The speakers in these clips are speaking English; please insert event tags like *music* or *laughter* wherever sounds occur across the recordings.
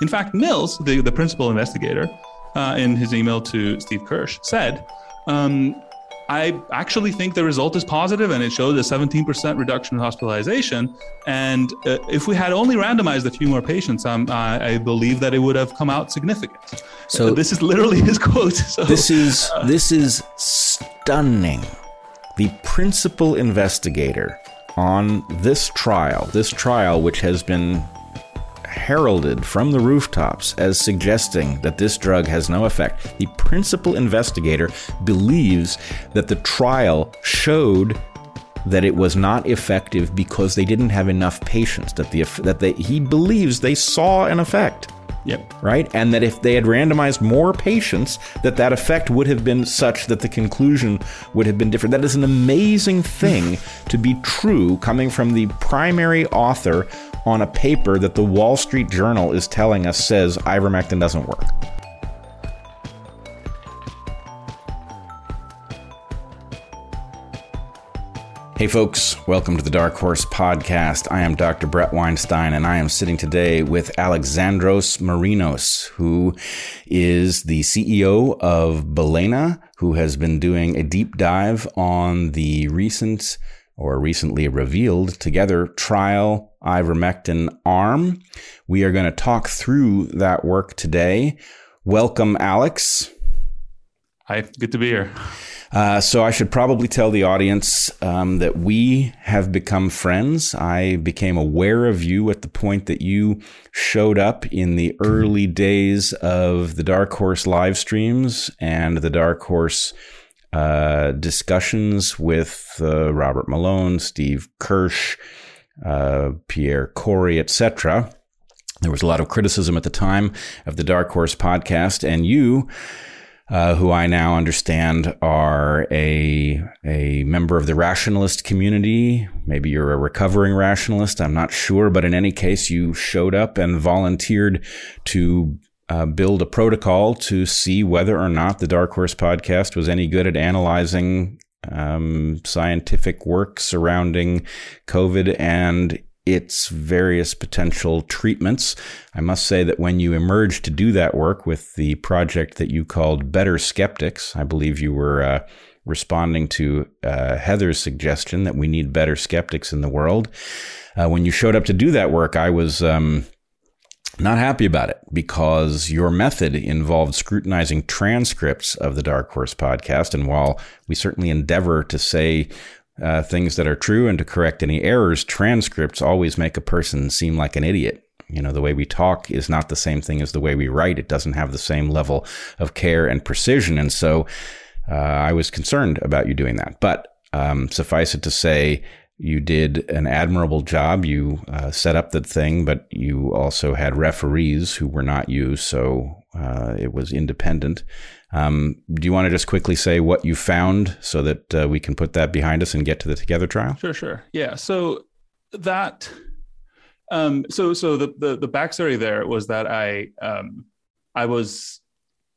In fact, Mills, the, the principal investigator, uh, in his email to Steve Kirsch, said, um, I actually think the result is positive and it showed a 17% reduction in hospitalization. And uh, if we had only randomized a few more patients, um, I, I, believe that it would have come out significant. So uh, this is literally *laughs* his quote. So, this is uh, this is stunning. The principal investigator on this trial, this trial which has been heralded from the rooftops as suggesting that this drug has no effect. The principal investigator believes that the trial showed that it was not effective because they didn't have enough patients that the that they he believes they saw an effect. Yep. Right? And that if they had randomized more patients, that that effect would have been such that the conclusion would have been different. That is an amazing thing to be true coming from the primary author on a paper that the Wall Street Journal is telling us says ivermectin doesn't work. Hey, folks, welcome to the Dark Horse Podcast. I am Dr. Bret Weinstein, and I am sitting today with Alexandros Marinos, who is the CEO of Balena, who has been doing a deep dive on the recent or recently revealed together trial ivermectin arm. We are going to talk through that work today. Welcome, Alex. Hi, good to be here. Uh, so I should probably tell the audience um, that we have become friends. I became aware of you at the point that you showed up in the early days of the Dark Horse live streams and the Dark Horse uh, discussions with uh, Robert Malone, Steve Kirsch, uh, Pierre Kory, etc. There was a lot of criticism at the time of the Dark Horse podcast, and you uh, who I now understand are a a member of the rationalist community. Maybe you're a recovering rationalist. I'm not sure, but in any case, you showed up and volunteered to uh, build a protocol to see whether or not the Dark Horse podcast was any good at analyzing um, scientific work surrounding COVID and its various potential treatments. I must say that when you emerged to do that work with the project that you called Better Skeptics, I believe you were uh, responding to uh, Heather's suggestion that we need better skeptics in the world. Uh, when you showed up to do that work, I was. Um, not happy about it because your method involved scrutinizing transcripts of the Dark Horse podcast. And while we certainly endeavor to say uh, things that are true and to correct any errors, transcripts always make a person seem like an idiot. You know, the way we talk is not the same thing as the way we write. It doesn't have the same level of care and precision. And so uh, I was concerned about you doing that. But um, suffice it to say, you did an admirable job. You uh, set up the thing, but you also had referees who were not you, so uh, it was independent. Um, do you want to just quickly say what you found so that uh, we can put that behind us and get to the Together trial? Sure, sure. Yeah. So that, um, so so the, the the backstory there was that I um, I was,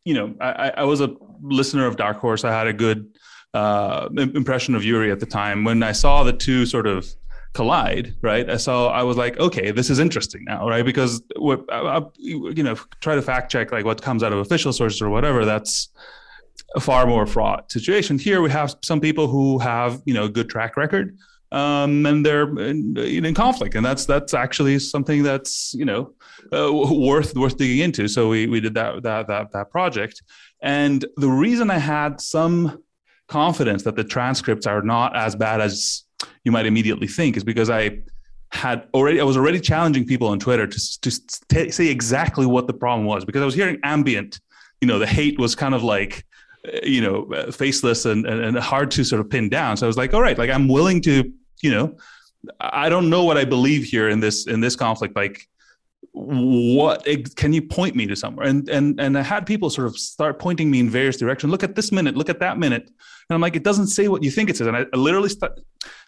you know, I, I was a listener of Dark Horse. I had a good uh, impression of Yuri at the time. When I saw the two sort of collide, right? I saw, I was like, okay, this is interesting now, right? Because what, I, I, you know, try to fact check like what comes out of official sources or whatever. That's a far more fraught situation. Here we have some people who have, you know, a good track record, um, and they're in, in, conflict, and that's that's actually something that's you know uh, worth worth digging into. So we we did that that that that project, and the reason I had some confidence that the transcripts are not as bad as you might immediately think is because I had already I was already challenging people on Twitter to to t- say exactly what the problem was because I was hearing ambient, you know, the hate was kind of like you know faceless and, and and hard to sort of pin down. So I was like, all right, like I'm willing to, you know, I don't know what I believe here in this in this conflict, like what can you point me to somewhere? And and and i had people sort of start pointing me in various directions. Look at this minute look at that minute. And i'm like it doesn't say what you think it says. And i, literally st-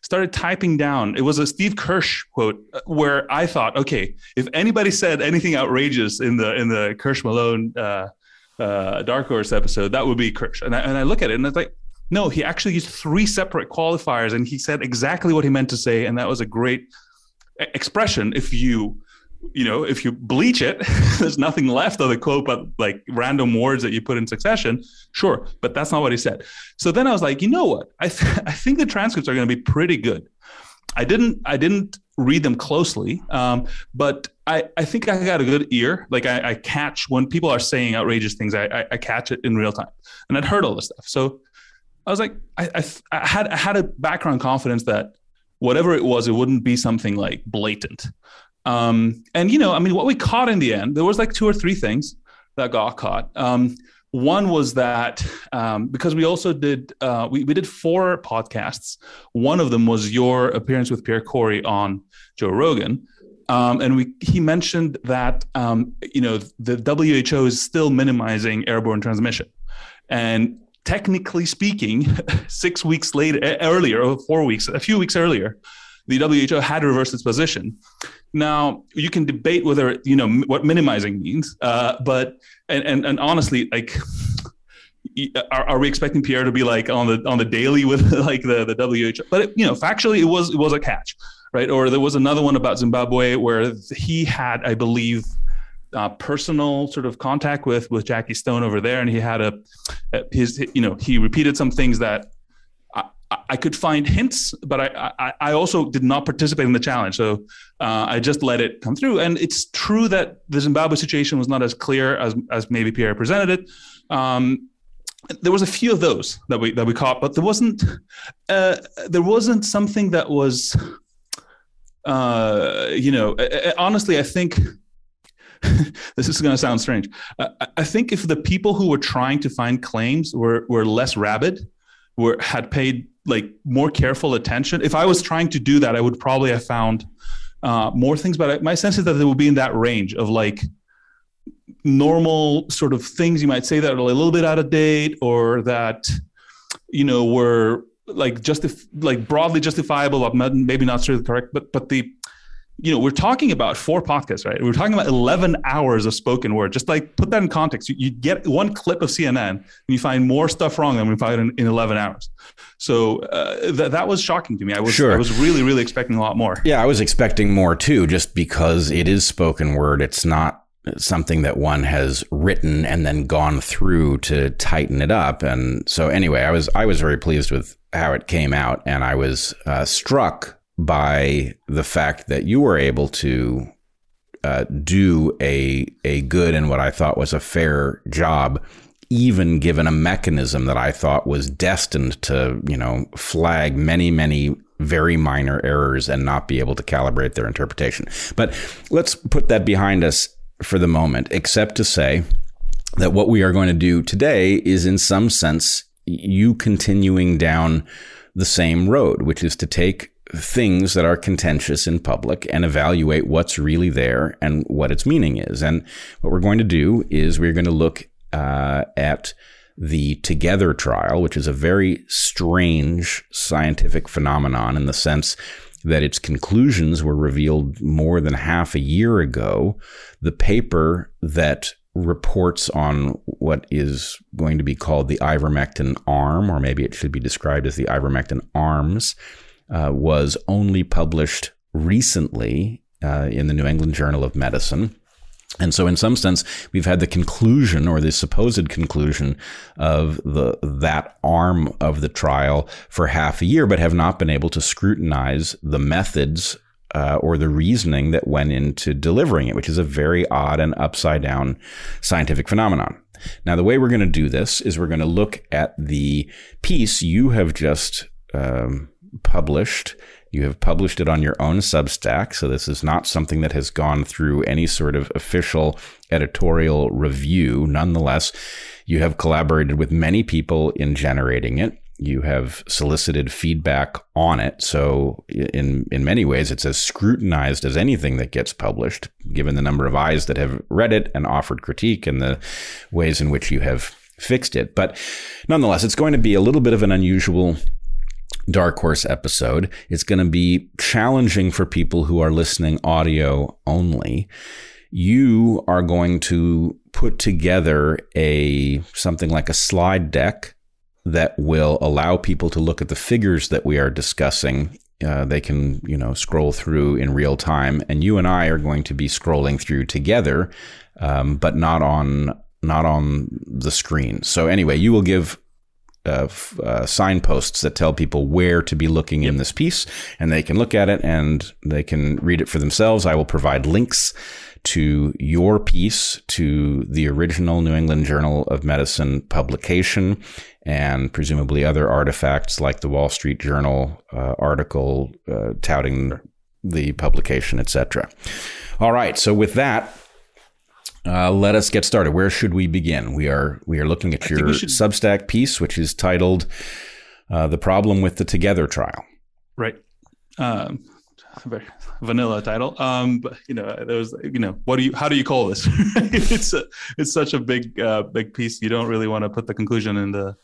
started typing down. It was a steve kirsch quote uh, where i thought okay if anybody said anything outrageous in the in the kirsch malone uh, uh, dark horse episode that would be kirsch. And I, and I look at it and it's like no he actually used three separate qualifiers and he said exactly what he meant to say. And that was a great expression if you you know, if you bleach it, *laughs* there's nothing left of the quote but like random words that you put in succession. Sure, but that's not what he said. So then I was like, you know what? I th- *laughs* I think the transcripts are going to be pretty good. I didn't I didn't read them closely, um, but I, I think I got a good ear. Like I, I catch when people are saying outrageous things, I, I, I, catch it in real time, and I'd heard all this stuff. So I was like, I, I, I had I had a background confidence that whatever it was, it wouldn't be something like blatant. Um, and you know, I mean, what we caught in the end, there was like two or three things that got caught. Um, one was that um, because we also did uh, we, we did four podcasts. One of them was your appearance with Pierre Kory on Joe Rogan. Um, and we, he mentioned that um, you know the WHO is still minimizing airborne transmission, and technically speaking, *laughs* six weeks later, earlier, four weeks, a few weeks earlier, the WHO had reversed its position. Now you can debate whether you know what minimizing means, uh, but and, and and honestly, like. Are, are, we expecting Pierre to be like on the on the daily with *laughs* like the the WHO? But it, you know, factually, it was it was a catch, right? Or there was another one about Zimbabwe where he had, I believe, uh, personal sort of contact with with Jackie Stone over there, and he had a, a his you know he repeated some things that I could find hints, but I, I, I, also did not participate in the challenge. So uh, I just let it come through. And it's true that the Zimbabwe situation was not as clear as, as maybe Pierre presented it. Um, there was a few of those that we that we caught, but there wasn't uh, there wasn't something that was, uh, you know, honestly, I think *laughs* this is going to sound strange. I think if the people who were trying to find claims were were less rabid, were had paid like more careful attention. If I was trying to do that, I would probably have found uh, more things. But my sense is that they will be in that range of like normal sort of things you might say that are a little bit out of date or that you know were like just like broadly justifiable, but maybe not necessarily correct. But but the you know, we're talking about four podcasts, right? We're talking about 11 hours of spoken word. Just like put that in context. You, you get one clip of CNN and you find more stuff wrong than we find in, in 11 hours. So uh, th- that was shocking to me. I was, sure. I was really, really expecting a lot more. Yeah, I was expecting more too, just because it is spoken word. It's not something that one has written and then gone through to tighten it up. And so anyway, I was, I was very pleased with how it came out and I was uh, struck by the fact that you were able to uh, do a a good and what I thought was a fair job, even given a mechanism that I thought was destined to you know flag many many very minor errors and not be able to calibrate their interpretation. But let's put that behind us for the moment, except to say that what we are going to do today is in some sense you continuing down the same road, which is to take things that are contentious in public and evaluate what's really there and what its meaning is. And what we're going to do is we're going to look uh, at the Together trial, which is a very strange scientific phenomenon in the sense that its conclusions were revealed more than half a year ago. The paper that reports on what is going to be called the ivermectin arm, or maybe it should be described as the ivermectin arms, uh, was only published recently uh, in the New England Journal of Medicine. And so, in some sense, we've had the conclusion or the supposed conclusion of the that arm of the trial for half a year, but have not been able to scrutinize the methods uh, or the reasoning that went into delivering it, which is a very odd and upside down scientific phenomenon. Now, the way we're going to do this is we're going to look at the piece you have just um, published. You have published it on your own Substack. So this is not something that has gone through any sort of official editorial review. Nonetheless, you have collaborated with many people in generating it. You have solicited feedback on it. So in, in many ways, it's as scrutinized as anything that gets published, given the number of eyes that have read it and offered critique and the ways in which you have fixed it. But nonetheless, it's going to be a little bit of an unusual Dark Horse episode. It's going to be challenging for people who are listening audio only. You are going to put together a something like a slide deck that will allow people to look at the figures that we are discussing uh, they can you know scroll through in real time, and you and I are going to be scrolling through together, um, but not on not on the screen. So anyway, you will give uh, uh, signposts that tell people where to be looking yep. in this piece, and they can look at it and they can read it for themselves. I will provide links to your piece, to the original New England Journal of Medicine publication, and presumably other artifacts like the Wall Street Journal uh, article uh, touting the publication, etc. All right, so with that, uh, let us get started. Where should we begin? We are we are looking at I your should... Substack piece, which is titled uh, "The Problem with the Together Trial." Right. Um, very vanilla title. Um, but you know, there was you know, what do you how do you call this? *laughs* it's a, it's such a big uh, big piece. You don't really want to put the conclusion in the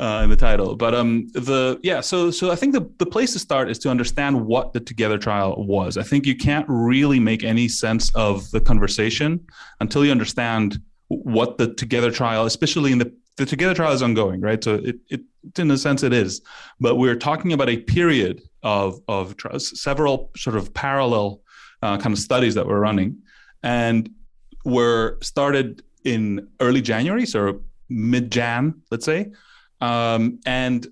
uh, in the title. But um, the yeah, so so I think the the place to start is to understand what the Together trial was. I think you can't really make any sense of the conversation until you understand what the Together trial, especially in the the Together trial is ongoing, right? So it, it in a sense it is, but we're talking about a period of of several sort of parallel uh, kind of studies that we're running, and were started in early January, so mid Jan, let's say, um, and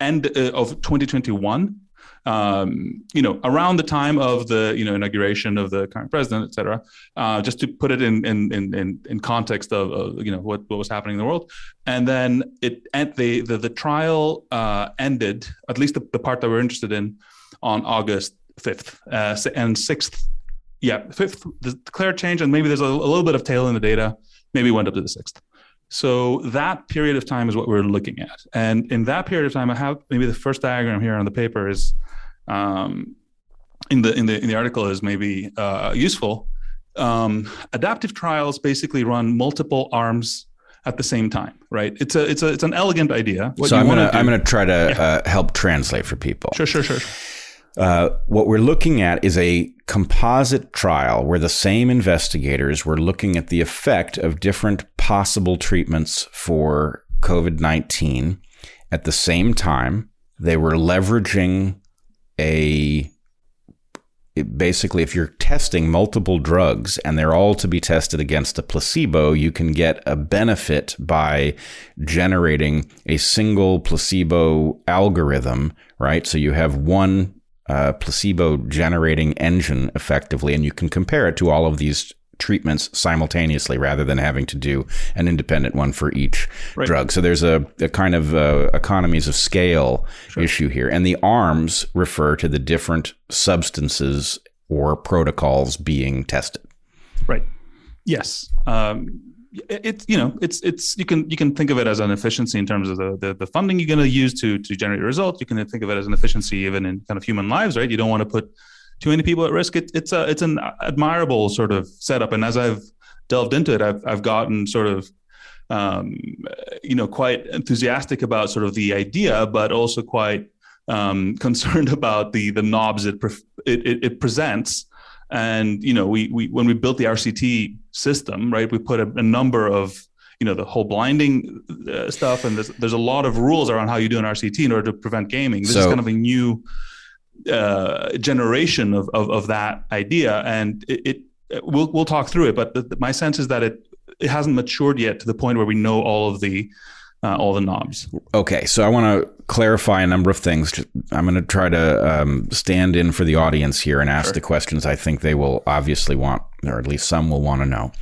end uh, of 2021 um, you know, around the time of the you know inauguration of the current president, et cetera, uh, just to put it in in in in context of, of, you know what what was happening in the world, and then it and the the, the trial uh, ended at least the, the part that we're interested in on August 5th uh, and 6th. Yeah, 5th, the declared change, and maybe there's a, a little bit of tail in the data. Maybe went up to the 6th. So that period of time is what we're looking at. And in that period of time, I have maybe the first diagram here on the paper is um, in the in the in the article is maybe uh, useful. Um, adaptive trials basically run multiple arms at the same time, right? It's a it's a it's an elegant idea. What so I'm gonna do, I'm gonna try to yeah. uh, help translate for people. Sure, sure, sure. Uh, what we're looking at is a composite trial where the same investigators were looking at the effect of different possible treatments for COVID 19 at the same time. They were leveraging a basically if you're testing multiple drugs and they're all to be tested against a placebo you can get a benefit by generating a single placebo algorithm right so you have one uh, placebo generating engine effectively, and you can compare it to all of these treatments simultaneously rather than having to do an independent one for each right. drug. So there's a, a kind of uh, economies of scale sure. issue here. And the arms refer to the different substances or protocols being tested. Right. Yes. Um, it's you know it's it's you can you can think of it as an efficiency in terms of the the, the funding you're going to use to to generate results. You can think of it as an efficiency even in kind of human lives, right? You don't want to put too many people at risk. It, it's a it's an admirable sort of setup, and as I've delved into it, I've I've gotten sort of um, you know quite enthusiastic about sort of the idea, but also quite um, *laughs* concerned about the the knobs it, it, it presents and you know, we we when we built the RCT system, right, we put a, a number of you know the whole blinding uh, stuff, and there's there's a lot of rules around how you do an RCT in order to prevent gaming. This so, is kind of a new uh, generation of, of, of that idea, and it, it, we'll we'll talk through it. But the, my sense is that it it hasn't matured yet to the point where we know all of the uh, all the knobs. Okay, so I want to clarify a number of things. I'm going to try to um, stand in for the audience here and ask sure. the questions I think they will obviously want, or at least some will want to know.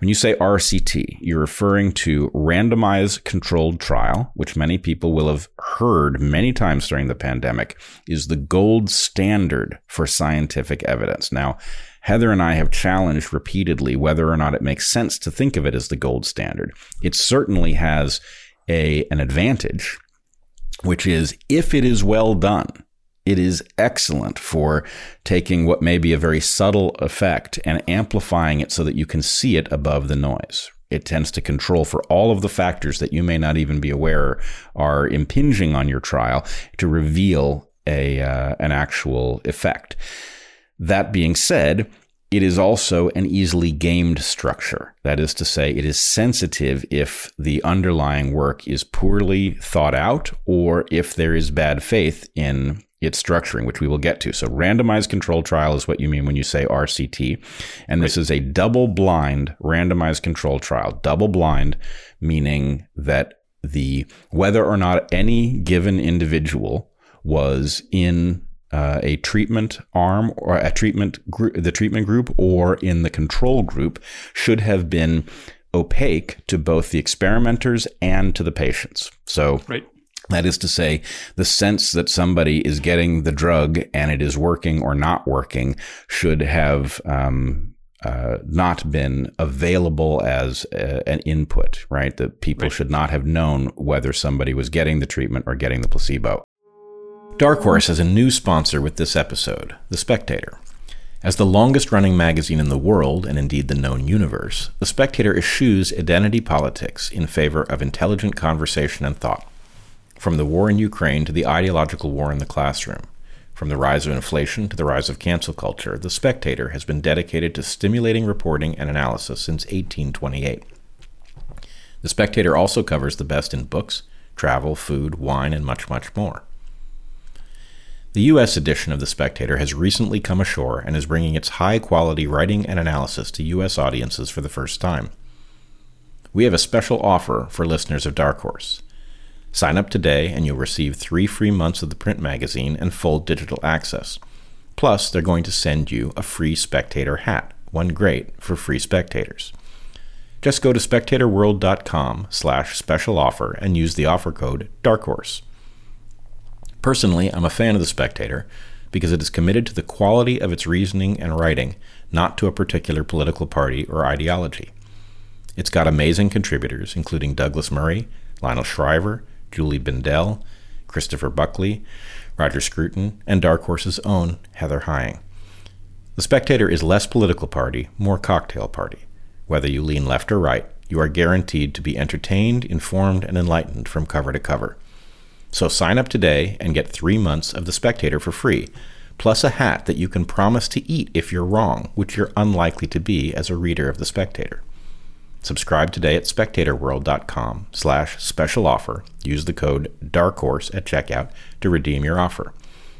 When you say RCT, you're referring to randomized controlled trial, which many people will have heard many times during the pandemic, is the gold standard for scientific evidence. Now, Heather and I have challenged repeatedly whether or not it makes sense to think of it as the gold standard. It certainly has a an advantage, which is if it is well done, it is excellent for taking what may be a very subtle effect and amplifying it so that you can see it above the noise. It tends to control for all of the factors that you may not even be aware are impinging on your trial to reveal a uh, an actual effect. That being said, it is also an easily gamed structure. That is to say, it is sensitive if the underlying work is poorly thought out or if there is bad faith in its structuring, which we will get to. So, randomized control trial is what you mean when you say RCT. And this right. is a double blind randomized control trial. Double blind, meaning that the whether or not any given individual was in uh, a treatment arm or a treatment group, the treatment group or in the control group should have been opaque to both the experimenters and to the patients. So, right. That is to say, the sense that somebody is getting the drug and it is working or not working should have um, uh, not been available as a, an input, right? That people right. should not have known whether somebody was getting the treatment or getting the placebo. Dark Horse has a new sponsor with this episode, The Spectator. As the longest running magazine in the world, and indeed the known universe, The Spectator eschews identity politics in favor of intelligent conversation and thought. From the war in Ukraine to the ideological war in the classroom, from the rise of inflation to the rise of cancel culture, The Spectator has been dedicated to stimulating reporting and analysis since 1828. The Spectator also covers the best in books, travel, food, wine, and much, much more. The U.S. edition of The Spectator has recently come ashore and is bringing its high quality writing and analysis to U.S. audiences for the first time. We have a special offer for listeners of Dark Horse. Sign up today and you'll receive three free months of the print magazine and full digital access. Plus, they're going to send you a free Spectator hat, one great for free spectators. Just go to spectatorworld.com slash special offer and use the offer code DARKHORSE. Personally, I'm a fan of The Spectator because it is committed to the quality of its reasoning and writing, not to a particular political party or ideology. It's got amazing contributors, including Douglas Murray, Lionel Shriver, Julie Bindel, Christopher Buckley, Roger Scruton, and Dark Horse's own Heather Heying. The Spectator is less political party, more cocktail party. Whether you lean left or right, you are guaranteed to be entertained, informed, and enlightened from cover to cover. So sign up today and get three months of The Spectator for free, plus a hat that you can promise to eat if you're wrong, which you're unlikely to be as a reader of The Spectator. Subscribe today at spectatorworld.com slash special offer. Use the code DARKHORSE at checkout to redeem your offer.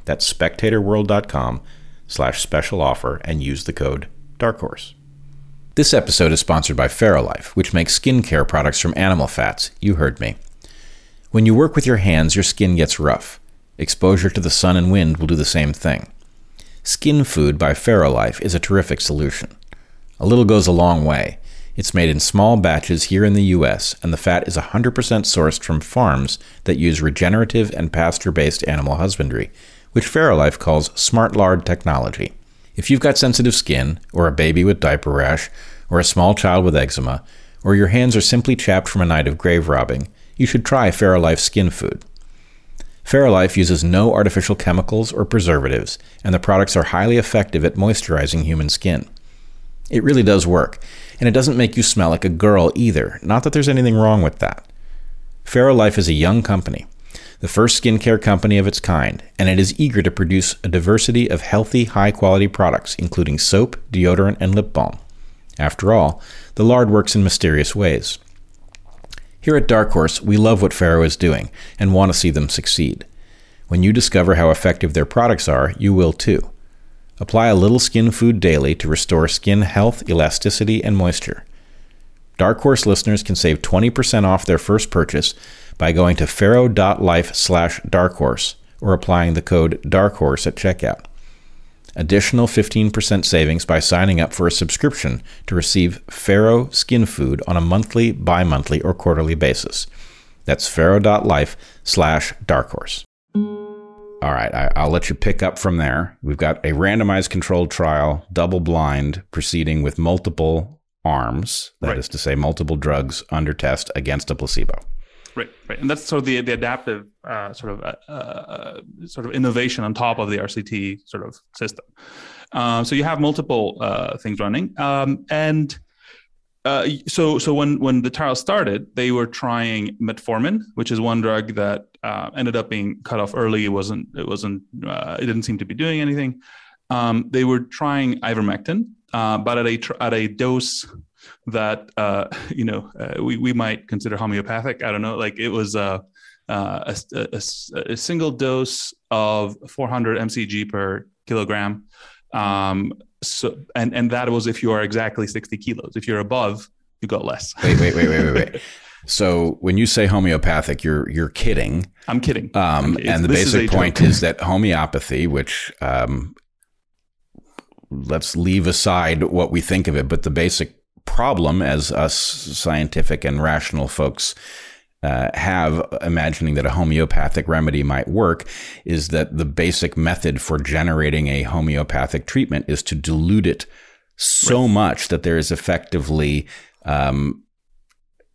That's spectatorworld.com slash special offer and use the code DARKHORSE. This episode is sponsored by Farrow Life, which makes skincare products from animal fats. You heard me. When you work with your hands, your skin gets rough. Exposure to the sun and wind will do the same thing. Skin Food by Farrow Life is a terrific solution. A little goes a long way. It's made in small batches here in the US, and the fat is 100% sourced from farms that use regenerative and pasture based animal husbandry, which Farrow Life calls smart lard technology. If you've got sensitive skin, or a baby with diaper rash, or a small child with eczema, or your hands are simply chapped from a night of grave robbing, you should try Farrow Life Skin Food. Farrow Life uses no artificial chemicals or preservatives, and the products are highly effective at moisturizing human skin. It really does work, and it doesn't make you smell like a girl either. Not that there's anything wrong with that. Farrow Life is a young company, the first skincare company of its kind, and it is eager to produce a diversity of healthy, high quality products, including soap, deodorant, and lip balm. After all, the lard works in mysterious ways. Here at Dark Horse, we love what Farrow is doing and want to see them succeed. When you discover how effective their products are, you will too. Apply a little skin food daily to restore skin health, elasticity, and moisture. Dark Horse listeners can save 20% off their first purchase by going to farrow.life slash darkhorse or applying the code darkhorse at checkout additional 15% savings by signing up for a subscription to receive Farrow Skin Food on a monthly, bi monthly, or quarterly basis. That's farrow.life slash darkhorse. All right, I, will let you pick up from there. We've got a randomized controlled trial, double blind, proceeding with multiple arms, That right. is to say, multiple drugs under test against a placebo. Right, right, and that's sort of the the adaptive uh, sort of uh, uh, sort of innovation on top of the RCT sort of system. Um, so you have multiple uh, things running, um, and uh, so so when when the trial started, they were trying metformin, which is one drug that uh, ended up being cut off early. It wasn't it wasn't it didn't seem to be doing anything. Um, they were trying ivermectin, but at a at a dose that uh, *laughs* you know uh, we we might consider homeopathic. I don't know. Like it was uh, uh, a, a, a, single dose of 400 mcg per kilogram. Um, so, and and that was if you are exactly 60 kilos. If you're above, you go less. wait, wait, wait, wait, wait, wait. *laughs* So when you say homeopathic, you're you're kidding. I'm kidding. Um, and the basic point is that homeopathy, which um, let's leave aside what we think of it, but the basic problem as us scientific and rational folks uh, have imagining that a homeopathic remedy might work is that the basic method for generating a homeopathic treatment is to dilute it so right. much that there is effectively um,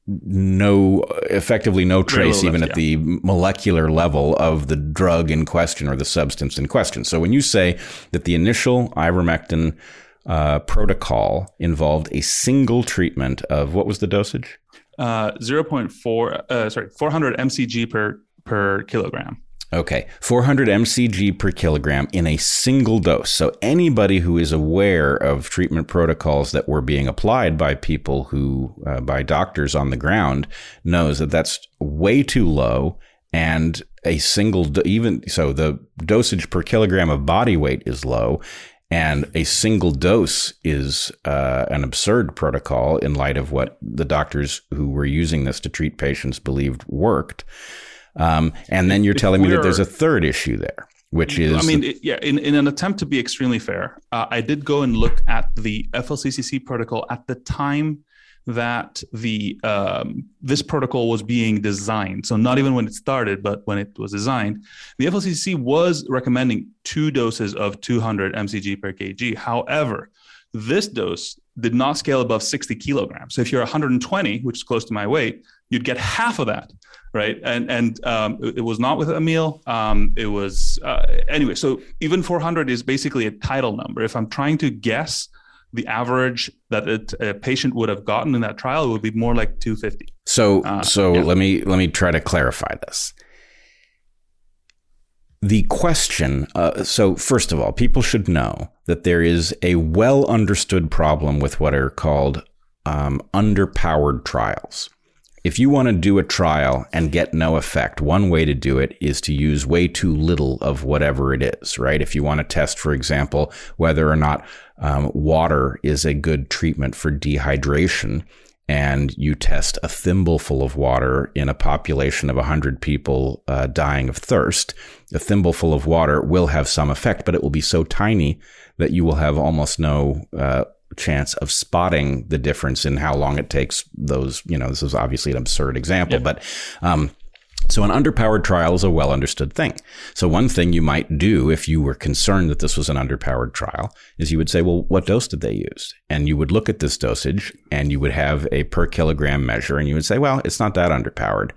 no effectively no trace even left, at yeah. the molecular level of the drug in question or the substance in question. So when you say that the initial ivermectin uh, protocol involved a single treatment of what was the dosage? Uh, 0.4 uh, sorry 400 mcg per per kilogram. Okay, 400 mcg per kilogram in a single dose. So, anybody who is aware of treatment protocols that were being applied by people who, uh, by doctors on the ground, knows that that's way too low. And a single, even so, the dosage per kilogram of body weight is low. And a single dose is uh, an absurd protocol in light of what the doctors who were using this to treat patients believed worked. Um, and then you're telling me that there's a third issue there, which is. I mean, yeah, in, in an attempt to be extremely fair, uh, I did go and look at the FLCCC protocol at the time that the um, this protocol was being designed. So not even when it started, but when it was designed, the FLCCC was recommending two doses of 200 mcg per kg. However, this dose did not scale above 60 kilograms. So if you're 120, which is close to my weight, you'd get half of that right? And and um, it, was not with a meal. Um, it was uh, anyway. So even 400 is basically a tidal number. If I'm trying to guess the average that it, a patient would have gotten in that trial, would be more like 250. So uh, so yeah. let me let me try to clarify this. The question, uh, so first of all, people should know that there is a well understood problem with what are called um, underpowered trials if you want to do a trial and get no effect, one way to do it is to use way too little of whatever it is, right? If you want to test, for example, whether or not um, water is a good treatment for dehydration, and you test a thimbleful of water in a population of 100 people uh, dying of thirst, a thimbleful of water will have some effect, but it will be so tiny that you will have almost no uh, chance of spotting the difference in how long it takes those, you know, this is obviously an absurd example, yep. but, um, so an underpowered trial is a well understood thing. So one thing you might do if you were concerned that this was an underpowered trial is you would say, well, what dose did they use? And you would look at this dosage and you would have a per kilogram measure and you would say, well, it's not that underpowered.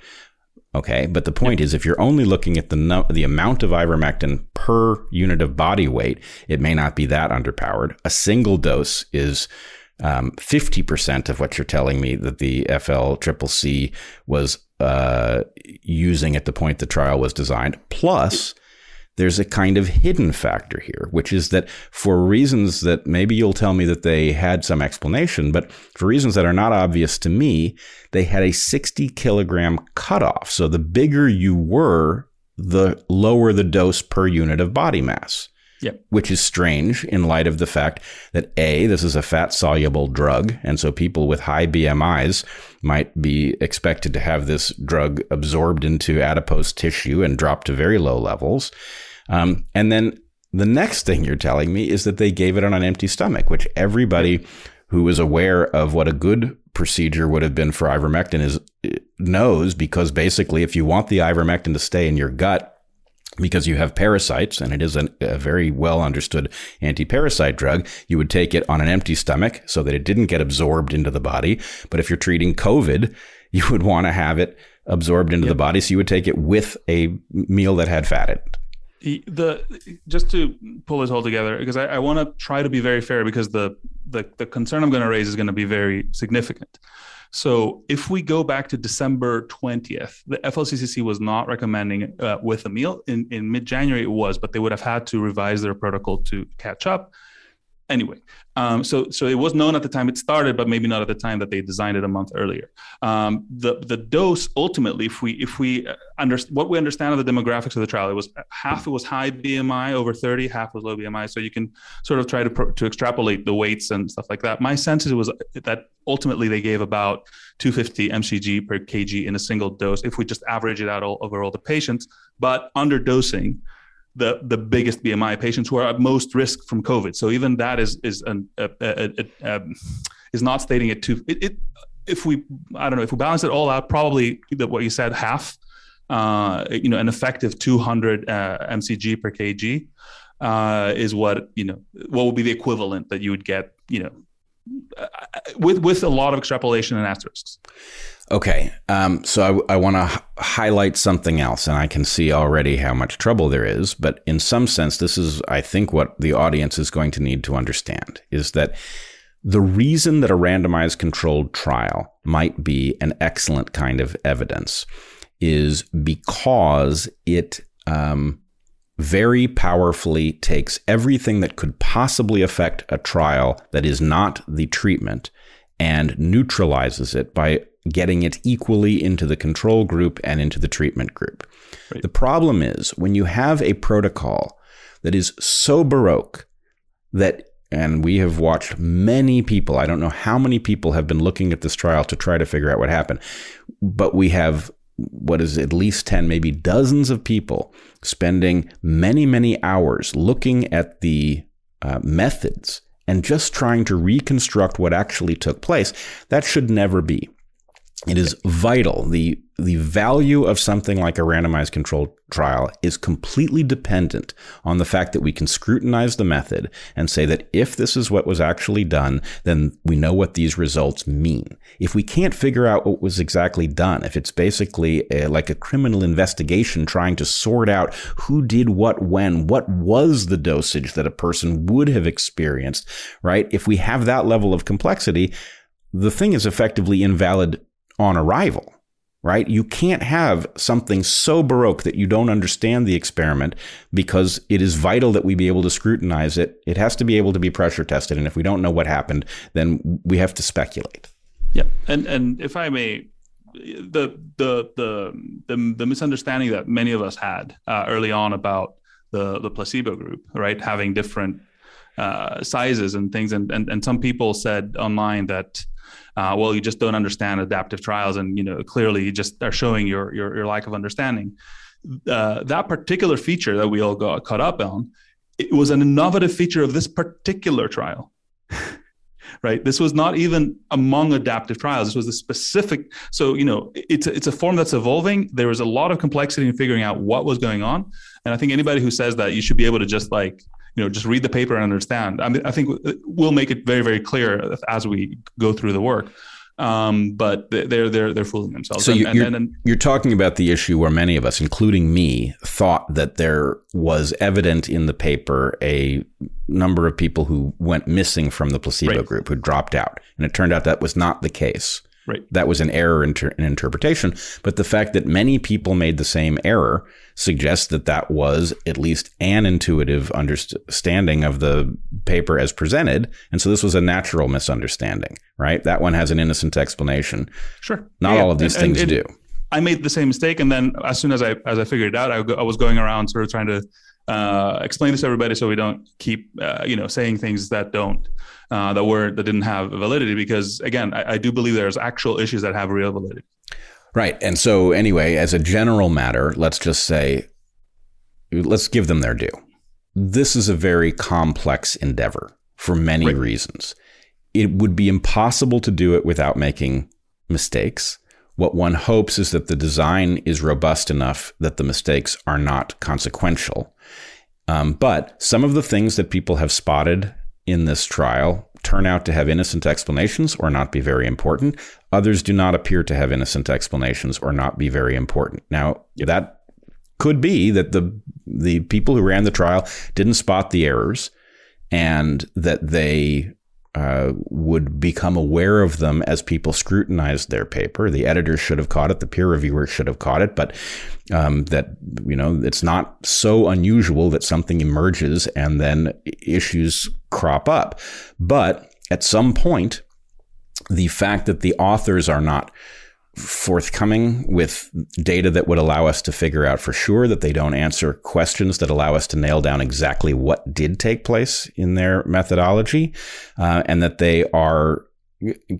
Okay, but the point is, if you're only looking at the no, the amount of ivermectin per unit of body weight, it may not be that underpowered. A single dose is um, 50% of what you're telling me that the FLCCC was uh, using at the point the trial was designed, plus there's a kind of hidden factor here, which is that for reasons that maybe you'll tell me that they had some explanation, but for reasons that are not obvious to me, they had a 60 kilogram cutoff. So the bigger you were, the lower the dose per unit of body mass. Yep. Which is strange in light of the fact that A, this is a fat soluble drug. And so people with high BMIs might be expected to have this drug absorbed into adipose tissue and drop to very low levels. Um, and then the next thing you're telling me is that they gave it on an empty stomach, which everybody who is aware of what a good procedure would have been for ivermectin is knows because basically if you want the ivermectin to stay in your gut because you have parasites and it is an, a very well understood anti-parasite drug you would take it on an empty stomach so that it didn't get absorbed into the body but if you're treating covid *laughs* you would want to have it absorbed into yep. the body so you would take it with a meal that had fat in it the just to pull this all together because I, I want to try to be very fair because the the, the concern I'm going to raise is going to be very significant. So if we go back to December 20th, the FLCCC was not recommending uh, with a meal. In, in mid January, it was, but they would have had to revise their protocol to catch up. Anyway, um, so so it was known at the time it started, but maybe not at the time that they designed it a month earlier. Um, the the dose ultimately, if we if we uh, understand what we understand of the demographics of the trial, it was half it was high BMI over 30, half was low BMI. So you can sort of try to to extrapolate the weights and stuff like that. My sense is was that ultimately they gave about 250 mcg per kg in a single dose if we just average it out all, over all the patients, but under dosing the the biggest BMI patients who are at most risk from COVID. So even that is is an a, a, a, um, is not stating it too. It, it, if we I don't know if we balance it all out, probably the, what you said half. Uh, you know, an effective 200 uh, mcg per kg uh, is what you know. What would be the equivalent that you would get? You know, uh, with with a lot of extrapolation and asterisks. Okay, um, so I, I want to h- highlight something else, and I can see already how much trouble there is. But in some sense, this is, I think, what the audience is going to need to understand is that the reason that a randomized controlled trial might be an excellent kind of evidence is because it um, very powerfully takes everything that could possibly affect a trial that is not the treatment and neutralizes it by getting it equally into the control group and into the treatment group. Right. The problem is when you have a protocol that is so baroque that and we have watched many people, I don't know how many people have been looking at this trial to try to figure out what happened, but we have what is at least 10, maybe dozens of people spending many, many hours looking at the uh, methods and just trying to reconstruct what actually took place. That should never be. It is vital. The, the value of something like a randomized controlled trial is completely dependent on the fact that we can scrutinize the method and say that if this is what was actually done, then we know what these results mean. If we can't figure out what was exactly done, if it's basically a, like a criminal investigation trying to sort out who did what when, what was the dosage that a person would have experienced, right? If we have that level of complexity, the thing is effectively invalid on arrival, right? You can't have something so baroque that you don't understand the experiment because it is vital that we be able to scrutinize it. It has to be able to be pressure tested. And if we don't know what happened, then we have to speculate. Yeah. And, and if I may, the, the, the, the, the misunderstanding that many of us had uh, early on about the, the placebo group, right? Having different uh, sizes and things. And, and, and some people said online that, uh, well, you just don't understand adaptive trials, and you know clearly you just are showing your your, your lack of understanding. Uh, that particular feature that we all got caught up on, it was an innovative feature of this particular trial. *laughs* right this was not even among adaptive trials this was a specific so you know it's a, it's a form that's evolving there was a lot of complexity in figuring out what was going on and i think anybody who says that you should be able to just like you know just read the paper and understand. I mean, I think we'll make it very very clear as we go through the work. Um, but they're they're they're fooling themselves. So and, you're, and, and, you're talking about the issue where many of us, including me, thought that there was evident in the paper a number of people who went missing from the placebo right. group who dropped out, and it turned out that was not the case. Right. That was an error in, ter- in, interpretation. But the fact that many people made the same error suggests that that was at least an intuitive understanding of the paper as presented. And so this was a natural misunderstanding, right? That one has an innocent explanation. Sure. Not yeah, all of these and, things and, and do. I made the same mistake. And then as soon as I, as I figured it out, I, I was going around sort of trying to uh, explain this to everybody so we don't keep, uh, you know, saying things that don't uh, that were that didn't have validity because again I, I do believe there's actual issues that have real validity. Right. And so anyway as a general matter let's just say let's give them their due. This is a very complex endeavor for many right. reasons. It would be impossible to do it without making mistakes what one hopes is that the design is robust enough that the mistakes are not consequential. Um, but some of the things that people have spotted in this trial turn out to have innocent explanations or not be very important. Others do not appear to have innocent explanations or not be very important. Now, yep. that could be that the the people who ran the trial didn't spot the errors and that they uh, would become aware of them as people scrutinized their paper. The editor should have caught it, the peer reviewers should have caught it, but um, that you know it's not so unusual that something emerges and then issues crop up. But at some point, the fact that the authors are not forthcoming with data that would allow us to figure out for sure that they don't answer questions that allow us to nail down exactly what did take place in their methodology, uh, and that they are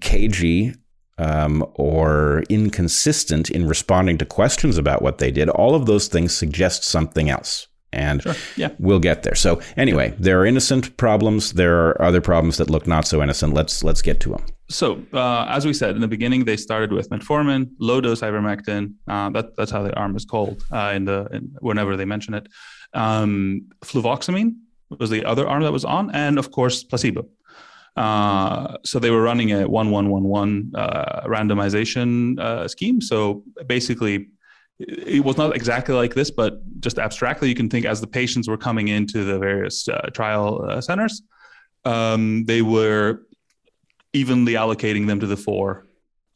cagey um, or inconsistent in responding to questions about what they did. All of those things suggest something else and sure. yeah. we'll get there. So anyway, there are innocent problems. There are other problems that look not so innocent. Let's let's get to them. So uh, as we said in the beginning, they started with metformin, low dose ivermectin. Uh, that, that's how the arm is called uh, in the in, whenever they mention it. Um, fluvoxamine was the other arm that was on, and of course placebo. Uh, so they were running a one one one one uh, randomization uh, scheme. So basically, it was not exactly like this, but just abstractly, you can think as the patients were coming into the various trial centers, um, they were evenly allocating them to the four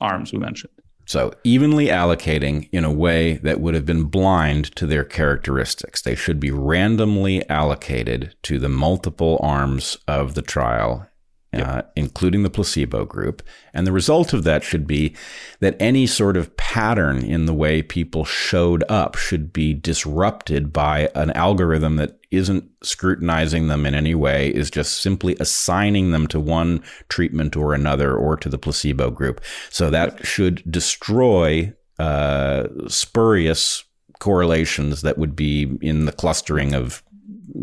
arms we mentioned. So, evenly allocating in a way that would have been blind to their characteristics. They should be randomly allocated to the multiple arms of the trial Yep. Uh, including the placebo group. And the result of that should be that any sort of pattern in the way people showed up should be disrupted by an algorithm that isn't scrutinizing them in any way, is just simply assigning them to one treatment or another or to the placebo group. So that should destroy uh, spurious correlations that would be in the clustering of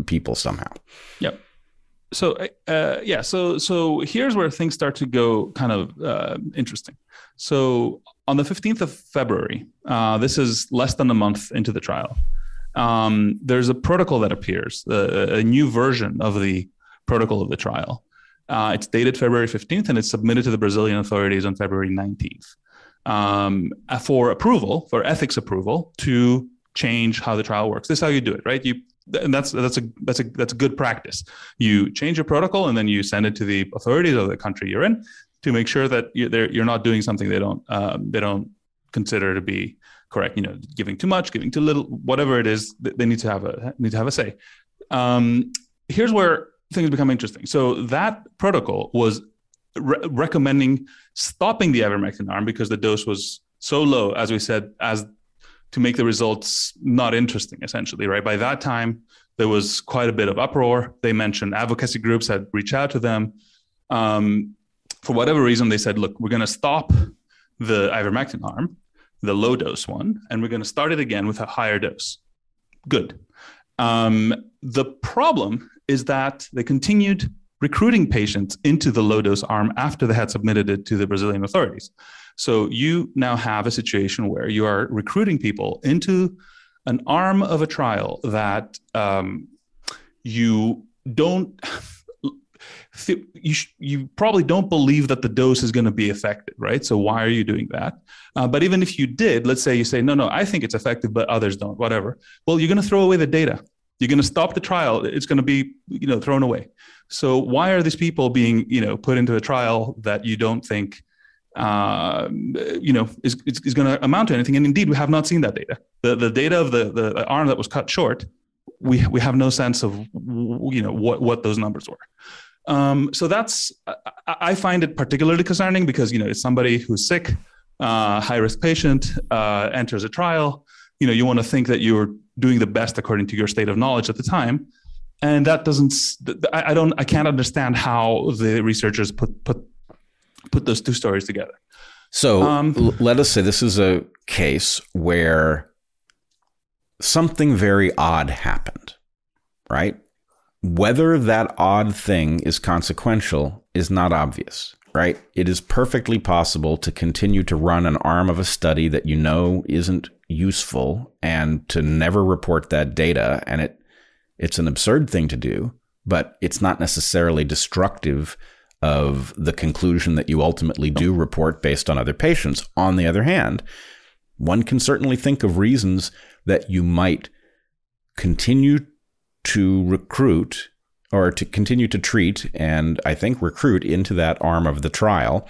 people somehow. Yep so uh, yeah so so here's where things start to go kind of uh, interesting. So on the 15th of february uh, this is less than a month into the trial um, there's a protocol that appears a, a, new version of the protocol of the trial. Uh, it's dated february 15th and it's submitted to the brazilian authorities on february 19th um, for approval for ethics approval to change how the trial works. This is how you do it right? You and that's that's a that's a that's a good practice. You change your protocol and then you send it to the authorities of the country you're in to make sure that you're you're not doing something they don't um, they don't consider to be correct. You know, giving too much, giving too little, whatever it is, they need to have a need to have a say. Um, here's where things become interesting. So that protocol was re- recommending stopping the ivermectin arm because the dose was so low, as we said, as to make the results not interesting, essentially, right? By that time, there was quite a bit of uproar. They mentioned advocacy groups had reached out to them. Um, for whatever reason, they said, look, we're going to stop the ivermectin arm, the low dose one, and we're going to start it again with a higher dose. Good. Um, the problem is that they continued recruiting patients into the low dose arm after they had submitted it to the Brazilian authorities. So you now have a situation where you are recruiting people into an arm of a trial that um, you don't. You, sh- you probably don't believe that the dose is going to be effective, right? So why are you doing that? Uh, but even if you did, let's say you say, no, no, I think it's effective, but others don't, whatever. Well, you're going to throw away the data. You're going to stop the trial. It's going to be, you know, thrown away. So why are these people being, you know, put into a trial that you don't think uh, you know, is, is, is going to amount to anything. And indeed, we have not seen that data. The, the data of the, the arm that was cut short, we, we have no sense of, you know, what, what those numbers were. Um, so that's, I, find it particularly concerning because, you know, it's somebody who's sick, uh, high risk patient, uh, enters a trial. You know, you want to think that you're doing the best according to your state of knowledge at the time. And that doesn't, I don't, I can't understand how the researchers put, put put those two stories together. So um, let us say this is a case where something very odd happened, right? Whether that odd thing is consequential is not obvious, right? It is perfectly possible to continue to run an arm of a study that you know isn't useful and to never report that data. And it, it's an absurd thing to do, but it's not necessarily destructive of the conclusion that you ultimately do report based on other patients. On the other hand, one can certainly think of reasons that you might continue to recruit or to continue to treat and I think recruit into that arm of the trial,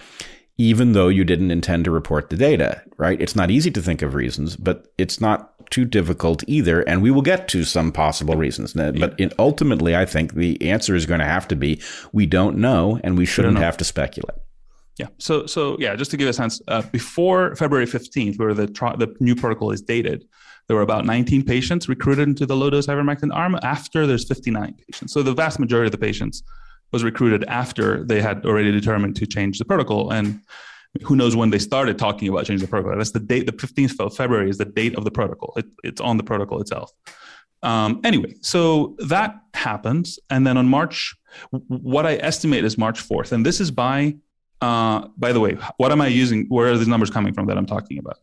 even though you didn't intend to report the data, right? It's not easy to think of reasons, but it's not too difficult either. And we will get to some possible reasons. But it, ultimately, I think the answer is going to have to be we don't know and we shouldn't have to speculate. Yeah. So, so yeah, just to give a sense, uh, before February 15th, where the, the new protocol is dated, there were about 19 patients recruited into the low dose ivermectin arm. After there's 59 patients. So the vast majority of the patients was recruited after they had already determined to change the protocol. And who knows when they started talking about changing the protocol. That's the date, the 15th of February is the date of the protocol. It, it's on the protocol itself. Um, anyway, so that happens. And then on March, what I estimate is March 4th. And this is by, uh, by the way, what am I using? Where are these numbers coming from that I'm talking about?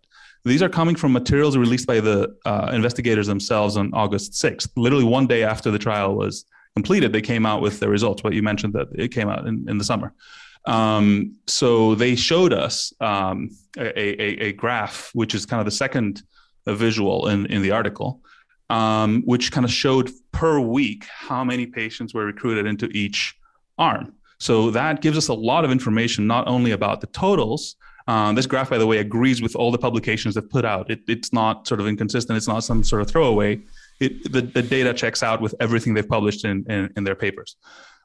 These are coming from materials released by the uh, investigators themselves on August 6th, literally one day after the trial was completed. They came out with the results. What you mentioned that it came out in, in the summer. Um, so they showed us um, a, a, a, graph, which is kind of the second visual in, in the article, um, which kind of showed per week how many patients were recruited into each arm. So that gives us a lot of information, not only about the totals. Uh, this graph, by the way, agrees with all the publications they've put out. It, it's not sort of inconsistent. It's not some sort of throwaway. It, the, the data checks out with everything they've published in, in, in their papers.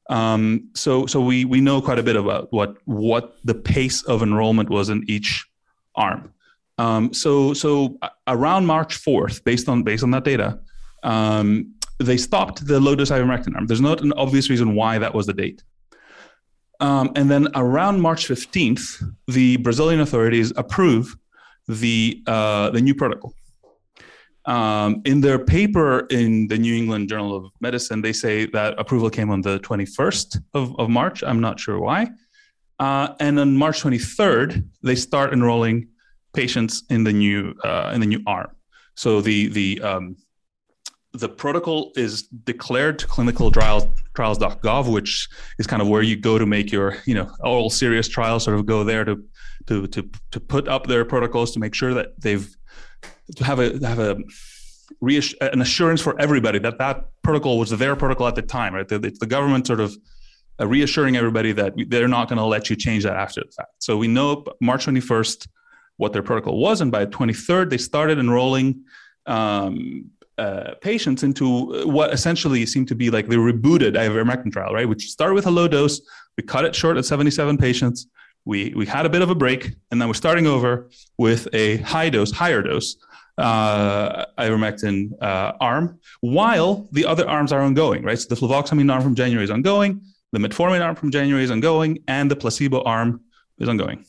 Um, so so we we know quite a bit about what what the pace of enrollment was in each arm. Um, so so around March 4th, based on based on that data, um, they stopped the low dose ivermectin arm. There's not an obvious reason why that was the date. Um, and then around March 15th, the Brazilian authorities approve the uh, the new protocol. Um, in their paper in the New England Journal of Medicine, they say that approval came on the 21st of, of March. I'm not sure why. Uh, and on March 23rd, they start enrolling patients in the new uh, in the new arm. So the the um, the protocol is declared to clinical trials trials.gov, which is kind of where you go to make your you know all serious trials. Sort of go there to to to to put up their protocols to make sure that they've to have a have a an assurance for everybody that that protocol was their protocol at the time, right? It's the government sort of uh, reassuring everybody that they're not going to let you change that after the fact. So we know March 21st what their protocol was, and by 23rd they started enrolling um, uh, patients into what essentially seemed to be like the rebooted ivermectin trial, right? Which started with a low dose, we cut it short at 77 patients. We, we had a bit of a break, and then we're starting over with a high dose, higher dose uh, ivermectin uh, arm, while the other arms are ongoing, right? So the fluvoxamine arm from January is ongoing, the metformin arm from January is ongoing, and the placebo arm is ongoing.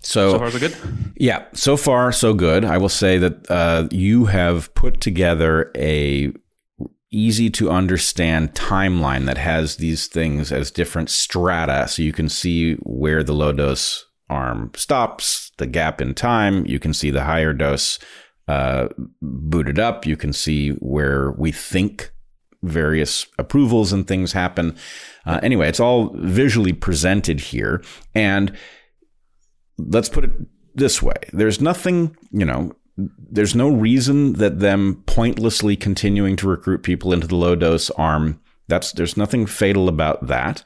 So, so far, so good. Yeah, so far, so good. I will say that uh, you have put together a easy to understand timeline that has these things as different strata, so you can see where the low dose arm stops, the gap in time. You can see the higher dose uh, booted up. You can see where we think various approvals and things happen. Uh, anyway, it's all visually presented here. And let's put it this way there's nothing, you know, there's no reason that them pointlessly continuing to recruit people into the low dose arm. That's there's nothing fatal about that.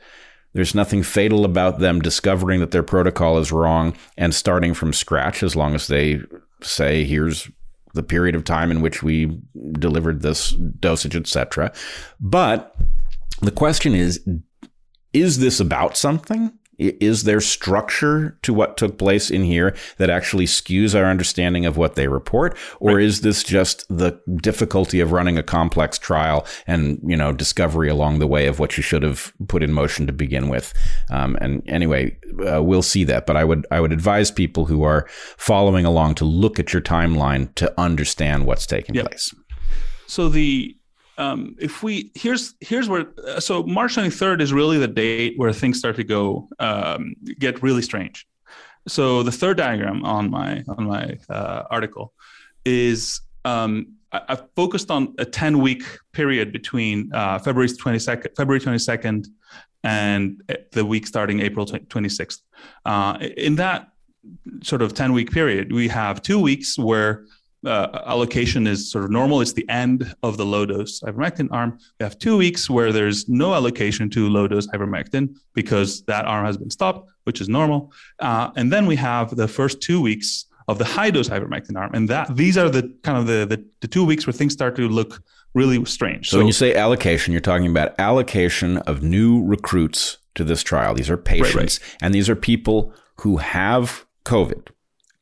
There's nothing fatal about them discovering that their protocol is wrong and starting from scratch as long as they say, here's the period of time in which we delivered this dosage, etc. But the question is, is this about something? Is there structure to what took place in here that actually skews our understanding of what they report? Or right. is this just the difficulty of running a complex trial and, you know, discovery along the way of what you should have put in motion to begin with? Um, and anyway, uh, we'll see that. But I would, I would advise people who are following along to look at your timeline to understand what's taking yep. place. So the, um, if we here's here's where uh, so March 23rd is really the date where things start to go um, get really strange. So the third diagram on my on my uh, article is um, I, have focused on a 10 week period between uh, February 22nd February 22nd and the week starting April 26th. Uh, in that sort of 10 week period, we have two weeks where uh, allocation is sort of normal. It's the end of the low dose ivermectin arm. We have two weeks where there's no allocation to low dose ivermectin because that arm has been stopped, which is normal. Uh, and then we have the first two weeks of the high dose ivermectin arm, and that these are the kind of the, the, the two weeks where things start to look really strange. So, so when you say allocation, you're talking about allocation of new recruits to this trial. These are patients, right, right. and these are people who have COVID.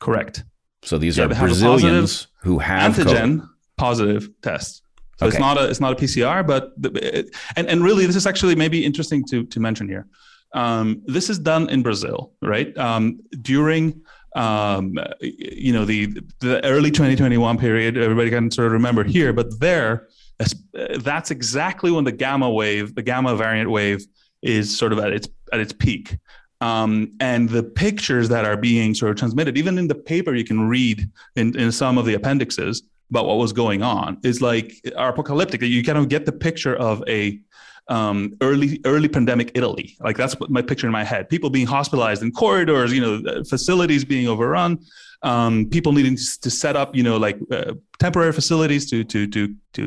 Correct. So these yeah, are Brazilians who have antigen COVID. positive test. So okay. it's not a it's not a PCR, but the, and and really this is actually maybe interesting to to mention here. Um, this is done in Brazil, right? Um, during um, you know the the early 2021 period, everybody can sort of remember here, but there that's exactly when the gamma wave, the gamma variant wave, is sort of at its at its peak. Um, and the pictures that are being sort of transmitted, even in the paper, you can read in, in some of the appendixes about what was going on, is like are apocalyptic. You kind of get the picture of a um, early early pandemic Italy. Like that's my picture in my head. People being hospitalized in corridors, you know, facilities being overrun, um, people needing to set up, you know, like uh, temporary facilities to to to to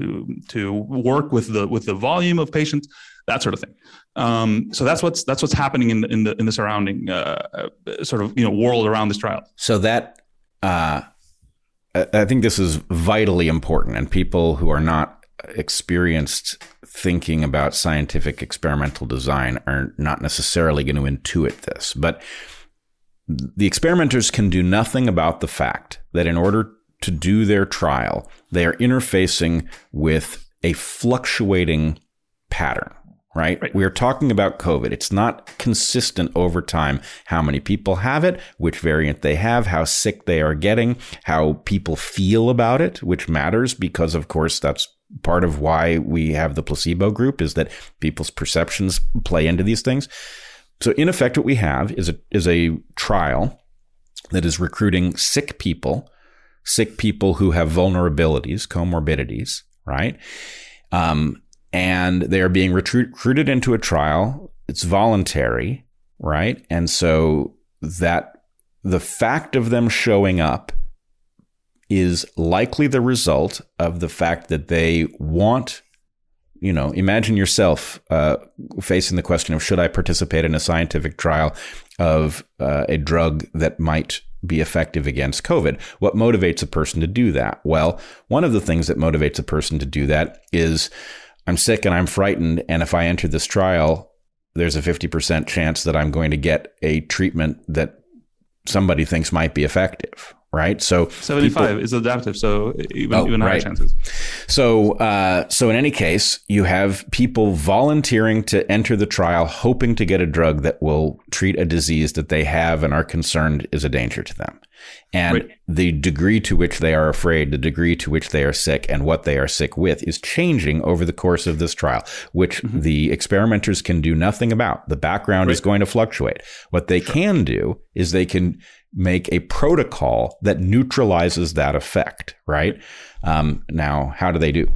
to work with the with the volume of patients, that sort of thing. Um, so that's what's that's what's happening in the in the in the surrounding uh, uh, sort of you know world around this trial. So that uh, I think this is vitally important, and people who are not experienced thinking about scientific experimental design are not necessarily going to intuit this, but the experimenters can do nothing about the fact that in order to do their trial, they are interfacing with a fluctuating pattern right? right? We're talking about COVID. It's not consistent over time how many people have it, which variant they have, how sick they are getting, how people feel about it, which matters because, of course, that's part of why we have the placebo group is that people's perceptions play into these things. So, in effect, what we have is a, is a trial that is recruiting sick people, sick people who have vulnerabilities, comorbidities, right? Um, and they are being recruited into a trial. It's voluntary, right? And so that the fact of them showing up is likely the result of the fact that they want you know imagine yourself uh, facing the question of should i participate in a scientific trial of uh, a drug that might be effective against covid what motivates a person to do that well one of the things that motivates a person to do that is I'm sick and I'm frightened. And if I enter this trial, there's a 50% chance that I'm going to get a treatment that somebody thinks might be effective. Right. So 75 people, is adaptive. So even, oh, even higher right. chances. So, uh, so in any case, you have people volunteering to enter the trial, hoping to get a drug that will treat a disease that they have and are concerned is a danger to them and right. the degree to which they are afraid, the degree to which they are sick, and what they are sick with is changing over the course of this trial, which mm-hmm. the experimenters can do nothing about. The background right. is going to fluctuate. What they sure. can do is they can make a protocol that neutralizes that effect, right? Um, now, how do they do?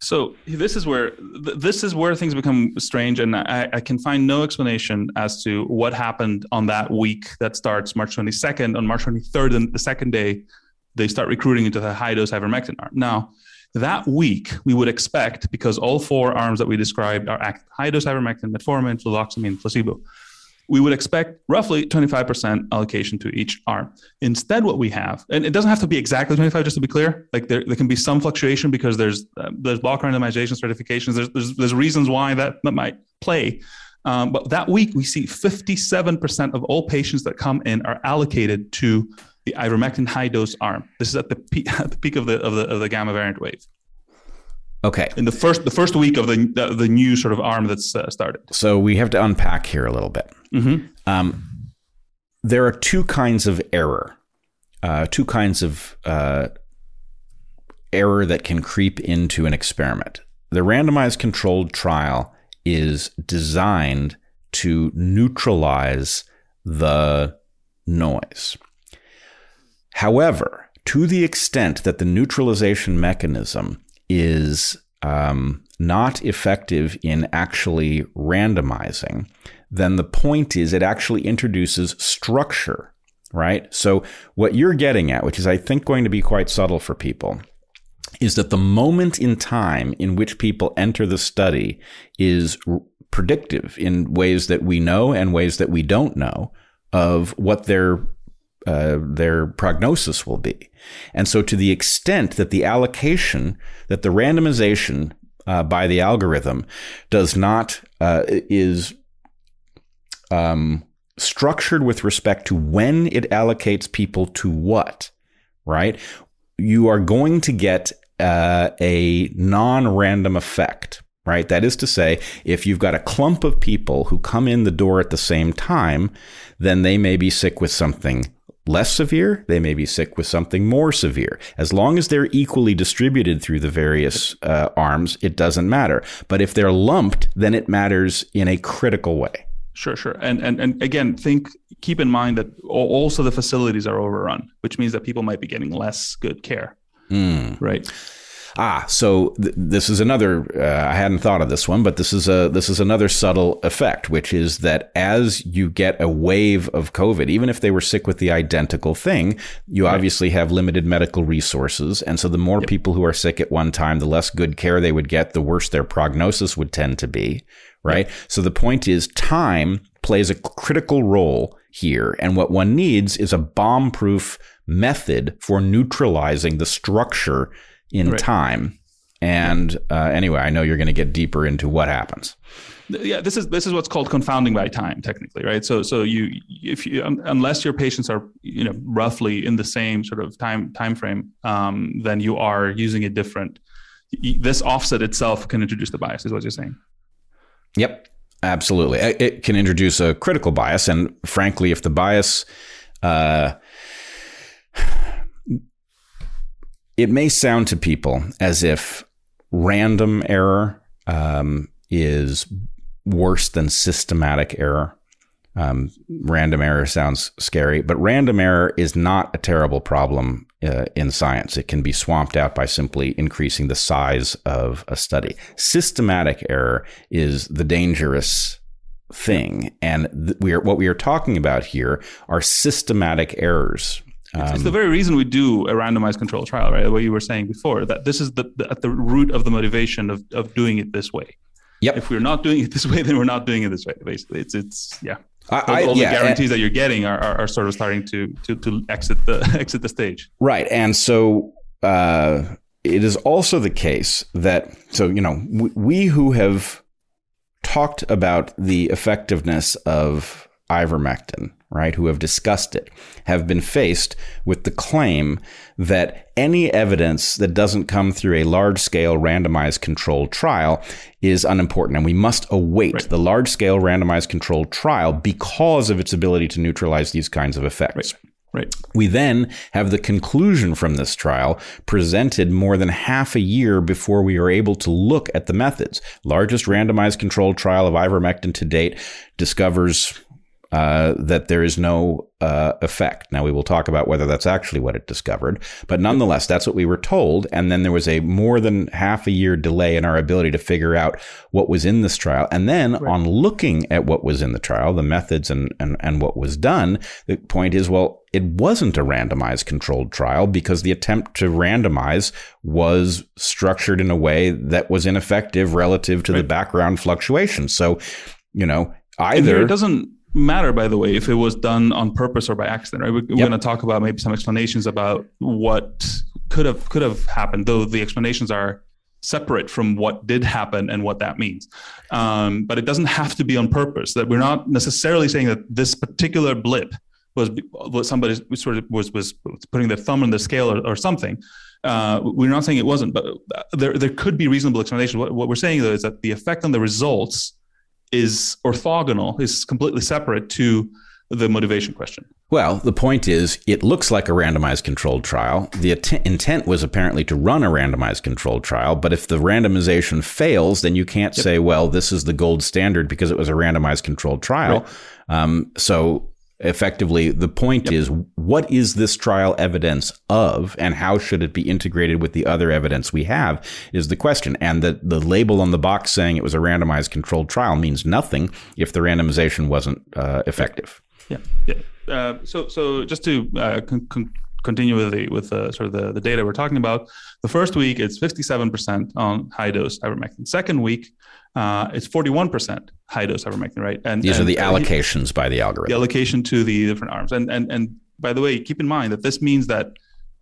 So this is where this is where things become strange, and I, I, can find no explanation as to what happened on that week that starts March 22nd. On March 23rd, and the second day, they start recruiting into the high dose ivermectin arm. Now, that week, we would expect because all four arms that we described are active: high dose ivermectin, metformin, fluvoxamine, placebo we would expect roughly 25% allocation to each arm. Instead, what we have, and it doesn't have to be exactly 25, just to be clear, like there, there can be some fluctuation because there's uh, there's block randomization stratifications. There's, there's, there's reasons why that, that might play. Um, but that week, we see 57% of all patients that come in are allocated to the ivermectin high dose arm. This is at the peak, *laughs* at the peak of the of the of the gamma variant wave. Okay. In the first the first week of the the, the new sort of arm that's uh, started. So we have to unpack here a little bit. Mm-hmm. Um, there are two kinds of error, uh, two kinds of uh, error that can creep into an experiment. The randomized controlled trial is designed to neutralize the noise. However, to the extent that the neutralization mechanism is um, not effective in actually randomizing, then the point is it actually introduces structure right? So what you're getting at, which is I think going to be quite subtle for people, is that the moment in time in which people enter the study is predictive in ways that we know and ways that we don't know of what their uh, their prognosis will be. And so, to the extent that the allocation, that the randomization uh, by the algorithm does not uh, is um, structured with respect to when it allocates people to what, right? You are going to get uh, a non-random effect right? That is to say, if you've got a clump of people who come in the door at the same time, then they may be sick with something less severe, they may be sick with something more severe. As long as they're equally distributed through the various uh, arms, it doesn't matter. But if they're lumped, then it matters in a critical way. Sure, sure. And and and again, think keep in mind that also the facilities are overrun, which means that people might be getting less good care. Mm. Right. Ah, so th- this is another. Uh, I hadn't thought of this one, but this is a this is another subtle effect, which is that as you get a wave of COVID, even if they were sick with the identical thing, you right. obviously have limited medical resources, and so the more yep. people who are sick at one time, the less good care they would get, the worse their prognosis would tend to be. Right. Yep. So the point is, time plays a critical role here, and what one needs is a bomb-proof method for neutralizing the structure in right. time. And uh, anyway, I know you're going to get deeper into what happens. Yeah, this is this is what's called confounding by time, technically, right? So so you if you um, unless your patients are you know roughly in the same sort of time time frame, um, then you are using a different. This offset itself can introduce the bias, is what you're saying. Yep, absolutely. It can introduce a critical bias, and frankly, if the bias uh, it may sound to people as if random error um, is worse than systematic error. Um, random error sounds scary, but random error is not a terrible problem uh, in science. It can be swamped out by simply increasing the size of a study. Systematic error is the dangerous thing, and th- we are what we are talking about here are systematic errors. It's, um, it's, the very reason we do a randomized control trial, right? What you were saying before, that this is the, the, at the root of the motivation of, of doing it this way. Yep. If we're not doing it this way, then we're not doing it this way. Basically, it's it's yeah. I, all, all yeah, the guarantees that you're getting are, are, are, sort of starting to to to exit the *laughs* exit the stage. Right, and so uh, it is also the case that so you know we, we who have talked about the effectiveness of ivermectin right, who have discussed it, have been faced with the claim that any evidence that doesn't come through a large scale randomized controlled trial is unimportant. And we must await right. the large scale randomized controlled trial because of its ability to neutralize these kinds of effects. Right. Right. We then have the conclusion from this trial presented more than half a year before we are able to look at the methods. Largest randomized controlled trial of ivermectin to date discovers uh, that there is no uh, effect. Now, we will talk about whether that's actually what it discovered, but nonetheless, that's what we were told. And then there was a more than half a year delay in our ability to figure out what was in this trial. And then right. on looking at what was in the trial, the methods and, and, and what was done, the point is, well, it wasn't a randomized controlled trial because the attempt to randomize was structured in a way that was ineffective relative to right. the background fluctuation. So, you know, either it doesn't matter, by the way, if it was done on purpose or by accident. Right? We're, yep. going to talk about maybe some explanations about what could have could have happened, though the explanations are separate from what did happen and what that means. Um, but it doesn't have to be on purpose. That we're not necessarily saying that this particular blip was was somebody sort of was was putting their thumb on the scale or, or something. Uh, we're not saying it wasn't, but there there could be reasonable explanation. What, what we're saying though is that the effect on the results is orthogonal, is completely separate to the motivation question. Well, the point is, it looks like a randomized controlled trial. The att- intent was apparently to run a randomized controlled trial, but if the randomization fails, then you can't yep. say, well, this is the gold standard because it was a randomized controlled trial. Right. Um, so effectively the point yep. is what is this trial evidence of and how should it be integrated with the other evidence we have is the question. And the, the label on the box saying it was a randomized controlled trial means nothing if the randomization wasn't uh, effective. Yeah. Yeah. Uh, so so just to uh, con- con- continue with the with the sort of the, the data we're talking about, the first week it's 57% on high dose ivermectin. Second week, uh, it's 41% high dose ivermectin, right? And these and, are the allocations by the algorithm. The allocation to the different arms, and and and by the way, keep in mind that this means that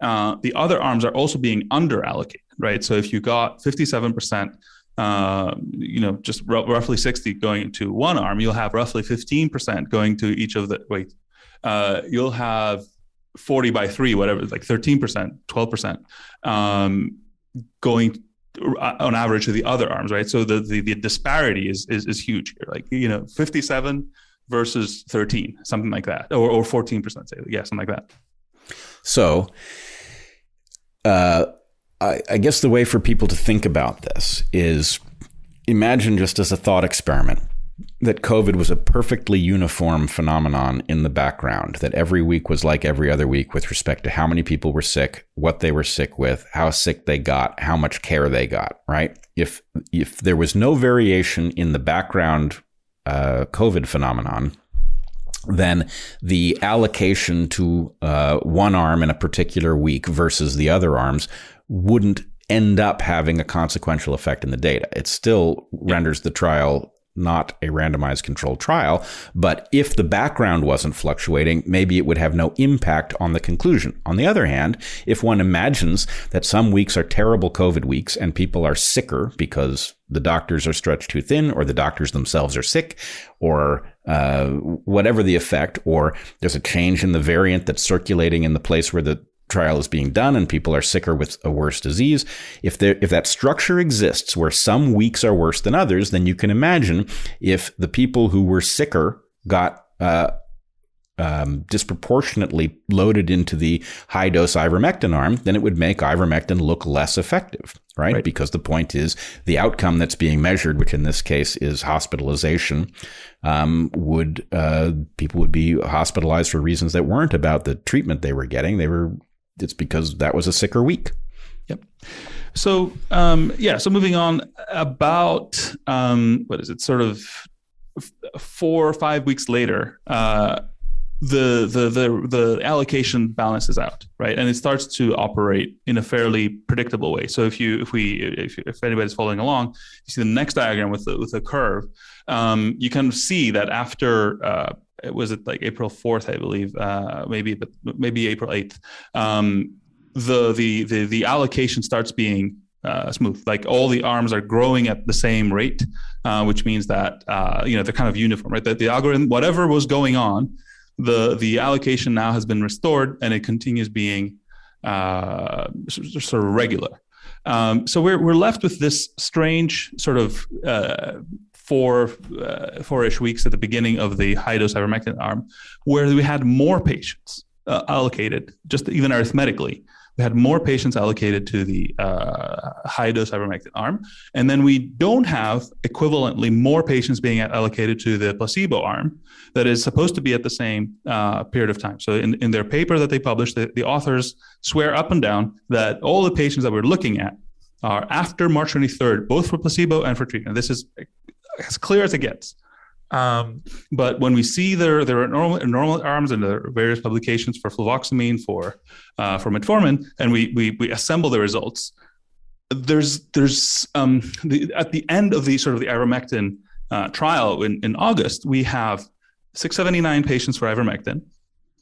uh, the other arms are also being under allocated, right? So if you got 57%, uh, you know, just r- roughly 60 going to one arm, you'll have roughly 15% going to each of the, wait, uh, you'll have 40 by three, whatever, like 13%, 12% um, going uh, on average to the other arms, right? So the, the, the disparity is, is, is huge here. Like, you know, 57 versus 13, something like that, or, or 14%, say, yeah, something like that. So, uh, I, I guess the way for people to think about this is imagine just as a thought experiment that COVID was a perfectly uniform phenomenon in the background, that every week was like every other week with respect to how many people were sick, what they were sick with, how sick they got, how much care they got, right? If, if there was no variation in the background uh, COVID phenomenon, then the allocation to uh, one arm in a particular week versus the other arms wouldn't end up having a consequential effect in the data. It still renders the trial not a randomized controlled trial. But if the background wasn't fluctuating, maybe it would have no impact on the conclusion. On the other hand, if one imagines that some weeks are terrible COVID weeks and people are sicker because the doctors are stretched too thin or the doctors themselves are sick or uh, whatever the effect, or there's a change in the variant that's circulating in the place where the trial is being done and people are sicker with a worse disease, if there if that structure exists where some weeks are worse than others, then you can imagine if the people who were sicker got uh, um, disproportionately loaded into the high dose ivermectin arm, then it would make ivermectin look less effective, right? right? Because the point is the outcome that's being measured, which in this case is hospitalization, um, would uh, people would be hospitalized for reasons that weren't about the treatment they were getting. They were it's because that was a sicker week. Yep. So um, yeah. So moving on, about um, what is it? Sort of four or five weeks later, uh, the, the the the allocation balances out, right, and it starts to operate in a fairly predictable way. So if you if we if, if anybody's following along, you see the next diagram with the with the curve. Um, you of see that after uh, was it like April 4th, I believe, uh, maybe, but maybe April 8th. Um, the, the, the, the allocation starts being uh, smooth. Like all the arms are growing at the same rate, uh, which means that, uh, you know, they're kind of uniform, right? That the algorithm, whatever was going on, the, the allocation now has been restored and it continues being uh, sort of regular. Um, so we're, we're left with this strange sort of uh, four uh, four-ish weeks at the beginning of the high dose ivermectin arm, where we had more patients uh, allocated, just even arithmetically. We had more patients allocated to the uh, high dose ivermectin arm, and then we don't have equivalently more patients being allocated to the placebo arm that is supposed to be at the same uh, period of time. So, in, in their paper that they published, the, the authors swear up and down that all the patients that we're looking at are after March 23rd, both for placebo and for treatment. This is as clear as it gets. Um, but when we see there there are normal, normal arms and the various publications for fluvoxamine for uh, for metformin, and we, we we assemble the results, there's there's um, the, at the end of the sort of the ivermectin uh, trial in, in August, we have 679 patients for ivermectin.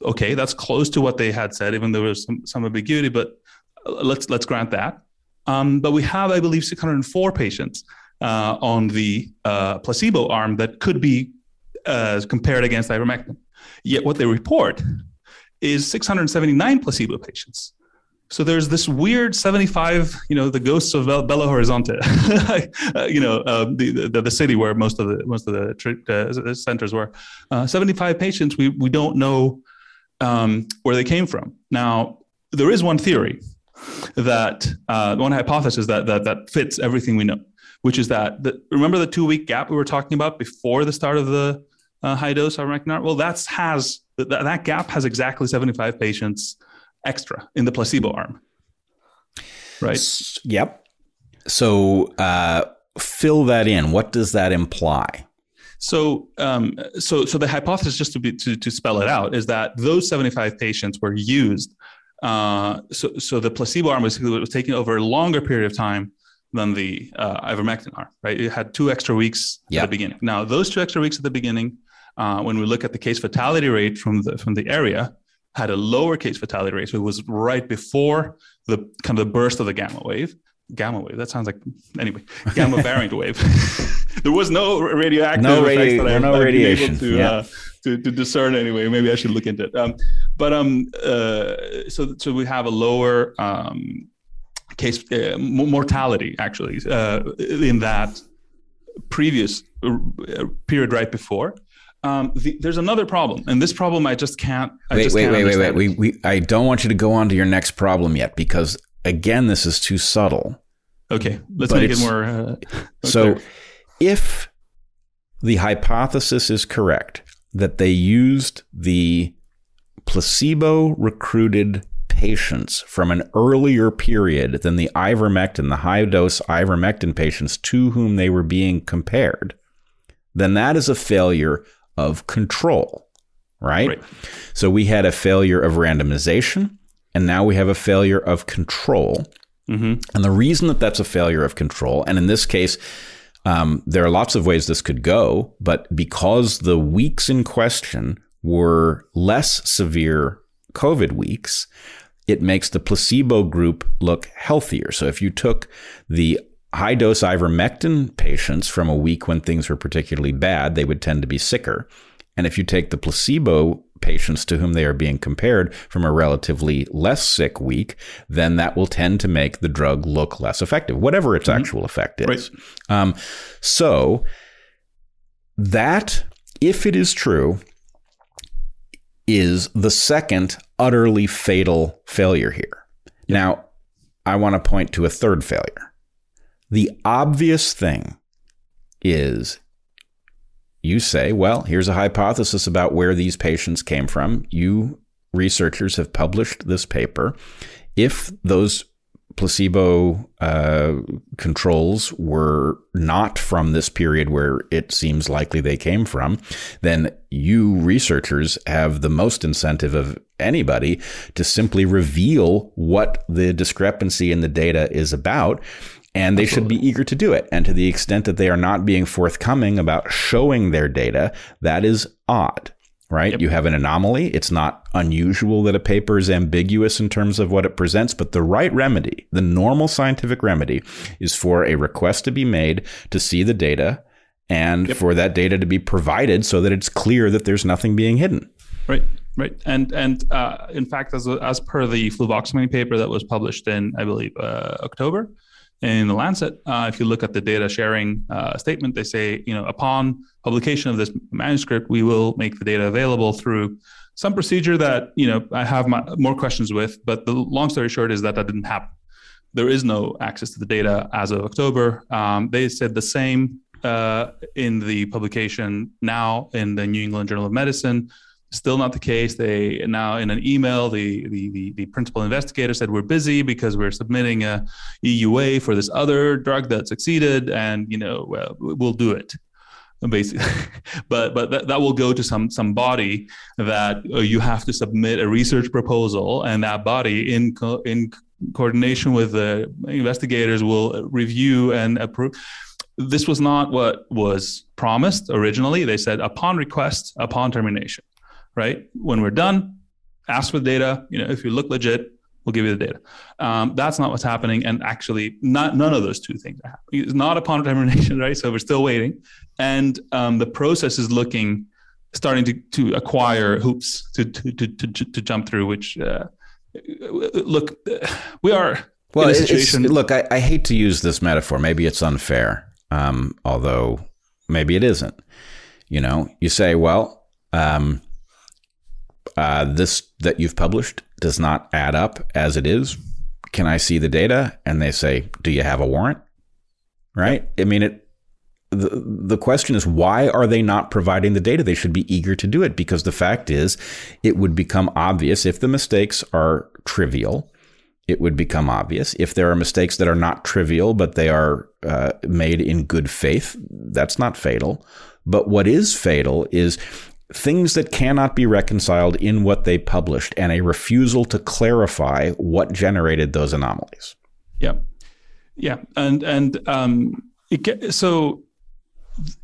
Okay, that's close to what they had said, even though there was some, some ambiguity, but uh, let's let's grant that. Um, but we have, I believe, 604 patients uh, on the uh, placebo arm that could be uh, compared against ivermectin. Yet what they report is 679 placebo patients. So there's this weird 75, you know, the ghosts of Belo Horizonte, *laughs* uh, you know, uh, the, the, the city where most of the most of the uh, centers were. 75 patients, we we don't know um, where they came from. Now there is one theory that one hypothesis that that that fits everything we know, which is that the, remember the two week gap we were talking about before the start of the uh, high dose ivermectin? Well, that's has that, that gap has exactly 75 patients extra in the placebo arm. Right. Yep. So uh, fill that in. What does that imply? So, um, so, so the hypothesis, just to be to, to spell it out, is that those 75 patients were used. Uh, so, so the placebo arm was, was taken over a longer period of time than the uh, ivermectin arm, right? It had two extra weeks yep. at the beginning. Now, those two extra weeks at the beginning, uh, when we look at the case fatality rate from the from the area, had a lower case fatality rate. So it was right before the kind of the burst of the gamma wave. Gamma wave. That sounds like anyway. Gamma *laughs* variant wave. *laughs* there was no radioactive no radi- that I, no radiation. to, yeah. uh, to, to discern anyway. Maybe I should look into it. Um, but um, uh, so so we have a lower um, case uh, mortality actually uh, in that previous uh, period right before. Um, the, there's another problem, and this problem I just can't. I wait, just wait, can't wait, wait, wait. understand We, it. we, I don't want you to go on to your next problem yet because again, this is too subtle. Okay, let's But make it more. Uh, *laughs* So, clear. if the hypothesis is correct that they used the placebo recruited patients from an earlier period than the ivermectin, the high dose ivermectin patients to whom they were being compared, then that is a failure of control, right? Right. So we had a failure of randomization, and now we have a failure of control. Mhm. And the reason that that's a failure of control, and in this case, um, there are lots of ways this could go, but because the weeks in question were less severe COVID weeks, it makes the placebo group look healthier. So if you took the high dose ivermectin patients from a week when things were particularly bad, they would tend to be sicker. And if you take the placebo patients to whom they are being compared from a relatively less sick week, then that will tend to make the drug look less effective, whatever its actual effect is. Um, so that, if it is true, is the second utterly fatal failure here. Now, I want to point to a third failure. The obvious thing is you say, well, here's a hypothesis about where these patients came from. You researchers have published this paper. If those placebo uh, controls were not from this period where it seems likely they came from, then you researchers have the most incentive of anybody to simply reveal what the discrepancy in the data is about. And they should be eager to do it. And to the extent that they are not being forthcoming about showing their data, that is odd right? You have an anomaly. It's not unusual that a paper is ambiguous in terms of what it presents, but the right remedy, the normal scientific remedy, is for a request to be made to see the data and for that data to be provided so that it's clear that there's nothing being hidden. Right, right, and and uh, in fact, as as per the fluvoxamine paper that was published in, I believe, uh, October in the Lancet, uh, if you look at the data sharing uh, statement, they say, you know, upon publication of this manuscript, we will make the data available through some procedure that you know I have my, more questions with. But the long story short is that that didn't happen. There is no access to the data as of October. Um, they said the same uh, in the publication now in the New England Journal of Medicine. Still not the case. They now in an email, the, the the the principal investigator said we're busy because we're submitting a EUA for this other drug that succeeded, and you know well, we'll do it basically. *laughs* But but that, that will go to some some body that uh, you have to submit a research proposal and that body in co- in coordination with the investigators will review and approve. This was not what was promised originally. They said upon request upon termination right? When we're done ask for the data. You know if you look legit we'll give you the data. Um, that's not what's happening. And actually not none of those two things are happening. It's not upon termination *laughs* right? So we're still waiting. And um, the process is looking starting to, to acquire hoops to, to, to, to, to jump through which uh, look we are Well, in a situation look, I, I hate to use this metaphor. Maybe it's unfair, um, although maybe it isn't. You know, you say, well, um, uh, this that you've published does not add up as it is. Can I see the data? And they say, do you have a warrant? Right? I mean, it. The, the question is why are they not providing the data? They should be eager to do it because the fact is, it would become obvious if the mistakes are trivial it would become obvious. If there are mistakes that are not trivial, but they are uh, made in good faith, that's not fatal. But what is fatal is things that cannot be reconciled in what they published and a refusal to clarify what generated those anomalies. Yeah. Yeah. And, and, um, it, so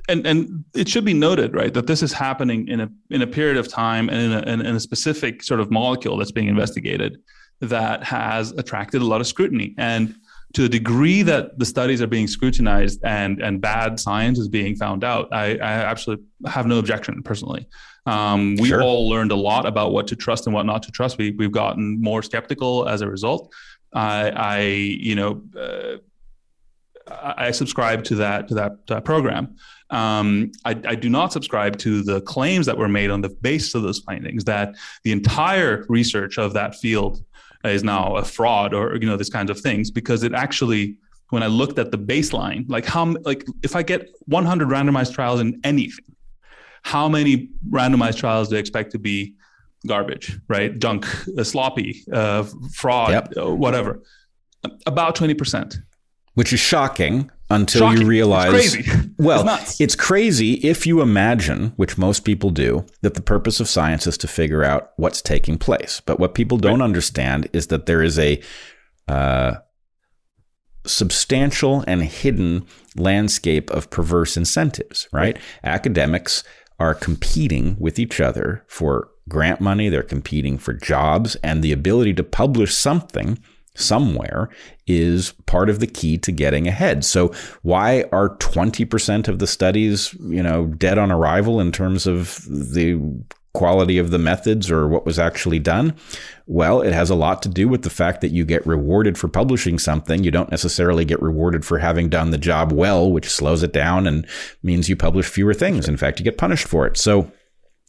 and and it should be noted, right, that this is happening in a in a period of time and in a, in, in a specific sort of molecule that's being investigated that has attracted a lot of scrutiny. And to the degree that the studies are being scrutinized and and bad science is being found out, I, I absolutely have no objection personally. Um, we sure. all learned a lot about what to trust and what not to trust. We we've gotten more skeptical as a result. I, I you know. Uh, I subscribe to that to that uh, program. Um, I, I, do not subscribe to the claims that were made on the basis of those findings that the entire research of that field is now a fraud or you know these kinds of things because it actually when I looked at the baseline, like how like if I get 100 randomized trials in anything, how many randomized trials do I expect to be garbage, right? Junk, uh, sloppy, uh, fraud, yep. uh, whatever. About 20% which is shocking until shocking. you realize *laughs* it's well it's, it's, crazy if you imagine which most people do that the purpose of science is to figure out what's taking place but what people don't right. understand is that there is a uh, substantial and hidden landscape of perverse incentives right? right academics are competing with each other for grant money they're competing for jobs and the ability to publish something somewhere is part of the key to getting ahead. So why are 20% of the studies, you know, dead on arrival in terms of the quality of the methods or what was actually done? Well, it has a lot to do with the fact that you get rewarded for publishing something. You don't necessarily get rewarded for having done the job well, which slows it down and means you publish fewer things. In fact, you get punished for it. So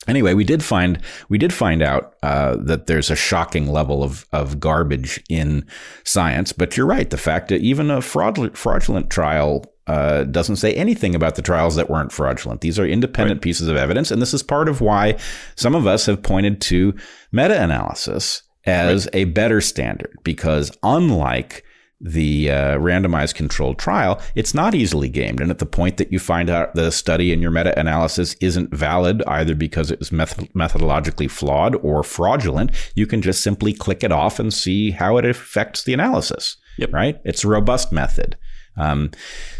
anyway, we did find we did find out uh, that there's a shocking level of of garbage in science. But you're right. The fact that even a fraudulent fraudulent trial uh, doesn't say anything about the trials that weren't fraudulent. These are independent right. pieces of evidence, and this is part of why some of us have pointed to meta-analysis as right. a better standard because unlike the uh, randomized controlled trial, it's not easily gamed. And at the point that you find out the study in your meta analysis isn't valid, either because it was method- methodologically flawed or fraudulent, you can just simply click it off and see how it affects the analysis. Yep. Right? It's a robust method. Um,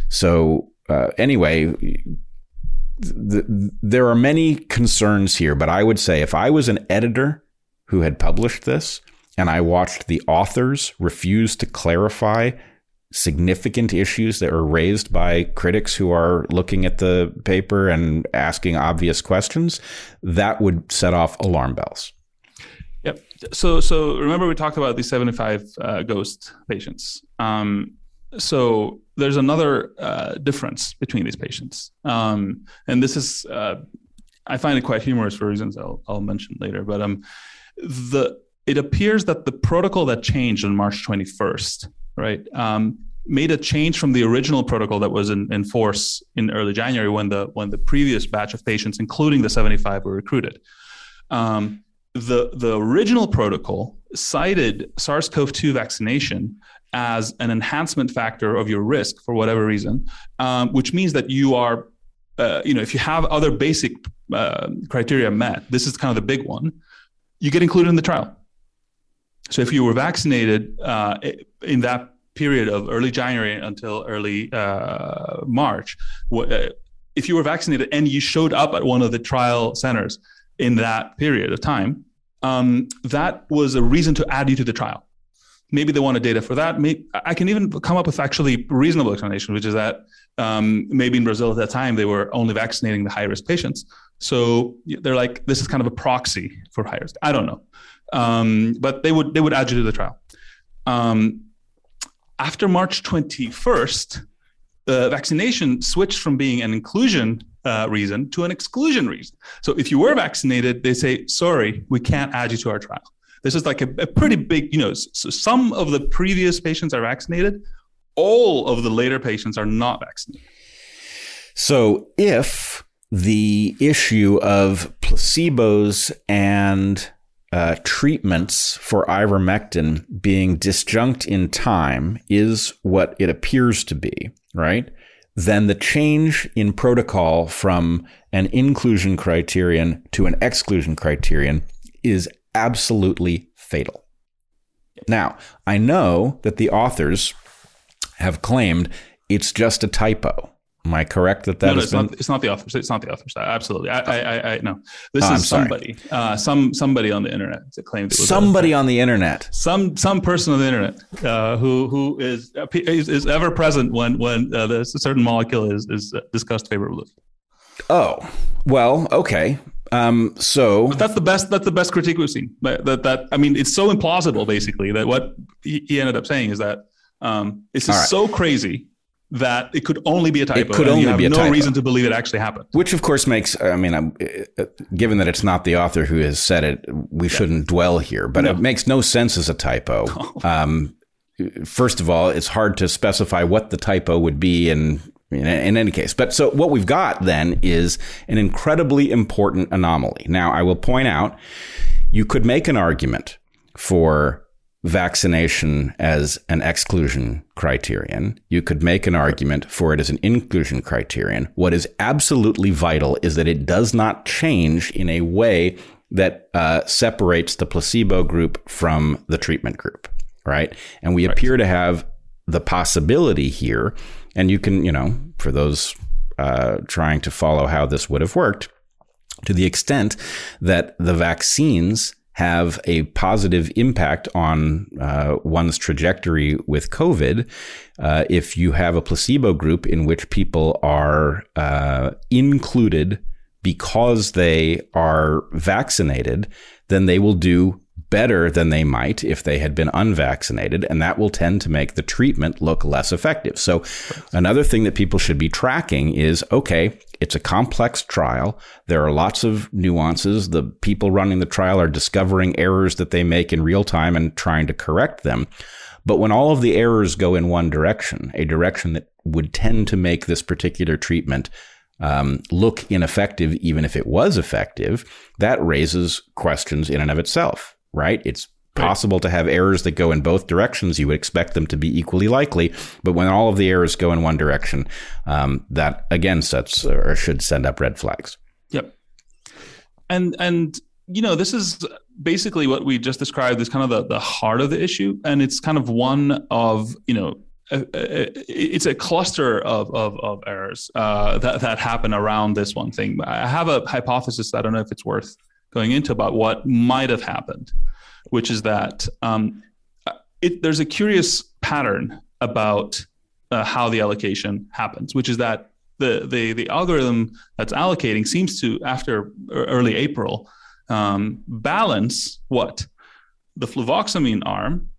so, uh, anyway, th- there are many concerns here, but I would say if I was an editor who had published this, and I watched the authors refuse to clarify significant issues that were raised by critics who are looking at the paper and asking obvious questions, that would set off alarm bells. Yep. So, so remember we talked about these 75 uh, ghost patients. Um, so there's another uh, difference between these patients, um, and this is uh, I find it quite humorous for reasons I'll, I'll mention later. But um, the it appears that the protocol that changed on March 21st, right, um, made a change from the original protocol that was in, in force in early January when the when the previous batch of patients, including the 75, were recruited. Um, the the original protocol cited SARS-CoV-2 vaccination as an enhancement factor of your risk for whatever reason, um, which means that you are, uh, you know, if you have other basic uh, criteria met, this is kind of the big one, you get included in the trial. So if you were vaccinated uh, in that period of early January until early uh, March, uh, if you were vaccinated and you showed up at one of the trial centers in that period of time, um, that was a reason to add you to the trial. Maybe they wanted data for that. Maybe, I can even come up with actually reasonable explanation, which is that um, maybe in Brazil at that time they were only vaccinating the high risk patients. So they're like, this is kind of a proxy for high risk. I don't know. Um, but they would they would add you to the trial. Um, after March 21st, the vaccination switched from being an inclusion uh, reason to an exclusion reason. So if you were vaccinated, they say, sorry, we can't add you to our trial. This is like a, a pretty big, you know, so some of the previous patients are vaccinated, all of the later patients are not vaccinated. So if the issue of placebos and uh, treatments for ivermectin being disjunct in time is what it appears to be, right? then the change in protocol from an inclusion criterion to an exclusion criterion is absolutely fatal. Now, I know that the authors have claimed it's just a typo. Am I correct that that no, no, it's, been? not, it's not the authors. It's not the authors. Absolutely. I, I, I, I no. This Oh, is somebody, uh, some somebody on the internet that was Somebody on the internet. some some person on the internet uh, who who is, is is ever present when when uh, this certain molecule is is discussed favorably. Oh, well, okay. Um, so But that's the best. That's the best critique we've seen. That, that, that I mean, it's so implausible, basically, that what he, he ended up saying is that um, All just right. so crazy that it could only be a typo. It could only be a no typo. reason to believe it actually happened. Which, of course, makes, I mean, um, uh, given that it's not the author who has said it, we shouldn't dwell here, but No. it makes no sense as a typo. *laughs* Um, first of all, it's hard to specify what the typo would be in, in, in any case. But so what we've got then is an incredibly important anomaly. Now, I will point out you could make an argument for vaccination as an exclusion criterion. You could make an argument for it as an inclusion criterion. What is absolutely vital is that it does not change in a way that uh, separates the placebo group from the treatment group, right? And we appear to have the possibility here, and you can, you know, for those uh, trying to follow how this would have worked, to the extent that the vaccines have a positive impact on uh, one's trajectory with COVID. Uh, if you have a placebo group in which people are uh, included because they are vaccinated, then they will do better than they might if they had been unvaccinated, and that will tend to make the treatment look less effective. So, another thing that people should be tracking is okay, it's a complex trial. There are lots of nuances. The people running the trial are discovering errors that they make in real time and trying to correct them. But when all of the errors go in one direction, a direction that would tend to make this particular treatment um, look ineffective, even if it was effective, that raises questions in and of itself, right? It's possible to have errors that go in both directions. You would expect them to be equally likely, but when all of the errors go in one direction, um, that again sets or should send up red flags. Yep. And and you know this is basically what we just described is kind of the the heart of the issue, and it's kind of one of you know. It's a cluster of, of, of errors uh, that, that happen around this one thing. I have a hypothesis. I don't know if it's worth going into about what might have happened, which is that um, it, there's a curious pattern about uh, how the allocation happens, which is that the, the, the algorithm that's allocating seems to, after early April, um, balance what? The fluvoxamine arm.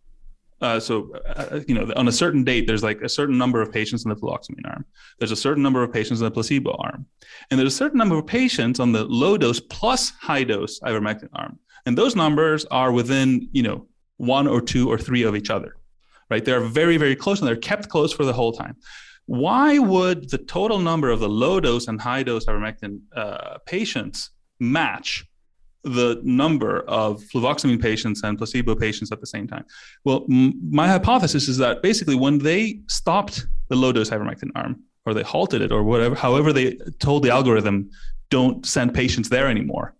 Uh, so, uh, you know, on a certain date, there's like a certain number of patients in the fluvoxamine arm. There's a certain number of patients in the placebo arm. And there's a certain number of patients on the low dose plus high dose ivermectin arm. And those numbers are within, you know, one or two or three of each other, right? They're very, very close and they're kept close for the whole time. Why would the total number of the low dose and high dose ivermectin uh, patients match the number of fluvoxamine patients and placebo patients at the same time? Well, m- my hypothesis is that basically when they stopped the low dose ivermectin arm or they halted it or whatever, however they told the algorithm, don't send patients there anymore.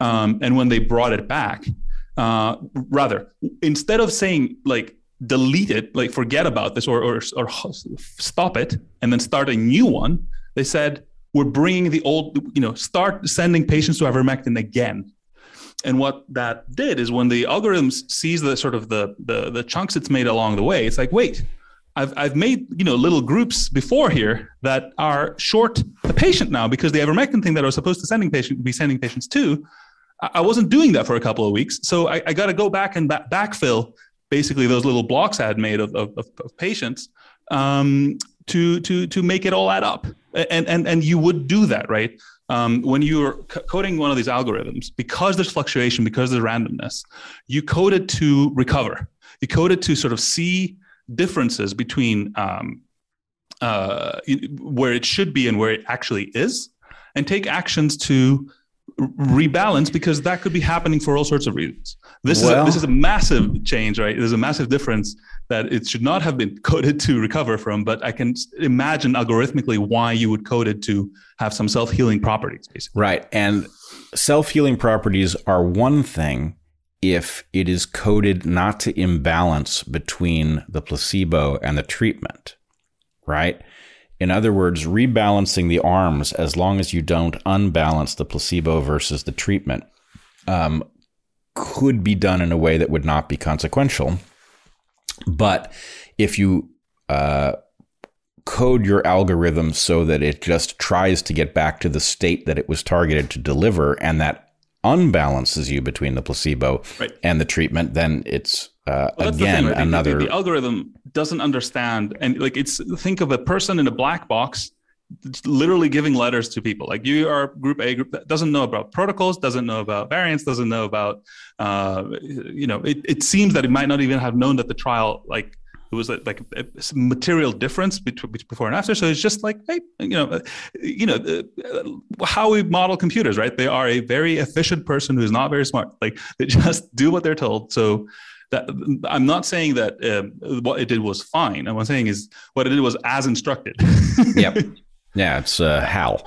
Um, and when they brought it back, uh, rather, instead of saying like delete it, like forget about this or, or, or stop it and then start a new one, they said, we're bringing the old, you know, start sending patients to ivermectin again. And what that did is when the algorithm sees the sort of the, the, the chunks it's made along the way, it's like, wait, I've, I've made you know little groups before here that are short a patient now because the ivermectin thing that I was supposed to sending patient be sending patients to, I, wasn't doing that for a couple of weeks. So I, I got to go back and ba- backfill basically those little blocks I had made of, of, of, of patients um, to to to make it all add up. And and and you would do that, right? Um, when you're c- coding one of these algorithms, because there's fluctuation, because there's randomness, you code it to recover. You code it to sort of see differences between um, uh, where it should be and where it actually is, and take actions to rebalance because that could be happening for all sorts of reasons. This well, is a, this is a massive change, right? There's a massive difference that it should not have been coded to recover from, but I can imagine algorithmically why you would code it to have some self healing properties, basically. Right, and self healing properties are one thing if it is coded not to imbalance between the placebo and the treatment, right? In other words, rebalancing the arms as long as you don't unbalance the placebo versus the treatment um, could be done in a way that would not be consequential. But if you uh, code your algorithm so that it just tries to get back to the state that it was targeted to deliver and that unbalances you between the placebo right. and the treatment, then it's uh, well, again the thing, right? another. The, the, the, algorithm doesn't understand, and like it's think of a person in a black box, literally giving letters to people. Like you are group A, group that doesn't know about protocols, doesn't know about variants, doesn't know about, uh, you know, it, it seems that it might not even have known that the trial like it was like a, material difference between before and after. So it's just like, hey, you know, uh, you know, uh, how we model computers, right? They are a very efficient person who is not very smart. Like they *laughs* just do what they're told. So that I'm not saying that um, what it did was fine. I'm saying is what it did was as instructed. yep. *laughs* Yeah, it's uh, how.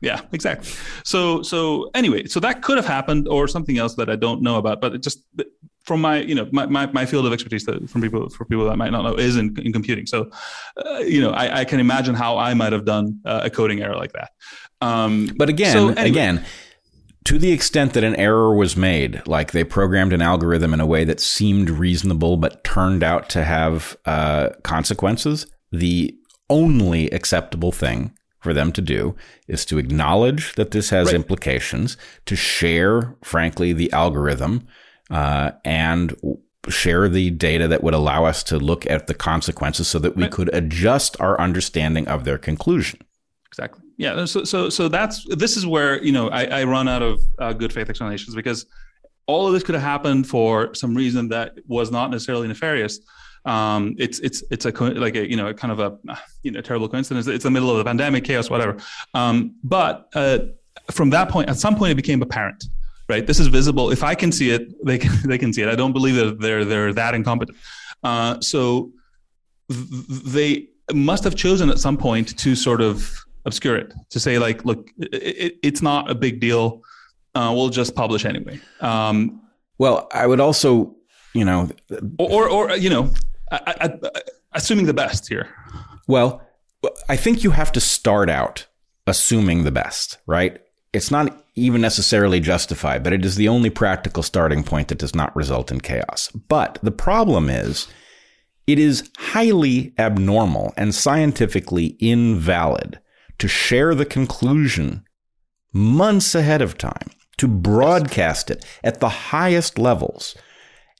Yeah, exactly. So so anyway, so that could have happened or something else that I don't know about, but it just from my you know my, my, my field of expertise that from people for people that might not know is in, in computing so uh, you know I, I, can imagine how i might have done uh, a coding error like that um, but again so anyway. again to the extent that an error was made like they programmed an algorithm in a way that seemed reasonable but turned out to have uh, consequences the only acceptable thing for them to do is to acknowledge that this has right. implications to share frankly the algorithm uh, and share the data that would allow us to look at the consequences so that we right. could adjust our understanding of their conclusion. Exactly. Yeah. So, so, so that's this is where you know I, I run out of uh, good faith explanations because all of this could have happened for some reason that was not necessarily nefarious. Um, it's it's it's a like a you know kind of a you know terrible coincidence. It's the middle of the pandemic, chaos, whatever. Um, but uh, from that point, at some point, it became apparent right? This is visible. If I can see it, they can, *laughs* they can see it. I don't believe that they're they're that incompetent. Uh, so th- they must have chosen at some point to sort of obscure it, to say like, look, it, it's not a big deal. Uh, we'll just publish anyway. Um, well, I would also, you know, or or, or you know, I, I, I, assuming the best here. Well, I think you have to start out assuming the best, right? It's not even necessarily justified, but it is the only practical starting point that does not result in chaos. But the problem is, it is highly abnormal and scientifically invalid to share the conclusion months ahead of time, to broadcast it at the highest levels,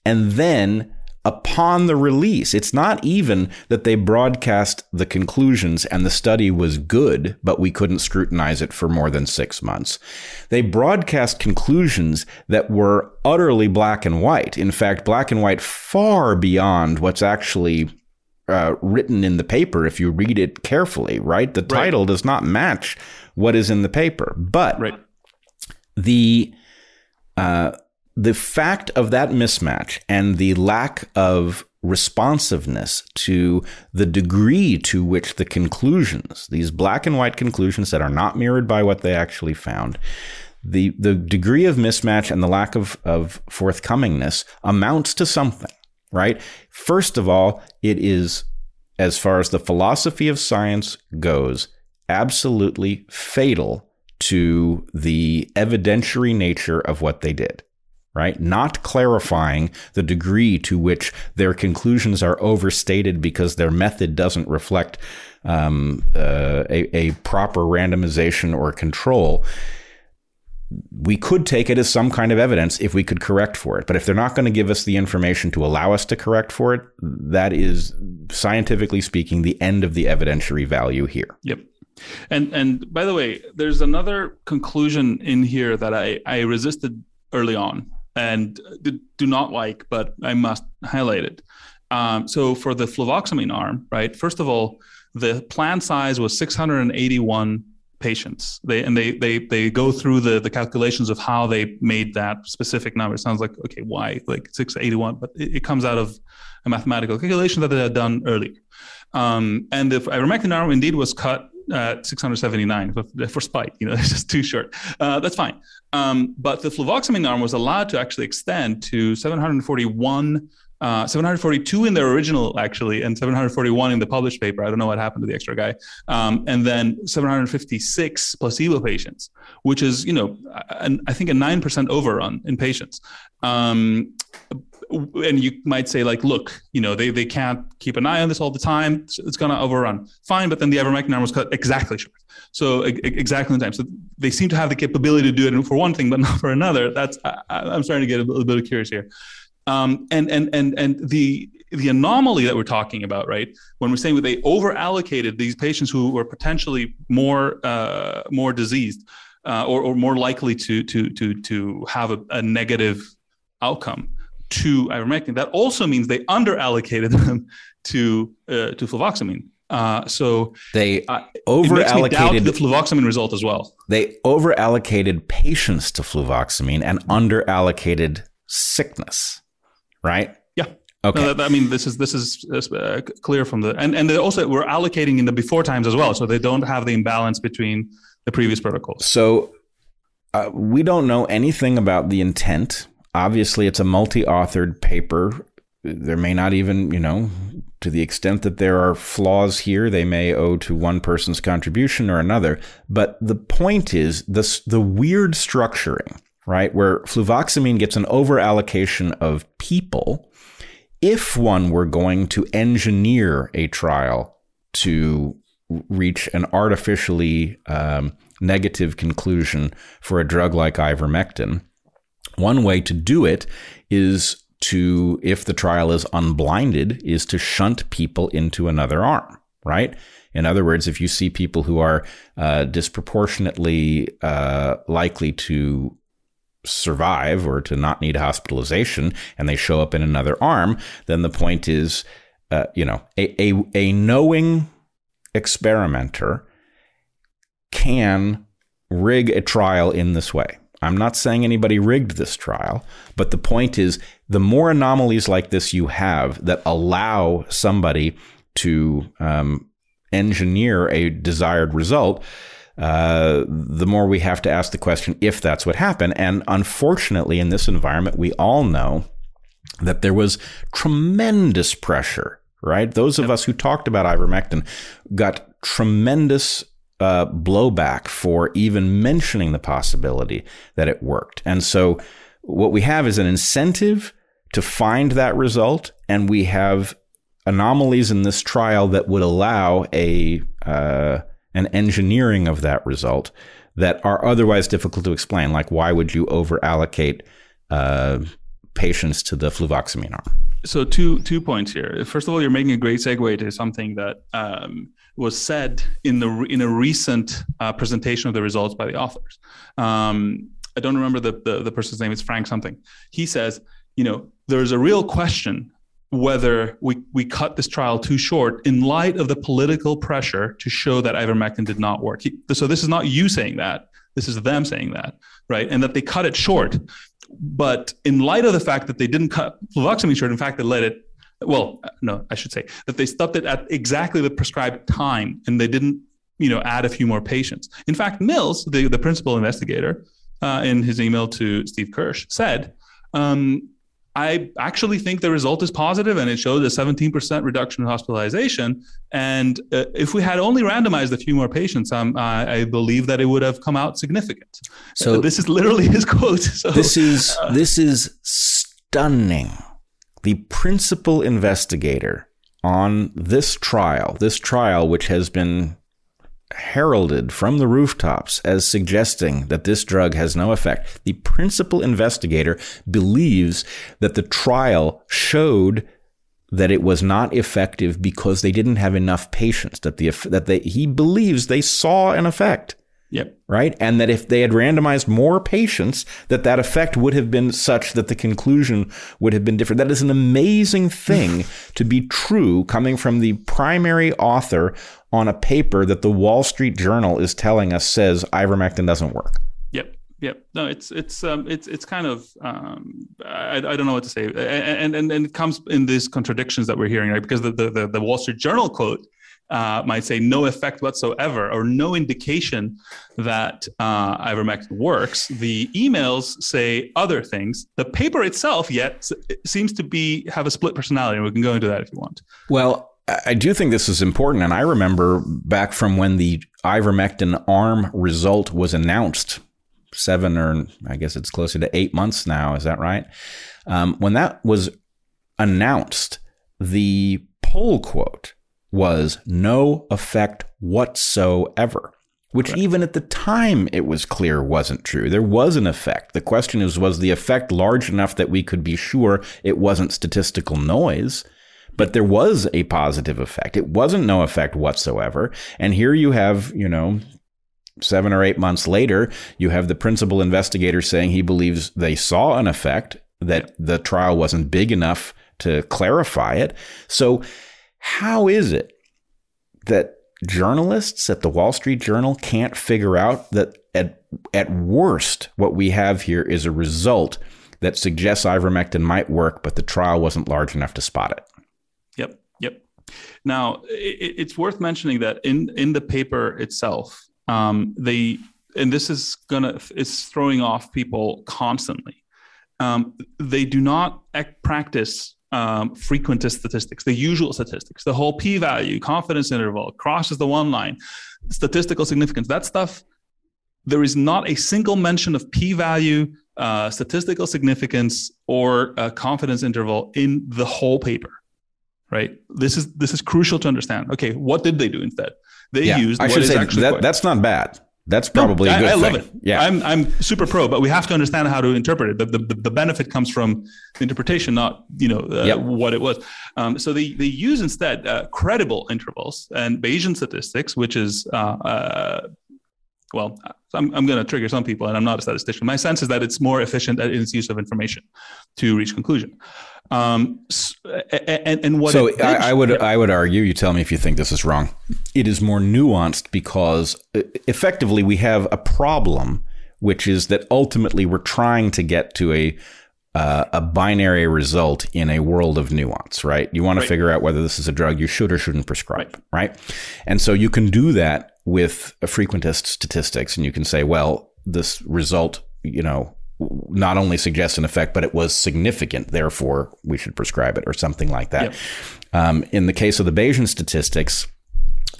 and then upon the release. It's not even that they broadcast the conclusions and the study was good, but we couldn't scrutinize it for more than six months. They broadcast conclusions that were utterly black and white. In fact, black and white far beyond what's actually uh, written in the paper if you read it carefully, right? The title right. does not match what is in the paper. But right. the. Uh, the fact of that mismatch and the lack of responsiveness to the degree to which the conclusions, these black and white conclusions that are not mirrored by what they actually found, the, the degree of mismatch and the lack of, of forthcomingness amounts to something, right? First of all, it is, as far as the philosophy of science goes, absolutely fatal to the evidentiary nature of what they did right? Not clarifying the degree to which their conclusions are overstated because their method doesn't reflect um, uh, a, a proper randomization or control. We could take it as some kind of evidence if we could correct for it. But if they're not going to give us the information to allow us to correct for it, that is, scientifically speaking, the end of the evidentiary value here. Yep. And and by the way, there's another conclusion in here that I, I resisted early on and do not like, but I must highlight it. Um, so for the fluvoxamine arm, right? First of all, the plan size was 681 patients. They and they they they go through the the calculations of how they made that specific number. It sounds like okay, why like six eighty one, but it, it, comes out of a mathematical calculation that they had done earlier. Um, and the ivermectin arm indeed was cut at 679 for, for spite. You know, *laughs* it's just too short. Uh, that's fine. Um, but the fluvoxamine arm was allowed to actually extend to 741 uh, 742 in their original actually and 741 in the published paper i don't know what happened to the extra guy um, and then 756 placebo patients which is you know an, i think a 9% overrun in patients um, and you might say like look you know they, they can't keep an eye on this all the time. It's going to overrun. Fine but then the ivermectin arm was cut exactly short. So exactly in time. So they seem to have the capability to do it for one thing but *laughs* not for another. That's I, am starting to get a little bit curious here. Um, and and and and the the anomaly that we're talking about, right? When we're saying that they over allocated these patients who were potentially more uh, more diseased uh, or, or more likely to to to to have a, a negative outcome to ivermectin, that also means they under allocated them to uh, to fluvoxamine. Uh, so they uh, over allocated the fluvoxamine result as well. They over allocated patients to fluvoxamine and under allocated sickness right? Yeah. Okay. No, that, I mean, this is this is uh, clear from the and and they also we're allocating in the before times as well, so they don't have the imbalance between the previous protocols. So uh, we don't know anything about the intent. Obviously, it's a multi-authored paper. There may not even, you know, to the extent that there are flaws here, they may owe to one person's contribution or another. But the point is this the weird structuring right? Where fluvoxamine gets an overallocation of people. If one were going to engineer a trial to reach an artificially um, negative conclusion for a drug like ivermectin, one way to do it is to, if the trial is unblinded, is to shunt people into another arm, right? In other words, if you see people who are uh, disproportionately uh, likely to survive or to not need hospitalization and they show up in another arm, then the point is, uh, you know, a, a, a knowing experimenter can rig a trial in this way. I'm not saying anybody rigged this trial, but the point is the more anomalies like this you have that allow somebody to um, engineer a desired result, uh, the more we have to ask the question if that's what happened. And unfortunately, in this environment, we all know that there was tremendous pressure, right? Those of us who talked about ivermectin got tremendous uh, blowback for even mentioning the possibility that it worked. And so, what we have is an incentive to find that result, and we have anomalies in this trial that would allow a uh, and engineering of that result that are otherwise difficult to explain. Like, why would you over allocate uh, patients to the fluvoxamine arm? So, two two points here. First of all, you're making a great segue to something that um, was said in the in a recent uh, presentation of the results by the authors. Um, I don't remember the, the the person's name. It's Frank something. He says, you know, there's a real question whether we, we cut this trial too short in light of the political pressure to show that ivermectin did not work. So this is not you saying that. This is them saying that, right? And that they cut it short. But in light of the fact that they didn't cut fluvoxamine short, in fact, they let it, well, no, I should say that they stopped it at exactly the prescribed time and they didn't, you know, add a few more patients. In fact, Mills, the, the principal investigator, uh, in his email to Steve Kirsch, said, um, I actually think the result is positive and it showed a 17% reduction in hospitalization. And uh, if we had only randomized a few more patients, um, I, I, believe that it would have come out significant. So uh, this is literally his quote. *laughs* So, this is uh, this is stunning. The principal investigator on this trial, this trial which has been heralded from the rooftops as suggesting that this drug has no effect. The principal investigator believes that the trial showed that it was not effective because they didn't have enough patients that the that they he believes they saw an effect Yep. Right. And that if they had randomized more patients, that that effect would have been such that the conclusion would have been different. That is an amazing *laughs* thing to be true coming from the primary author on a paper that the Wall Street Journal is telling us says ivermectin doesn't work. Yep. Yep. No, it's it's um, it's it's kind of um, I, I don't know what to say, and and and it comes in these contradictions that we're hearing, right? Because the the, the Wall Street Journal quote uh, might say no effect whatsoever or no indication that uh, ivermectin works. The emails say other things. The paper itself yet seems to be have a split personality, and we can go into that if you want. Well, I do think this is important, and I remember back from when the ivermectin arm result was announced, seven or I guess it's closer to eight months now. Is that right? Um, when that was announced, the poll quote was no effect whatsoever, which right. even at the time it was clear wasn't true. There was an effect. The question is, was the effect large enough that we could be sure it wasn't statistical noise? But there was a positive effect. It wasn't no effect whatsoever. And here you have, you know, seven or eight months later, you have the principal investigator saying he believes they saw an effect, that the trial wasn't big enough to clarify it. So how is it that journalists at the Wall Street Journal can't figure out that at, at worst, what we have here is a result that suggests ivermectin might work, but the trial wasn't large enough to spot it? Yep. Yep. Now, it, it's worth mentioning that in, in the paper itself, um, they, and this is gonna, it's throwing off people constantly. Um, they do not practice um, frequentist statistics, the usual statistics, the whole p value, confidence interval, crosses the one line, statistical significance, that stuff, there is not a single mention of p value, uh, statistical significance, or confidence interval in the whole paper. Right. This is this is crucial to understand. Okay, what did they do instead? They yeah, used. I should say that, that's not bad. That's probably no, a good I, I thing. love it. Yeah, I'm I'm super pro, but we have to understand how to interpret it. The the, the benefit comes from the interpretation, not you know uh, yep. what it was. Um, so they they use instead uh, credible intervals and Bayesian statistics, which is uh, uh well, I'm, I'm going to trigger some people, and I'm not a statistician. My sense is that it's more efficient in its use of information to reach conclusion. Um, and, and what so I, I, would. I would argue. You tell me if you think this is wrong. It is more nuanced because effectively we have a problem, which is that ultimately we're trying to get to a uh, a binary result in a world of nuance, right? You want to right. figure out whether this is a drug you should or shouldn't prescribe, right. right? And so you can do that with a frequentist statistics, and you can say, well, this result, you know, not only suggests an effect, but it was significant. Therefore, we should prescribe it or something like that. Yep. Um, in the case of the Bayesian statistics,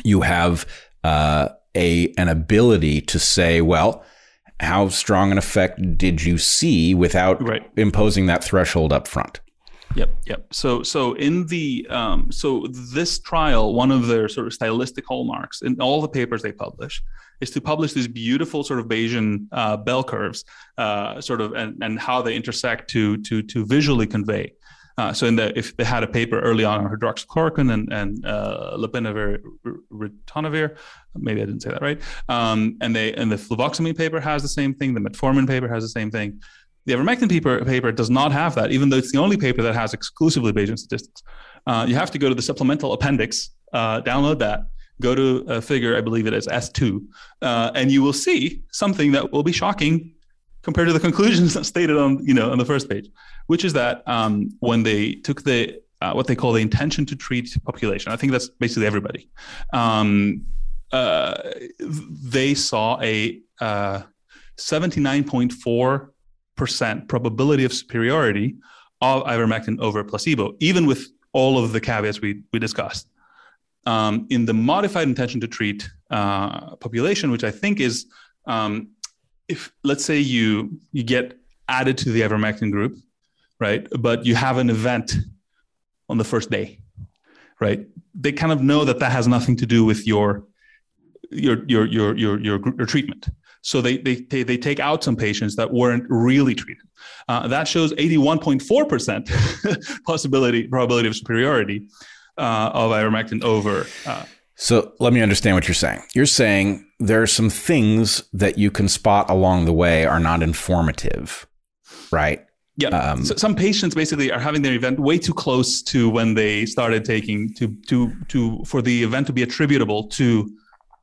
you have uh, a an ability to say, well, how strong an effect did you see without right. imposing that threshold up front? Yep, yep. So, so in the um, so this trial, one of their sort of stylistic hallmarks in all the papers they publish is to publish these beautiful sort of Bayesian uh, bell curves, uh, sort of, and, and how they intersect to to to visually convey. Uh, so, in the if they had a paper early on on hydroxychloroquine and and uh, lopinavir ritonavir, maybe I didn't say that right. Um, and they and the fluvoxamine paper has the same thing. The metformin paper has the same thing. The ivermectin paper, paper does not have that, even though it's the only paper that has exclusively Bayesian statistics. Uh, you have to go to the supplemental appendix, uh, download that, go to a figure, I believe it is S2, uh, and you will see something that will be shocking compared to the *laughs* conclusions stated on, you know, on the first page, which is that um, when they took the uh, what they call the intention to treat population, I think that's basically everybody. Um, uh, they saw a 79.4 uh, percent probability of superiority of ivermectin over placebo, even with all of the caveats we, we discussed. Um, in the modified intention to treat uh, population, which I think is, um, if let's say you you get added to the ivermectin group, right, but you have an event on the first day, right? They kind of know that that has nothing to do with your your your your your your, your treatment. So they, they, they take out some patients that weren't really treated. Uh, that shows 81.4% *laughs* possibility probability of superiority uh, of ivermectin over uh, So let me understand what you're saying. You're saying there are some things that you can spot along the way are not informative, right? Yeah. Um, so some patients basically are having their event way too close to when they started taking to to to for the event to be attributable to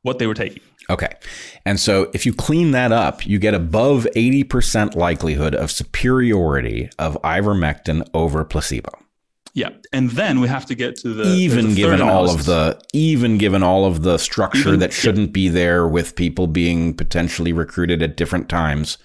what they were taking. Okay. And so if you clean that up, you get above 80% likelihood of superiority of ivermectin over placebo. Yeah, and then we have to get to the even given all of the even given all of the structure even, that shouldn't yeah. be there with people being potentially recruited at different times.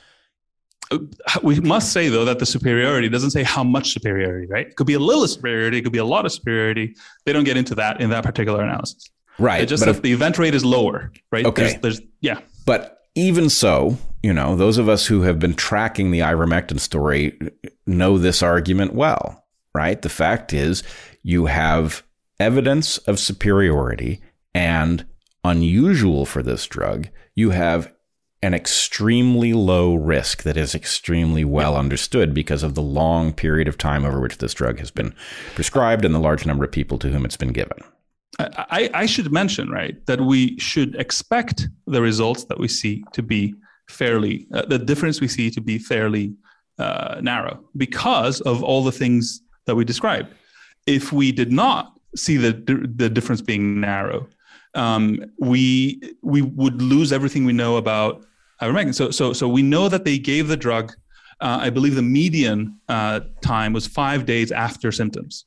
Uh, we must say though that the superiority doesn't say how much superiority, right? It could be a little superiority, it could be a lot of superiority. They don't get into that in that particular analysis. Right. It just if, the event rate is lower, right? Okay. There's, there's yeah. But even so, you know, those of us who have been tracking the ivermectin story know this argument well right? The fact is, you have evidence of superiority and unusual for this drug, you have an extremely low risk that is extremely well understood because of the long period of time over which this drug has been prescribed and the large number of people to whom it's been given. I, I should mention, right, that we should expect the results that we see to be fairly, uh, the difference we see to be fairly uh, narrow because of all the things that we described. If we did not see the the difference being narrow, um, we we would lose everything we know about ivermectin. So so so we know that they gave the drug. Uh, I believe the median uh, time was five days after symptoms.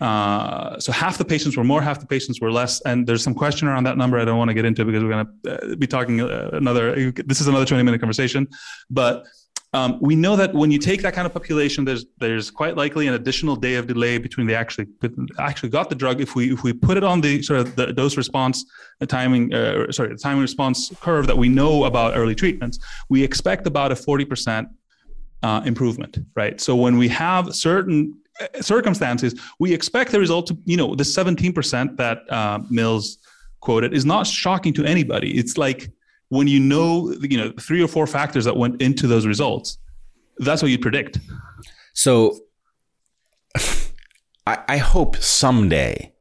Uh, so half the patients were more, half the patients were less, and there's some question around that number. I don't want to get into because we're going to uh, be talking uh, another. This is another 20 minute conversation, but um, we know that when you take that kind of population, there's there's quite likely an additional day of delay between they actually actually got the drug. If we if we put it on the sort of the dose response the timing uh, sorry the timing response curve that we know about early treatments, we expect about a forty percent uh, improvement, right? So when we have certain uh, circumstances, we expect the result to you know the seventeen percent that uh, Mills quoted is not shocking to anybody. It's like when you know you know three or four factors that went into those results that's what you predict. So *laughs* I, I hope someday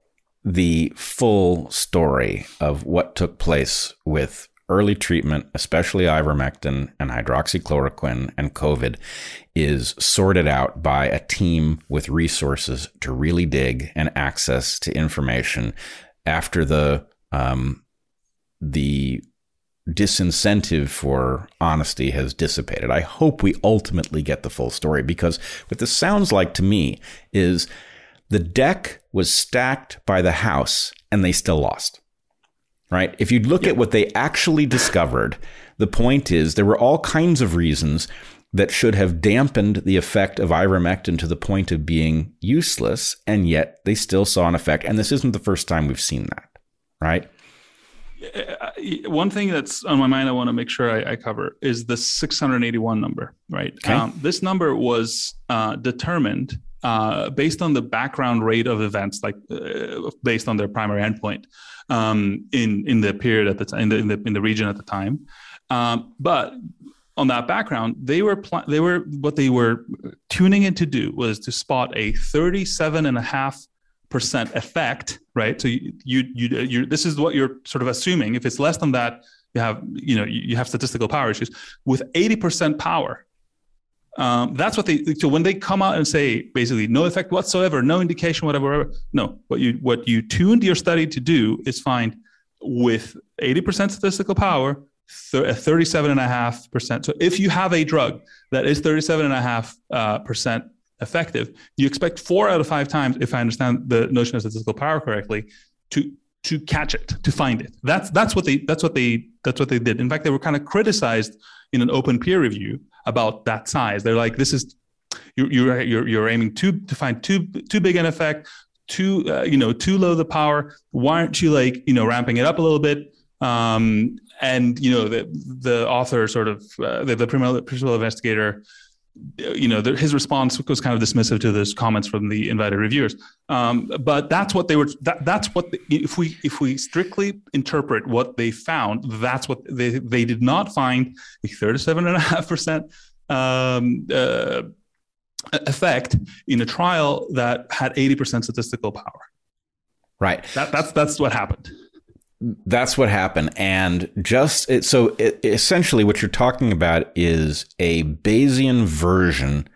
the full story of what took place with early treatment, especially ivermectin and hydroxychloroquine and COVID, is sorted out by a team with resources to really dig and access to information after the um, the disincentive for honesty has dissipated. I hope we ultimately get the full story because what this sounds like to me is the deck was stacked by the house and they still lost. Right? If you look at what they actually discovered, the point is there were all kinds of reasons that should have dampened the effect of ivermectin to the point of being useless, and yet they still saw an effect. And this isn't the first time we've seen that, right? One thing that's on my mind, I want to make sure I, I cover is the 681 number, right? Okay. Um, this number was uh, determined uh, based on the background rate of events, like uh, based on their primary endpoint um, in in the period at the time, in the, in the in the region at the time. Um, but on that background, they were pl- they were what they were tuning in to do was to spot a 37 and a half percent effect, right? So you, you, you, this is what you're sort of assuming. If it's less than that, you have, you know, you have statistical power issues. With 80% power, um, that's what they. So when they come out and say basically no effect whatsoever, no indication, whatever, no. What you what you tuned your study to do is find with 80% statistical power, th- 37.5%. So if you have a drug that is 37.5 uh, percent effective, you expect four out of five times, if I understand the notion of statistical power correctly, to to catch it, to find it. That's that's what they that's what they that's what they did. In fact, they were kind of criticized in an open peer review about that size. They're like, this is you're you're you're, you're aiming too to find too too big an effect, too uh, you know too low the power. Why aren't you like you know ramping it up a little bit? Um, and you know the the author sort of uh, the, the principal investigator you know, the, his response was kind of dismissive to those comments from the invited reviewers. Um, but that's what they were. That, that's what the, if we if we strictly interpret what they found, that's what they they did not find a thirty-seven and a half percent um, uh, effect in a trial that had eighty percent statistical power. Right. That, that's that's what happened. That's what happened. And just it, so it, essentially, what you're talking about is a Bayesian version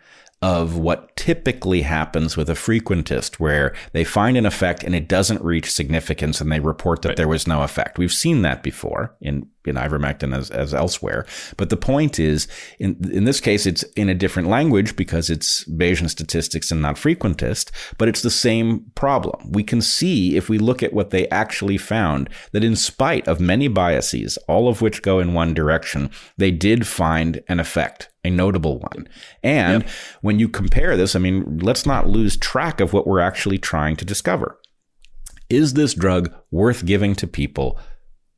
of what typically happens with a frequentist, where they find an effect and it doesn't reach significance and they report that right. there was no effect. We've seen that before in, in ivermectin as, as elsewhere. But the point is, in, in this case, it's in a different language because it's Bayesian statistics and not frequentist, but it's the same problem. We can see if we look at what they actually found that in spite of many biases, all of which go in one direction, they did find an effect a notable one. And yep. when you compare this, I mean, let's not lose track of what we're actually trying to discover. Is this drug worth giving to people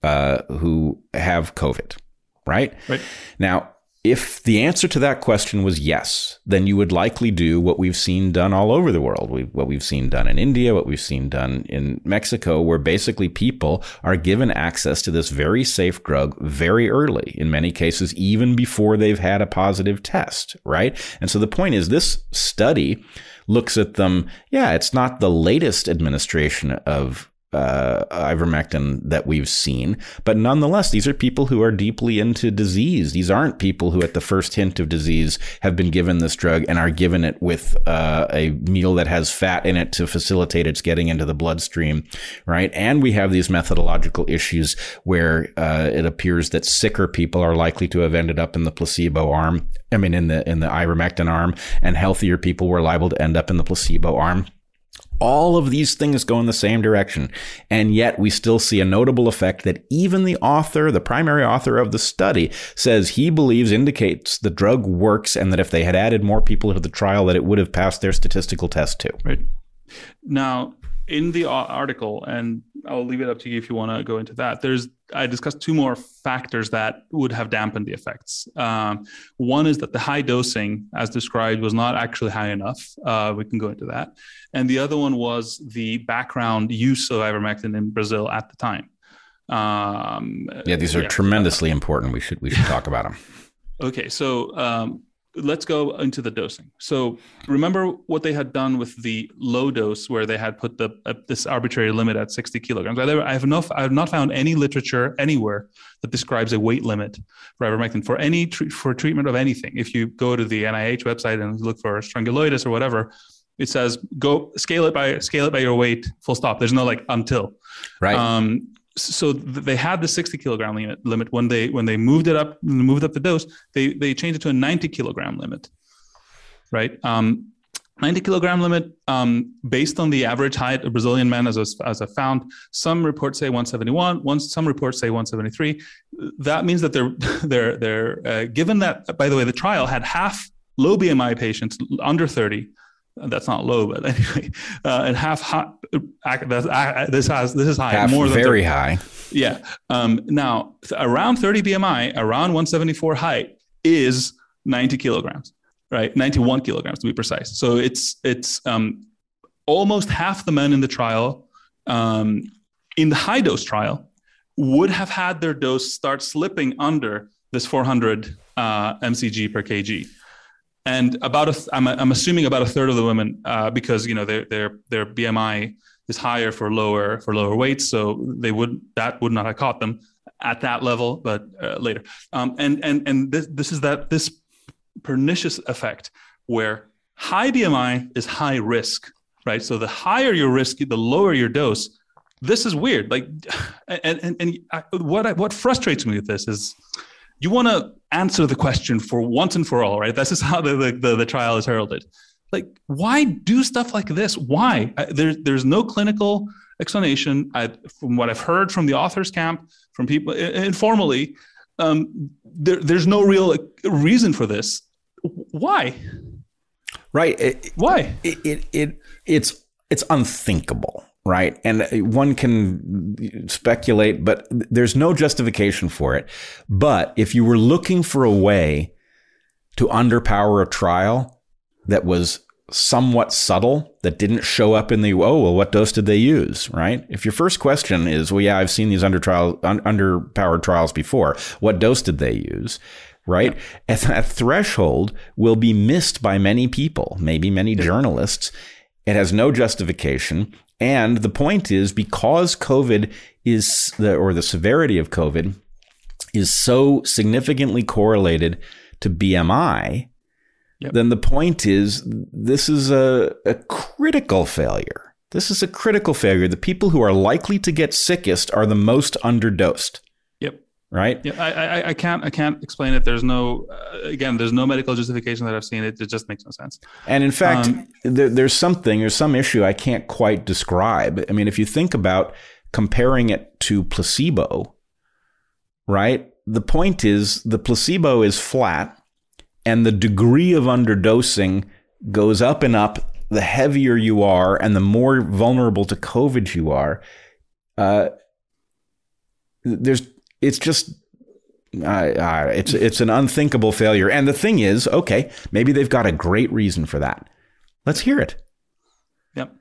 uh, who have COVID? Right? Right. Now, if the answer to that question was yes, then you would likely do what we've seen done all over the world. We, what we've seen done in India, what we've seen done in Mexico, where basically people are given access to this very safe drug very early, in many cases, even before they've had a positive test, right? And so the point is this study looks at them. Yeah, it's not the latest administration of uh, ivermectin that we've seen. But nonetheless, these are people who are deeply into disease. These aren't people who, at the first hint of disease, have been given this drug and are given it with uh, a meal that has fat in it to facilitate its getting into the bloodstream, right? And we have these methodological issues where uh, it appears that sicker people are likely to have ended up in the placebo arm. I mean, in the in the ivermectin arm, and healthier people were liable to end up in the placebo arm. All of these things go in the same direction. And yet we still see a notable effect that even the author, the primary author of the study, says he believes indicates the drug works and that if they had added more people to the trial, that it would have passed their statistical test too. Right. Now, in the article, and I'll leave it up to you if you want to go into that. There's I discussed two more factors that would have dampened the effects. Um, one is that the high dosing, as described, was not actually high enough. Uh, we can go into that. And the other one was the background use of ivermectin in Brazil at the time. Um, yeah, these are yeah. tremendously important. We should we should talk about them. *laughs* Okay, so um, let's go into the dosing. So remember what they had done with the low dose, where they had put the uh, this arbitrary limit at 60 kilograms. I have not I have not found any literature anywhere that describes a weight limit for ivermectin for any for treatment of anything. If you go to the NIH website and look for strangulitis or whatever, it says go scale it by scale it by your weight. Full stop. There's no like until. Right. Um, so they had the 60 kilogram limit, limit. When they when they moved it up moved up the dose they they changed it to a 90 kilogram limit right? Um, 90 kilogram limit um, based on the average height of brazilian men as, as i found some reports say 171 one, some reports say 173 that means that they're *laughs* they're they're uh, given that by the way the trial had half low bmi patients under 30 that's not low, but *laughs* anyway, uh, and half high. This has this is high, half more than very 30. high. Yeah. Um, now around 30 BMI, around 174 height is 90 kilograms, right? 91 kilograms to be precise. So it's it's um, almost half the men in the trial, um, in the high dose trial, would have had their dose start slipping under this 400 uh, mcg per kg and about a, I'm, I'm assuming about a third of the women uh, because you know their their their BMI is higher for lower for lower weights, so they would that would not have caught them at that level, but uh, later. Um, and and and this this is that this pernicious effect where high BMI is high risk, right? So the higher your risk, the lower your dose. This is weird. Like, *sighs* and and, and I, what I, what frustrates me with this is you want to answer the question for once and for all, right? This is how the, the, the trial is heralded. Like, why do stuff like this? Why? There, there's no clinical explanation. I, from what I've heard from the authors camp, from people informally, um, there, there's no real reason for this. Why? Right. It, why? It, it, it it's it's unthinkable right? And one can speculate, but there's no justification for it. But if you were looking for a way to underpower a trial that was somewhat subtle, that didn't show up in the, oh, well, what dose did they use, right? If your first question is, well, yeah, I've seen these under trial, un- underpowered trials before, what dose did they use? Right? Yeah. that threshold will be missed by many people, maybe many journalists. It has no justification And the point is because COVID is the, or the severity of COVID is so significantly correlated to BMI, yep. then the point is this is a, a critical failure. This is a critical failure. The people who are likely to get sickest are the most underdosed right? Yeah, I, I, I, can't I can't explain it. There's no uh, again, there's no medical justification that I've seen. It, it just makes no sense. And in fact, um, there, there's something, there's some issue I can't quite describe. I mean, if you think about comparing it to placebo, right? The point is the placebo is flat, and the degree of underdosing goes up and up. The heavier you are, and the more vulnerable to COVID you are. Uh, there's it's just it's it's an unthinkable failure. And the thing is, okay, maybe they've got a great reason for that. Let's hear it. Yep.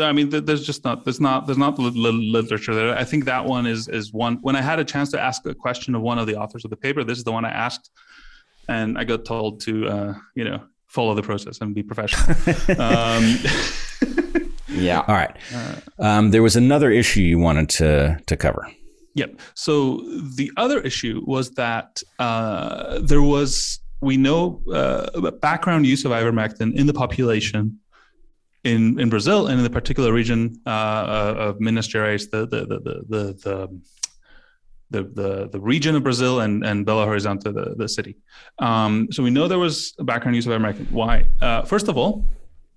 I mean, there's just not there's not there's not literature there. I think that one is is one. When I had a chance to ask a question of one of the authors of the paper, this is the one I asked, and I got told to uh, you know follow the process and be professional. *laughs* um, yeah. *laughs* All right. Uh, um, there was another issue you wanted to to cover. Yep. So the other issue was that uh, there was, we know, uh, background use of ivermectin in the population in, in Brazil and in the particular region uh, uh of Minas Gerais, the the the the the, the, the, the region of Brazil and, and Belo Horizonte, the, the city. Um, so we know there was background use of ivermectin. Why? Uh, first of all,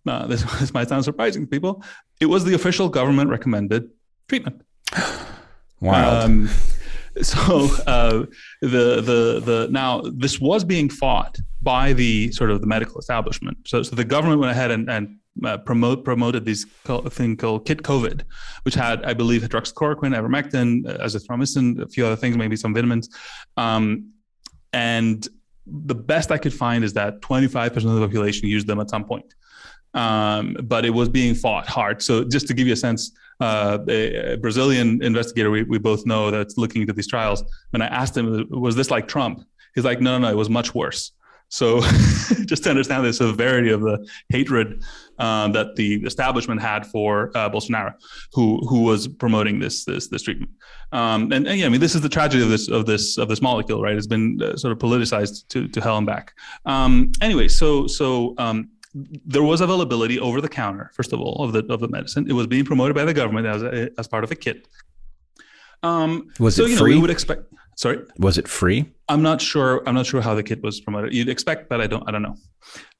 uh, this, *laughs* this might sound surprising to people. It was the official government recommended treatment. *sighs* Wow. Um, *laughs* so uh, the the the now this was being fought by the sort of the medical establishment. So so the government went ahead and, and uh, promote promoted this thing called Kit COVID, which had I believe hydroxychloroquine, ivermectin, uh, azithromycin, a few other things, maybe some vitamins, um, and the best I could find is that 25% of the population used them at some point. Um, but it was being fought hard. So just to give you a sense, uh, a, Brazilian investigator we, we both know that's looking into these trials. When I asked him, was this like Trump? He's like, no, no, no, it was much worse. So *laughs* just to understand the severity of the hatred uh, that the establishment had for uh, Bolsonaro, who who was promoting this this this treatment. Um, and, and, yeah, I mean, this is the tragedy of this of this of this molecule, right? It's been uh, sort of politicized to to hell and back. Um, anyway, so so um, there was availability over the counter, first of all, of the of the medicine. It was being promoted by the government as a, as part of a kit. Um, was so, it you free? Know, we would expect. Sorry, was it free? I'm not sure. I'm not sure how the kit was promoted. You'd expect, but I don't. I don't know.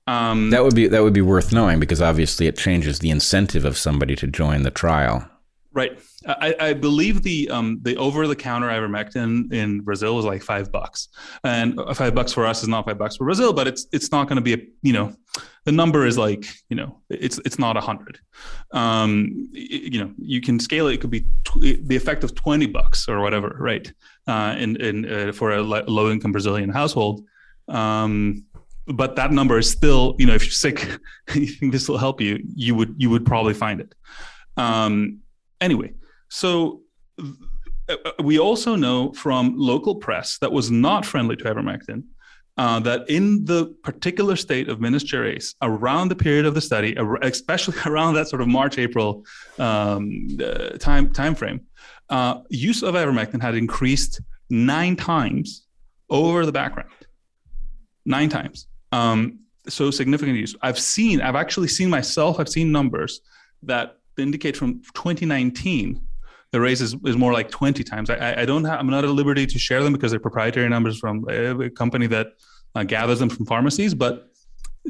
Um, that would be that would be worth knowing because obviously it changes the incentive of somebody to join the trial. Right. I, I, believe the um, the over the counter ivermectin in Brazil was like five bucks, and five bucks for us is not five bucks for Brazil, but it's it's not going to be a you know the number is like you know it's it's not a hundred. Um, you know you can scale it. It could be tw- the effect of twenty bucks or whatever, right? Uh, in in uh, for a low income Brazilian household. Um, but that number is still you know if you're sick, you *laughs* think this will help you, you would you would probably find it. Um, anyway so uh, we also know from local press that was not friendly to ivermectin uh, that in the particular state of Minas Gerais, around the period of the study, especially *laughs* around that sort of March April um, uh, time time frame, uh, use of ivermectin had increased nine times over the background. Nine times. Um, so significant use. I've seen, I've actually seen myself. I've seen numbers that indicate from 2019 the raise is, is more like 20 times. I, I don't have, I'm not at liberty to share them because they're proprietary numbers from a company that uh, gathers them from pharmacies, but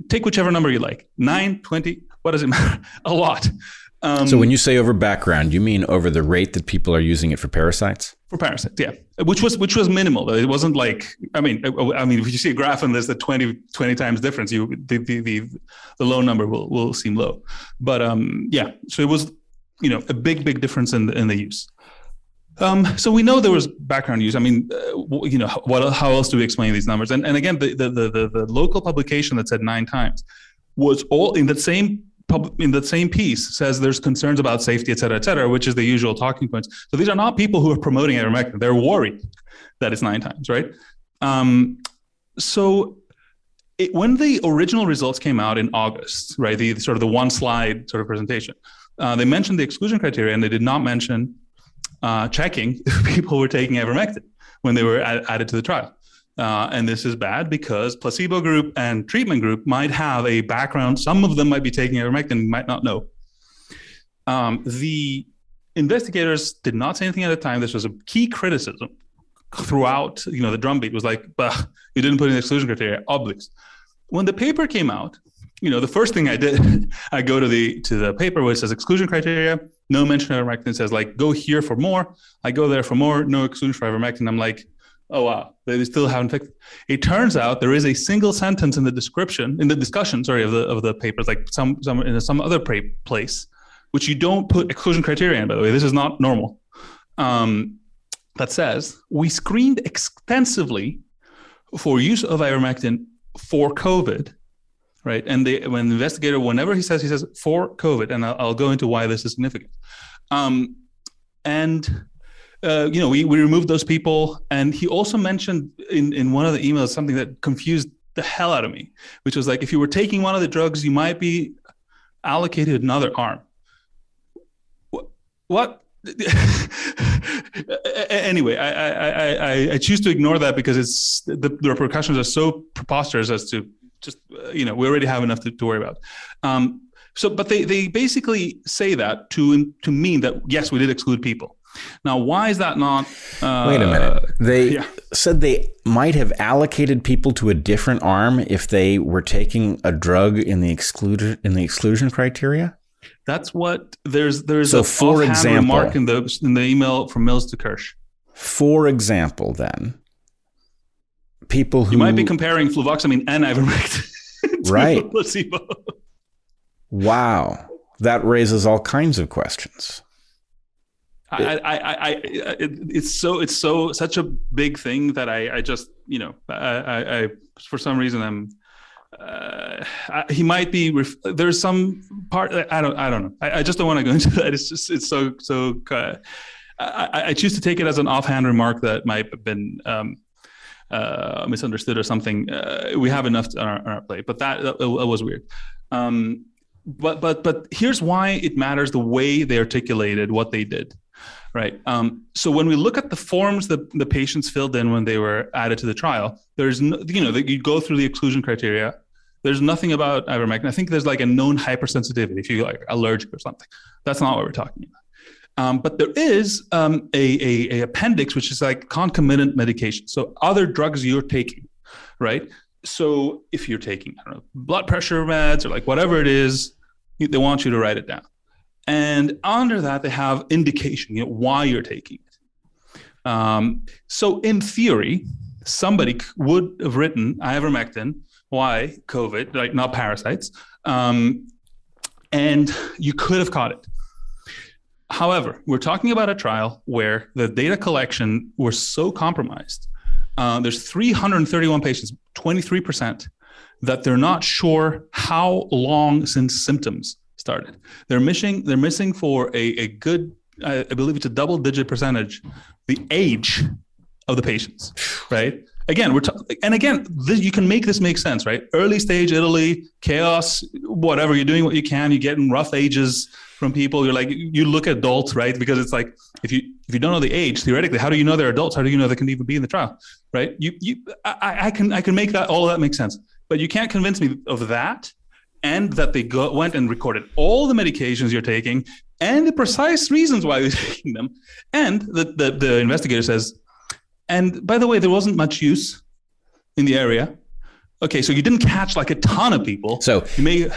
take whichever number you like. Nine, 20, what does it *laughs* matter? a lot. Um, so when you say over background, you mean over the rate that people are using it for parasites? For parasites, yeah, which was which was minimal. It wasn't like I mean, I mean, if you see a graph and there's the 20, 20 times difference, you the, the the the low number will will seem low. But um, yeah, so it was you know a big big difference in the, in the use. Um, so we know there was background use. I mean, uh, you know, what, how else do we explain these numbers? And, and again, the, the, the, the, local publication that said nine times was all in the same pub, in that same piece says there's concerns about safety, et cetera, et cetera, which is the usual talking points. So these are not people who are promoting ivermectin. They're worried that it's nine times, right? Um, so it, when the original results came out in August, right, the sort of the one slide sort of presentation, Uh, they mentioned the exclusion criteria and they did not mention uh, checking if *laughs* people were taking ivermectin when they were ad- added to the trial. Uh, and this is bad because placebo group and treatment group might have a background. Some of them might be taking ivermectin, might not know. Um, the investigators did not say anything at the time. This was a key criticism throughout. You know, the drumbeat was like, "Bah, you didn't put in exclusion criteria." Obvious. When the paper came out, you know, the first thing I did, *laughs* I go to the to the paper where it says exclusion criteria, no mention of ivermectin. It says like, go here for more. I go there for more, no exclusion for ivermectin. I'm like, oh wow. They still haven't fixed it. turns out there is a single sentence in the description in the discussion sorry of the of the papers like some some in some other place which you don't put exclusion criteria in by the way. This is not normal. Um, that says we screened extensively for use of ivermectin for covid right? And they when the investigator whenever he says he says for covid and i'll, I'll go into why this is significant. Um, and uh, you know, we, we removed those people. And he also mentioned in, in one of the emails something that confused the hell out of me, which was like, if you were taking one of the drugs, you might be allocated another arm. What? *laughs* anyway, I, I, I, I, choose to ignore that because it's the, the repercussions are so preposterous as to just, uh, you know, we already have enough to, to worry about. Um, so, but they, they basically say that to, to mean that, yes, we did exclude people. Now, why is that not? Uh, Wait a minute. They yeah. said they might have allocated people to a different arm if they were taking a drug in the exclusion in the exclusion criteria. That's what there's there's so a for example remark in the in the email from Mills to Kirsch. For example, then people who you might be comparing fluvoxamine and ivermectin *laughs* right placebo. Wow, that raises all kinds of questions. I, I, I, it, it's so, it's so, such a big thing that I, I just, you know, I, I, for some reason, I'm, uh, I, he might be. Ref- there's some part. I don't. I don't know. I, I just don't want to go *laughs* into that. It's just. It's so. So. Uh, I, I, choose to take it as an offhand remark that might have been um, uh, misunderstood or something. Uh, we have enough on our, on our, plate, but that, that, that was weird. Um, but but but here's why it matters the way they articulated what they did right? Um, so when we look at the forms that the patients filled in when they were added to the trial, there's no, you know that you go through the exclusion criteria. There's nothing about ivermectin. I think there's like a known hypersensitivity if you're like allergic or something. That's not what we're talking about. Um, but there is um, a, a, a appendix which is like concomitant medication. So other drugs you're taking, right? So if you're taking I don't know blood pressure meds or like whatever it is, they want you to write it down. And under that, they have indication, you know, why you're taking it. Um, so in theory, somebody would have written ivermectin, why COVID, like not parasites, um, and you could have caught it. However, we're talking about a trial where the data collection was so compromised. Uh, there's 331 patients, 23%, that they're not sure how long since symptoms started. They're missing. They're missing for a, a good. I, I believe it's a double digit percentage. The age of the patients, right? Again, we're t- and again, this, you can make this make sense, right? Early stage Italy, chaos, whatever. You're doing what you can. You're getting rough ages from people. You're like, you look at adults, right? Because it's like if you if you don't know the age, theoretically, how do you know they're adults? How do you know they can even be in the trial, right? You you I, I can I can make that all of that make sense, but you can't convince me of that and that they go, went and recorded all the medications you're taking and the precise reasons why you're *laughs* taking them. And the, the, the investigator says, and by the way, there wasn't much use in the area. Okay, so you didn't catch like a ton of people. So you may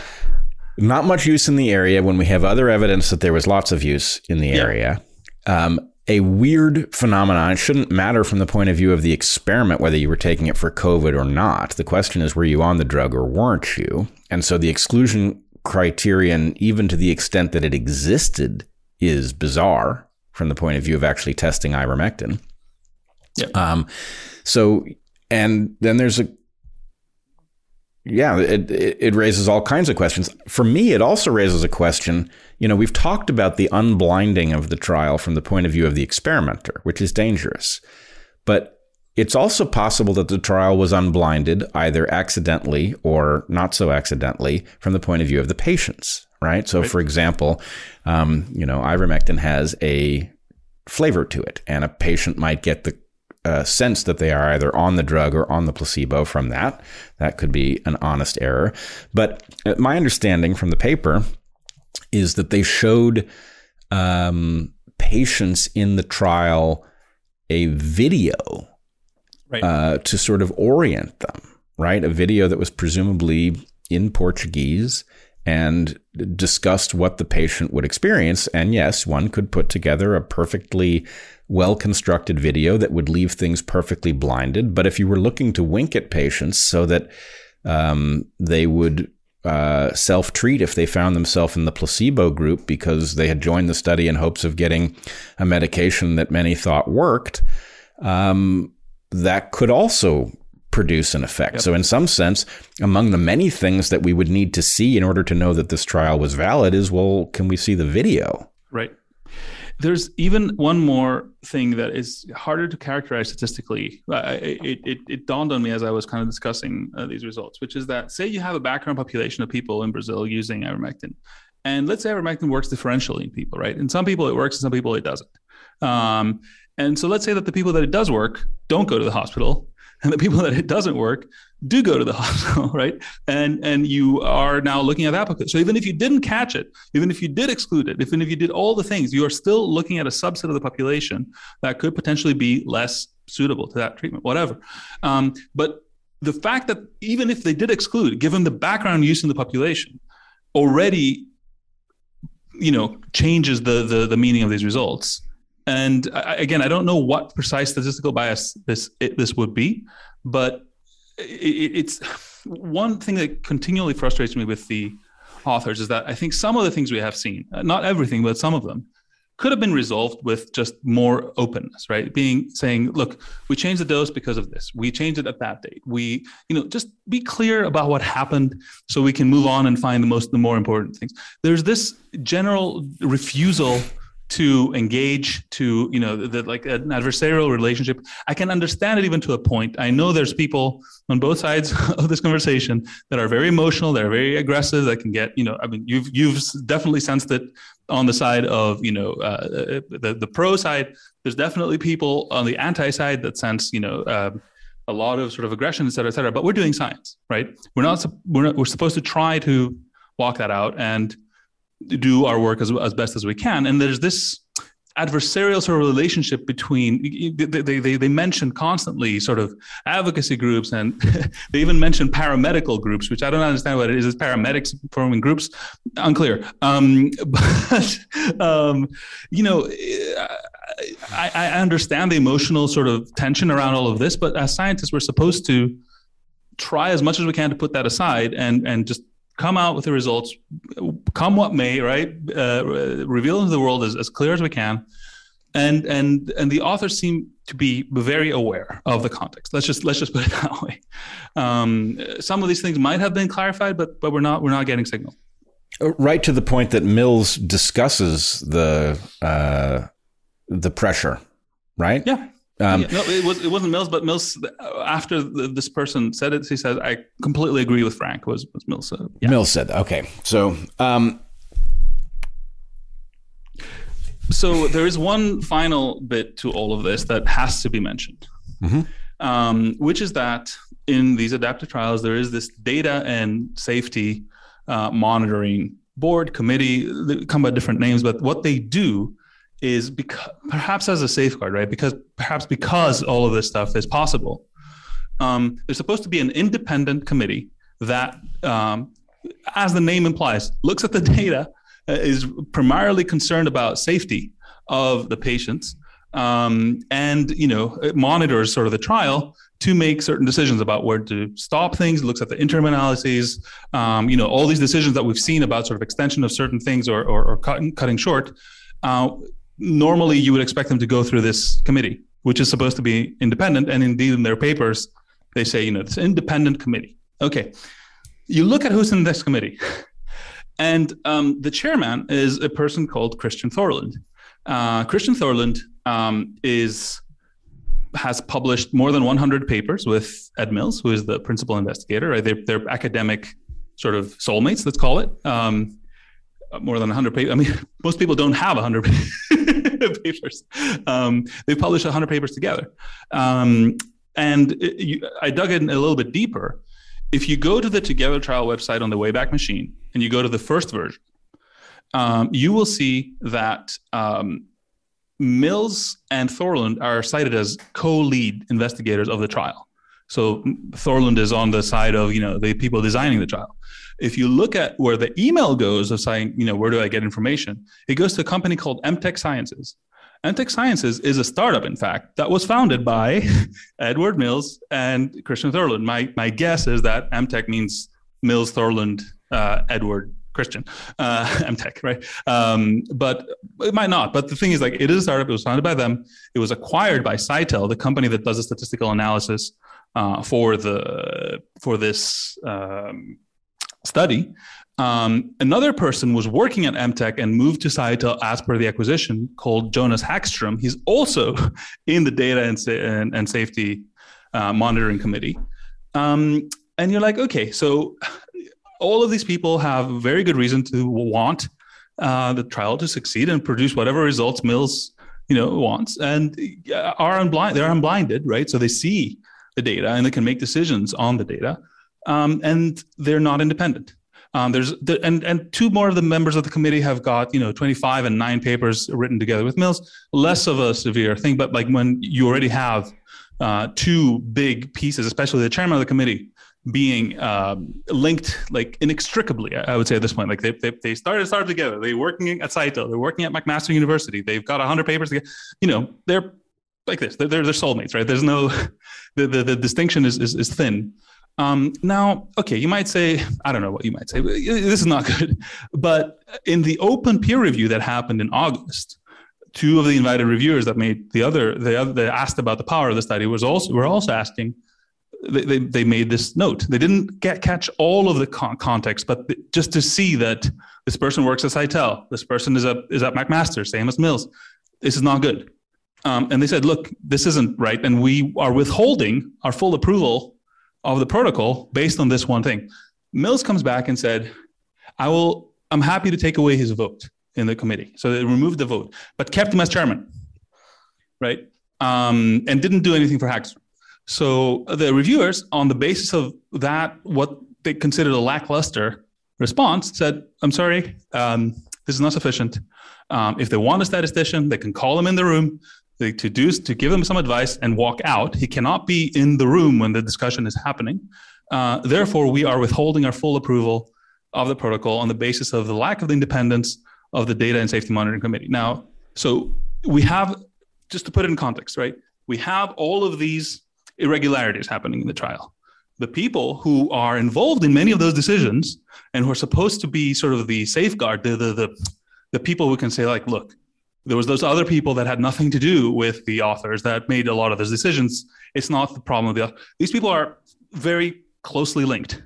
not much use in the area when we have other evidence that there was lots of use in the yeah. area. Um, a weird phenomenon. It shouldn't matter from the point of view of the experiment whether you were taking it for COVID or not. The question is, were you on the drug or weren't you? And so the exclusion criterion, even to the extent that it existed, is bizarre from the point of view of actually testing ivermectin. Yeah. Um, so, and then there's a yeah, it, it raises all kinds of questions. For me, it also raises a question. You know, we've talked about the unblinding of the trial from the point of view of the experimenter, which is dangerous. But it's also possible that the trial was unblinded either accidentally or not so accidentally from the point of view of the patients, right? So, Right. for example, um, you know, ivermectin has a flavor to it, and a patient might get the uh, sense that they are either on the drug or on the placebo from that. That could be an honest error. But uh, my understanding from the paper is that they showed um, patients in the trial a video Right. uh, to sort of orient them, right? A video that was presumably in Portuguese and discussed what the patient would experience. And yes, one could put together a perfectly well constructed video that would leave things perfectly blinded. But if you were looking to wink at patients so that um, they would uh, self treat if they found themselves in the placebo group because they had joined the study in hopes of getting a medication that many thought worked, um, that could also produce an effect. So, in some sense, among the many things that we would need to see in order to know that this trial was valid is well, can we see the video? Right. There's even one more thing that is harder to characterize statistically. I- It, it, it dawned on me as I was kind of discussing uh, these results, which is that say you have a background population of people in Brazil using ivermectin, and let's say ivermectin works differentially in people, right? In some people it works, in some people it doesn't. Um, and so let's say that the people that it does work don't go to the hospital, *laughs* and the people that it doesn't work do go to the *laughs* hospital, right? And and you are now looking at population. So even if you didn't catch it, even if you did exclude it, even if you did all the things, you are still looking at a subset of the population that could potentially be less suitable to that treatment, whatever. Um, but the fact that even if they did exclude, given the background use in the population, already, you know, changes the the, the meaning of these results. And I, again, I don't know what precise statistical bias this it, this would be, but it, it's one thing that continually frustrates me with the authors is that I think some of the things we have seen, uh, not everything, but some of them, could have been resolved with just more openness, right? Being saying, look, we changed the dose because of this. We changed it at that date. We, you know, just be clear about what happened so we can move on and find the most, the more important things. There's this general refusal to engage to you know the, like an adversarial relationship. I can understand it even to a point. I know there's people on both sides *laughs* of this conversation that are very emotional that are very aggressive that can get you know i mean you've you've definitely sensed it on the side of you know uh, the the pro side. There's definitely people on the anti side that sense you know uh, a lot of sort of aggression et cetera et cetera. But we're doing science right? We're not we're not, we're supposed to try to walk that out. And do our work as, as best as we can. And there's this adversarial sort of relationship between they, they, they mention constantly sort of advocacy groups and *laughs* they even mention paramedical groups which i don't understand what it is. Is paramedics forming groups? Unclear. Um, *laughs* but um, you know I, I understand the emotional sort of tension around all of this but as scientists we're supposed to try as much as we can to put that aside and and just come out with the results, come what may, right? Uh, reveal them to the world as, as clear as we can. And and and the authors seem to be very aware of the context. Let's just let's just put it *laughs* that way. Um, some of these things might have been clarified, but but we're not we're not getting signal. Right to the point that Mills discusses the uh, the pressure, right? Yeah. Um, yeah, no, it was it wasn't Mills, but Mills after the, this person said it, he said, "I completely agree with Frank." Was, was Mills said? Yeah. Mills said, that. "Okay." So, um, so there is one final bit to all of this that has to be mentioned, mm-hmm. um, which is that in these adaptive trials there is this data and safety uh, monitoring board committee. They come by different names, but what they do is because perhaps as a safeguard, right? Because perhaps because all of this stuff is possible, um, there's supposed to be an independent committee that, um, as the name implies, looks at the *laughs* data, uh, is primarily concerned about safety of the patients, um, and you know monitors sort of the trial to make certain decisions about where to stop things. Looks at the interim analyses, um, you know, all these decisions that we've seen about sort of extension of certain things or or, or cutting, cutting short. Uh, normally you would expect them to go through this committee, which is supposed to be independent. And indeed, in their papers, they say, you know, it's an independent committee. Okay. You look at who's in this committee. *laughs* And um, the chairman is a person called Kristian Thorlund. Uh, Kristian Thorlund um, is has published more than 100 papers with Ed Mills, who is the principal investigator. Right? They're, they're academic sort of soulmates, let's call it. Um, more than 100 papers. I mean, *laughs* most people don't have 100 *laughs* papers. Um, they've published 100 papers together. Um, and it, you, I dug in a little bit deeper. If you go to the Together Trial website on the Wayback Machine and you go to the first version, um, you will see that um, Mills and Thorlund are cited as co-lead investigators of the trial. So Thorlund is on the side of you know the people designing the trial. If you look at where the email goes of saying you know where do I get information, it goes to a company called MTEK Sciences. MTEK Sciences is a startup, in fact, that was founded by *laughs* Edward Mills and Kristian Thorlund. My my guess is that MTEK means Mills, Thorlund, uh, Edward, Kristian, uh, *laughs* MTEK, right? Um, but it might not. But the thing is, like, it is a startup. It was founded by them. It was acquired by Cytel, the company that does the statistical analysis uh, for the for this um, study. Um, another person was working at MTEK and moved to Cytel as per the acquisition called Jonas Häggström. He's also *laughs* in the data and, and, and safety uh, monitoring committee. Um, and you're like, okay, so all of these people have very good reason to want uh, the trial to succeed and produce whatever results Mills, you know, wants, and uh, are unblind. They're unblinded, right? So they see the data and they can make decisions on the data, um, and they're not independent. Um, there's the, and and two more of the members of the committee have got you know 25 and nine papers written together with Mills. Less of a severe thing, but like when you already have uh, two big pieces, especially the chairman of the committee being um, linked like inextricably, I would say at this point. Like they, they, they started started together. They're working at Cytel. They're working at McMaster University. They've got 100 papers together. You know, they're like this. They're, they're, they're soulmates, right? There's no, *laughs* the, the, the distinction is, is, is thin. Um, now, okay, you might say, I don't know what you might say, this is not *laughs* good. But in the open peer review that happened in August, two of the invited reviewers that made the other, the other, they asked about the power of the study was also, were also asking, they, they, they made this note. They didn't get catch all of the con- context, but just to see that this person works at Cytel, this person is at, is at McMaster, same as Mills. This is not good. Um, and they said, look, this isn't right. And we are withholding our full approval of the protocol based on this one thing. Mills comes back and said, I will, I'm happy to take away his vote in the committee. So they removed the vote, but kept him as chairman, right? Um, and didn't do anything for Häggström. So the reviewers, on the basis of that, what they considered a lackluster response, said, I'm sorry, um, this is not sufficient. Um, if they want a statistician, they can call him in the room to do to give him some advice and walk out. He cannot be in the room when the discussion is happening. Uh, therefore, we are withholding our full approval of the protocol on the basis of the lack of the independence of the Data and Safety Monitoring Committee. Now, so we have just to put it in context, right? We have all of these irregularities happening in the trial. The people who are involved in many of those decisions and who are supposed to be sort of the safeguard, the the the, the people who can say like, look, there was those other people that had nothing to do with the authors that made a lot of those decisions. It's not the problem of the these people are very closely linked.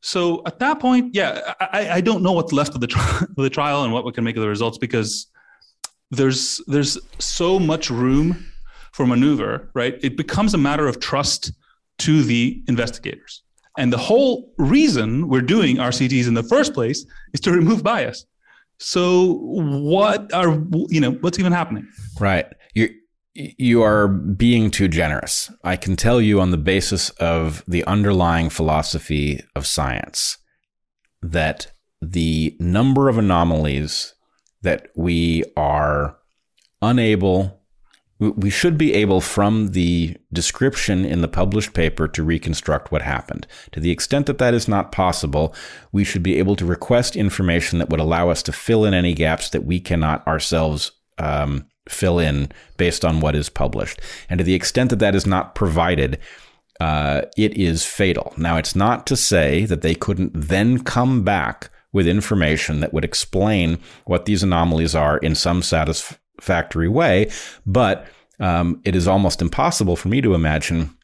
So at that point, yeah, I, I don't know what's left of the, tri- *laughs* the trial and what we can make of the results because there's there's so much room for maneuver, right? It becomes a matter of trust to the investigators. And the whole reason we're doing RCTs in the first place is to remove bias. So what are you know what's even happening? Right. You you are being too generous. I can tell you on the basis of the underlying philosophy of science that the number of anomalies that we are unable we should be able, from the description in the published paper, to reconstruct what happened. To the extent that that is not possible, we should be able to request information that would allow us to fill in any gaps that we cannot ourselves um, fill in based on what is published. And to the extent that that is not provided, uh, it is fatal. Now, it's not to say that they couldn't then come back with information that would explain what these anomalies are in some satisfactory factory way, but um, it is almost impossible for me to imagine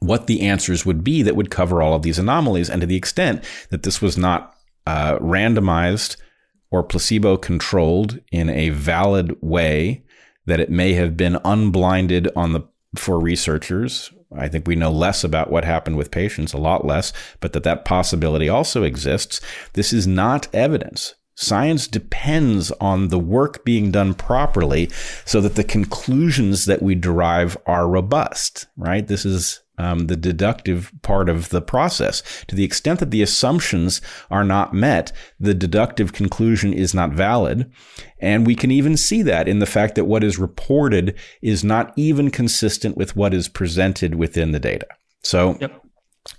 what the answers would be that would cover all of these anomalies. And to the extent that this was not uh, randomized or placebo controlled in a valid way, that it may have been unblinded on the for researchers. I think we know less about what happened with patients, a lot less, but that that possibility also exists. This is not evidence Science depends on the work being done properly so that the conclusions that we derive are robust, right? This is um, the deductive part of the process. To the extent that the assumptions are not met, the deductive conclusion is not valid. And we can even see that in the fact that what is reported is not even consistent with what is presented within the data. So, yep.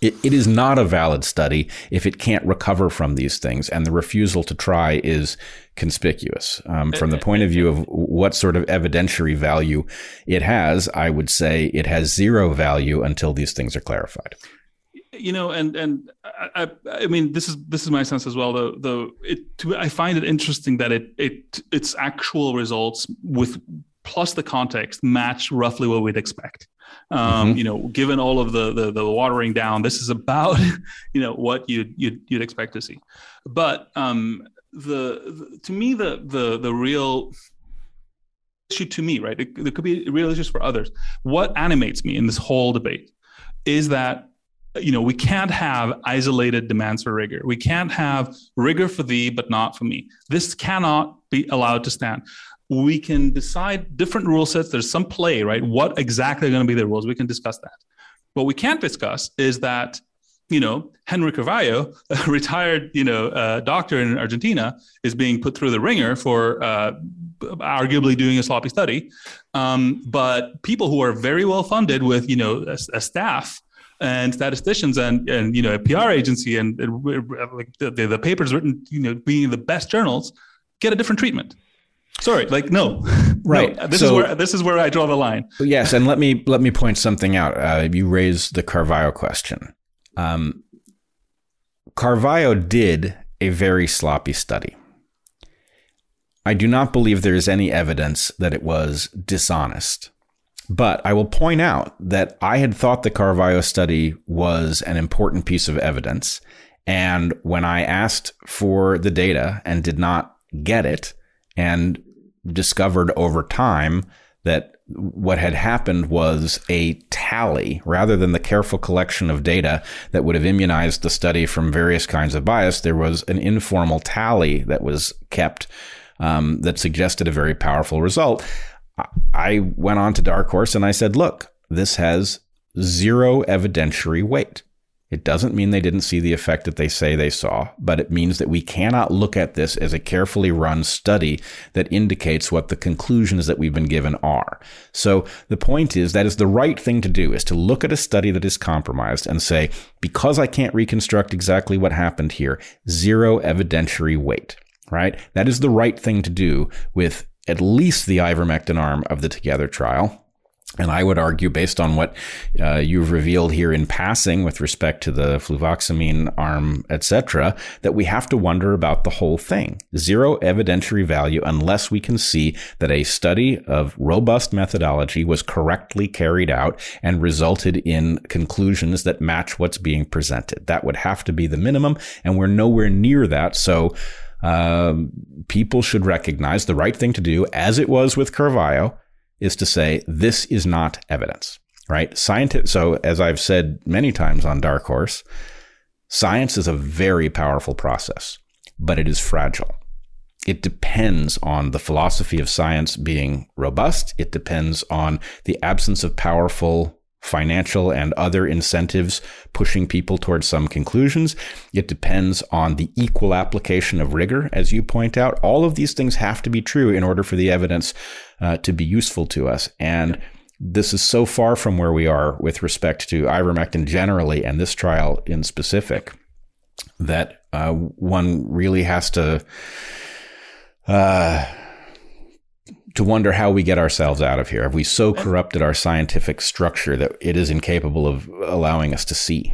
It, it is not a valid study if it can't recover from these things, and the refusal to try is conspicuous. Um, from the point of view of what sort of evidentiary value it has, I would say it has zero value until these things are clarified. You know, and and I, I mean, this is this is my sense as well. Though, though it, to, I find it interesting that it it its actual results with plus the context match roughly what we'd expect. Um, mm-hmm. You know, given all of the, the, the watering down, this is about *laughs* you know what you'd you'd, you'd expect to see. But um, the, the, to me the the the real issue to me, right? It, there could be real issues for others. What animates me in this whole debate is that you know we can't have isolated demands for rigor we can't have rigor for thee but not for me this cannot be allowed to stand we can decide different rule sets. There's some play, right? What exactly are going to be the rules? We can discuss that. What we can't discuss is that, you know, Henry Carvallo, a *laughs* retired, you know, uh, doctor in Argentina, is being put through the ringer for uh, arguably doing a sloppy study. Um, but people who are very well funded with, you know, a, a staff and statisticians and and you know a PR agency and, and like the, the papers written, you know, being the best journals, get a different treatment. Sorry, like no, *laughs* right. No, this so, is where this is where I draw the line. Yes, and let me let me point something out. Uh, you raised the Carvallo question. Um, Carvallo did a very sloppy study. I do not believe there is any evidence that it was dishonest. But I will point out that I had thought the Carvallo study was an important piece of evidence. And when I asked for the data and did not get it, and discovered over time that what had happened was a tally rather than the careful collection of data that would have immunized the study from various kinds of bias. There was an informal tally that was kept um, that suggested a very powerful result. I went on to Dark Horse and I said, look, this has zero evidentiary weight. It doesn't mean they didn't see the effect that they say they saw, but it means that we cannot look at this as a carefully run study that indicates what the conclusions that we've been given are. So the point is that is the right thing to do is to look at a study that is compromised and say, because I can't reconstruct exactly what happened here, zero evidentiary weight, right? That is the right thing to do with at least the ivermectin arm of the Together trial and I would argue, based on what uh, you've revealed here in passing with respect to the fluvoxamine arm, etc., that we have to wonder about the whole thing. Zero evidentiary value unless we can see that a study of robust methodology was correctly carried out and resulted in conclusions that match what's being presented. That would have to be the minimum, and we're nowhere near that. So. Um, people should recognize the right thing to do, as it was with Carvallo, is to say this is not evidence, right? Scientific. So as I've said many times on Dark Horse, science is a very powerful process, but it is fragile. It depends on the philosophy of science being robust. It depends on the absence of powerful financial and other incentives pushing people towards some conclusions. It depends on the equal application of rigor, as you point out. All of these things have to be true in order for the evidence uh, to be useful to us. And this is so far from where we are with respect to ivermectin generally and this trial in specific that uh, one really has to. Uh, to wonder how we get ourselves out of here. Have we so corrupted our scientific structure that it is incapable of allowing us to see?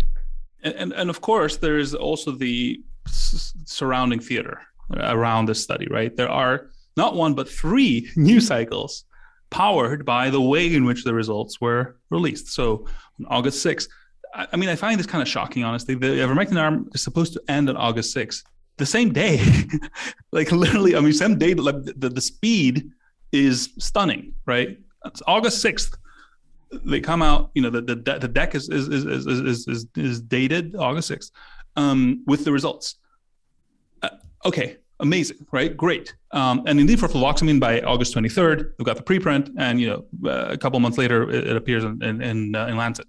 And, and, and of course, there is also the s- surrounding theater around this study, right? There are not one, but three news cycles powered by the way in which the results were released. So on August 6th, I, I mean, I find this kind of shocking, honestly. The ivermectin arm is supposed to end on August 6th. The same day, *laughs* like literally, I mean, same day, like the, the speed is stunning, right? It's August 6th. They come out, you know, the, the, the deck is, is, is, is, is, is dated August 6th um, with the results. Uh, okay. Amazing, right? Great. Um, and indeed, for fluvoxamine by August 23rd, we've got the preprint, and you know, uh, a couple months later, it, it appears in in, in, uh, in Lancet.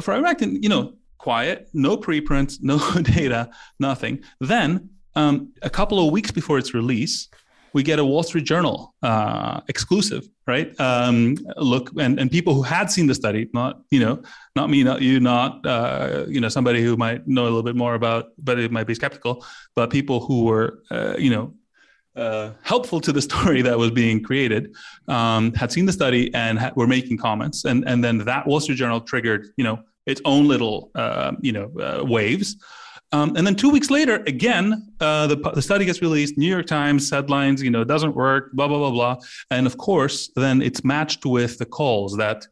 For ivermectin, you know, quiet, no preprints, *laughs* no data, nothing. Then um, a couple of weeks before its release, we get a Wall Street Journal uh, exclusive, right? Um, look, and, and people who had seen the study, not you know, not me, not you, not uh, you know, somebody who might know a little bit more about, but it might be skeptical, but people who were uh, you know uh, helpful to the *laughs* story that was being created um, had seen the study and ha- were making comments, and and then that Wall Street Journal triggered you know its own little uh, you know uh, waves. Um, and then two weeks later, again, uh, the, the study gets released. New York Times headlines, you know, it doesn't work, blah blah blah blah. And of course, then it's matched with the calls that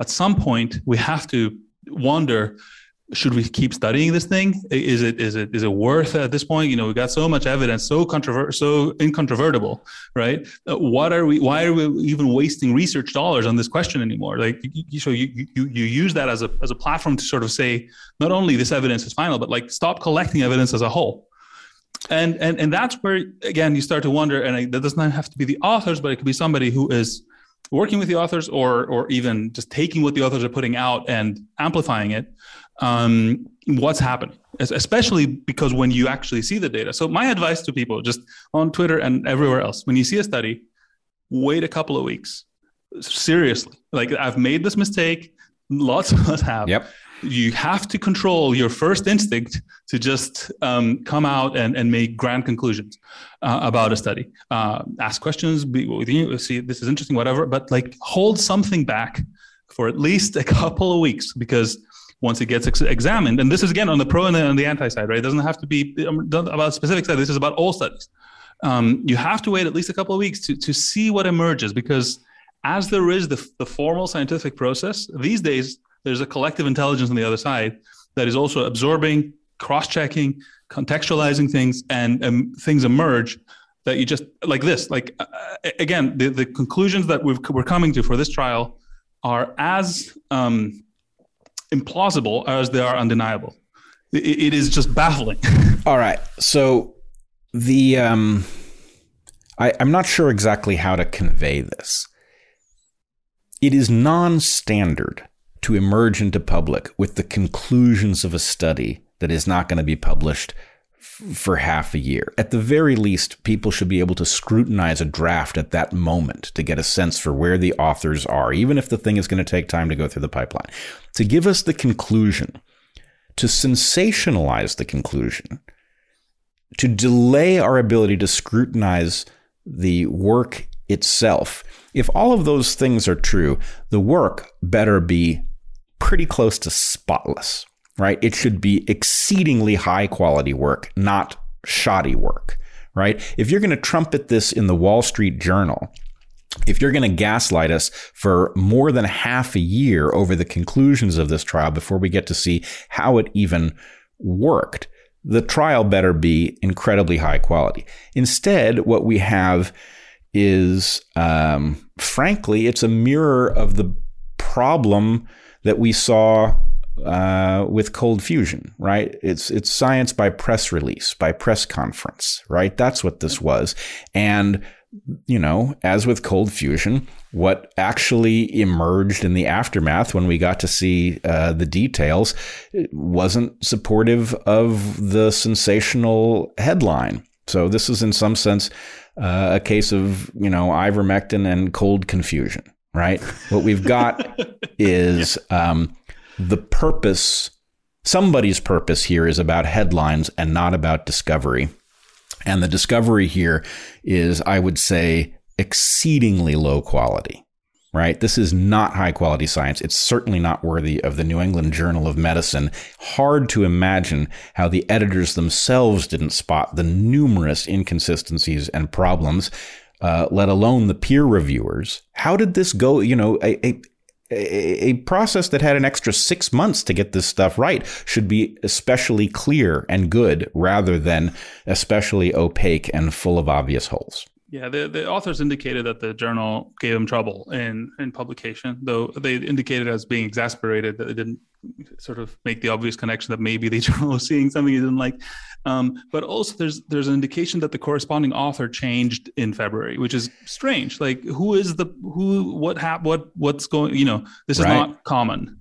at some point we have to wonder should we keep studying this thing? Is it is it is it worth at this point? You know, we got so much evidence, so controver- so incontrovertible, right? Uh, what are we? Why are we even wasting research dollars on this question anymore? Like, you, so you you you use that as a as a platform to sort of say not only this evidence is final, but like stop collecting evidence as a whole. And and and that's where again you start to wonder, and that does not have to be the authors, but it could be somebody who is working with the authors or or even just taking what the authors are putting out and amplifying it um, what's happening, especially because when you actually see the data. So, my advice to people just on Twitter and everywhere else when you see a study, wait a couple of weeks. Seriously, like I've made this mistake, lots of us have. Yep. You have to control your first instinct to just um, come out and, and make grand conclusions uh, about a study. Uh, ask questions, be see this is interesting, whatever, but like hold something back for at least a couple of weeks because once it gets ex- examined. And this is again on the pro and the, on the anti side, right? It doesn't have to be um, about specific study. This is about all studies. Um, you have to wait at least a couple of weeks to, to see what emerges because as there is the, the formal scientific process, these days there's a collective intelligence on the other side that is also absorbing, cross-checking, contextualizing things, and um, things emerge that you just like this. Like uh, again, the, the conclusions that we are coming to for this trial are as um, implausible as they are undeniable. it, it is just baffling. *laughs* All right. So the um, I, I'm not sure exactly how to convey this. It is non-standard to emerge into public with the conclusions of a study that is not going to be published for half a year. At the very least, people should be able to scrutinize a draft at that moment to get a sense for where the authors are, even if the thing is going to take time to go through the pipeline. To give us the conclusion, to sensationalize the conclusion, to delay our ability to scrutinize the work itself. If all of those things are true, the work better be pretty close to spotless right? It should be exceedingly high quality work, not shoddy work, right? If you're going to trumpet this in the Wall Street Journal, if you're going to gaslight us for more than half a year over the conclusions of this trial before we get to see how it even worked, the trial better be incredibly high quality. Instead, what we have is, um, frankly, it's a mirror of the problem that we saw uh, with cold fusion, right? It's it's science by press release, by press conference, right? That's what this was. And you know, as with cold fusion, what actually emerged in the aftermath when we got to see uh, the details wasn't supportive of the sensational headline. So this is, in some sense, uh, a case of you know ivermectin and cold confusion, right? What we've got *laughs* is. yeah. um, the purpose, somebody's purpose here is about headlines and not about discovery. And the discovery here is, I would say, exceedingly low quality, right? This is not high quality science. It's certainly not worthy of the New England Journal of Medicine. Hard to imagine how the editors themselves didn't spot the numerous inconsistencies and problems. Uh, let alone the peer reviewers. How did this go? You know, a, a, a process that had an extra six months to get this stuff right should be especially clear and good rather than especially opaque and full of obvious holes. Yeah, the, the authors indicated that the journal gave them trouble in, in publication, though they indicated as being exasperated that they didn't sort of make the obvious connection that maybe the journal was seeing something he didn't like. Um, but also, there's there's an indication that the corresponding author changed in February, which is strange. Like, who is the who? What hap- What what's going? You know, this is right. not common.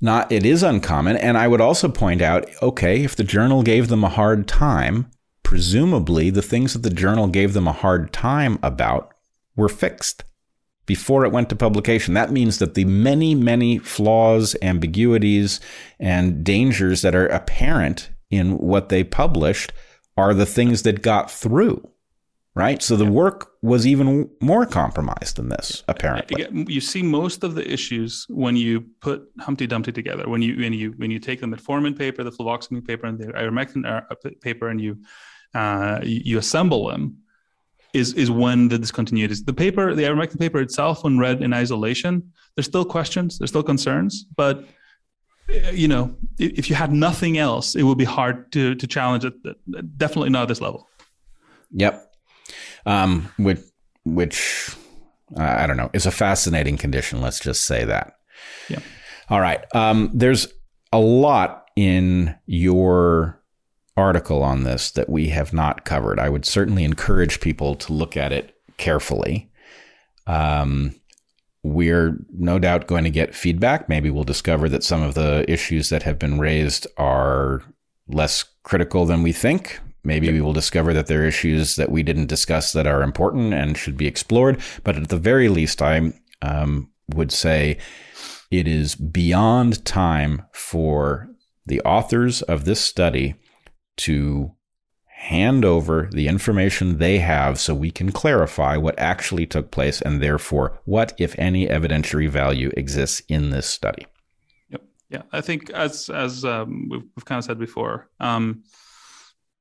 Not it is uncommon, and I would also point out, okay, if the journal gave them a hard time, presumably the things that the journal gave them a hard time about were fixed before it went to publication. That means that the many, many flaws, ambiguities, and dangers that are apparent in what they published are the things that got through. Right. So the work was even more compromised than this, apparently. You see most of the issues when you put Humpty Dumpty together, when you when you when you take the metformin paper, the fluvoxamine paper, and the ivermectin uh, paper, and you uh, you assemble them is is when the discontinuity is. The paper, the ivermectin paper itself, when read in isolation, there's still questions, there's still concerns, but uh, you know, if you had nothing else, it would be hard to to challenge it. Definitely not at this level. Yep. Um, which which uh, I don't know is a fascinating condition. Let's just say that. Yeah. All right. Um, there's a lot in your article on this that we have not covered. I would certainly encourage people to look at it carefully. Um, we're no doubt going to get feedback. Maybe we'll discover that some of the issues that have been raised are less critical than we think. Maybe we will discover that there are issues that we didn't discuss that are important and should be explored. But at the very least, I um, would say it is beyond time for the authors of this study to hand over the information they have so we can clarify what actually took place and therefore what, if any, evidentiary value exists in this study. Yep. Yeah. I think as as um, we've, we've, kind of said before, um,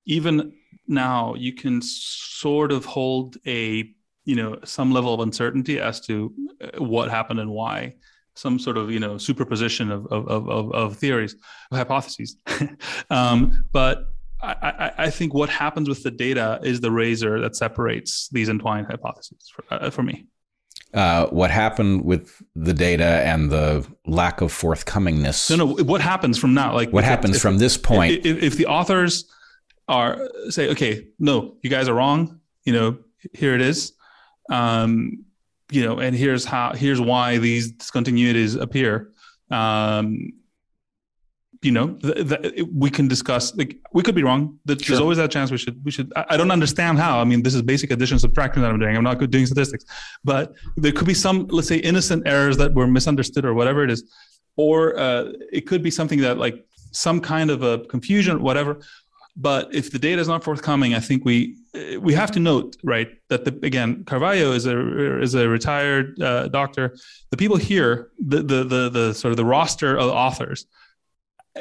even now you can sort of hold a you know some level of uncertainty as to uh, what happened and why some sort of you know superposition of of of, of theories of hypotheses *laughs* um, but I, I, think what happens with the data is the razor that separates these entwined hypotheses for, uh, for me. Uh, what happened with the data and the lack of forthcomingness? No, no. What happens from now? Like what happens if, from this point? If, if, the authors are say, okay, no, you guys are wrong. You know, here it is. Um, you know, and here's how. Here's why these discontinuities appear. Um, you know th- th- we can discuss like we could be wrong. Sure. there's always that chance we should we should I, I, don't understand how. I mean this is basic addition subtraction that i'm doing. I'm not good doing statistics. But there could be some let's say innocent errors that were misunderstood or whatever it is. Or uh, it could be something that like some kind of a confusion whatever. But if the data is not forthcoming i think we we have to note right that the again Carvallo is a is a retired uh, doctor. The people here the, the the the sort of the roster of authors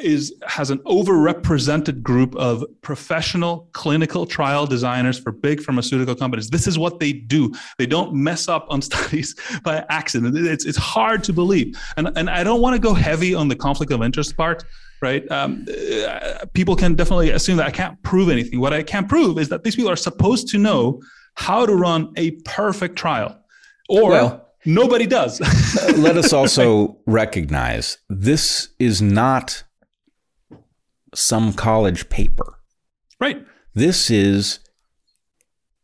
is has an overrepresented group of professional clinical trial designers for big pharmaceutical companies. This is what they do. They don't mess up on *laughs* studies by accident. It's it's hard to believe. And and I don't want to go heavy on the conflict of interest part, right? Um, uh, people can definitely assume that I can't prove anything. What I can prove is that these people are supposed to know how to run a perfect trial, or well, nobody does. let us *laughs* also recognize this is not some college paper. Right. This is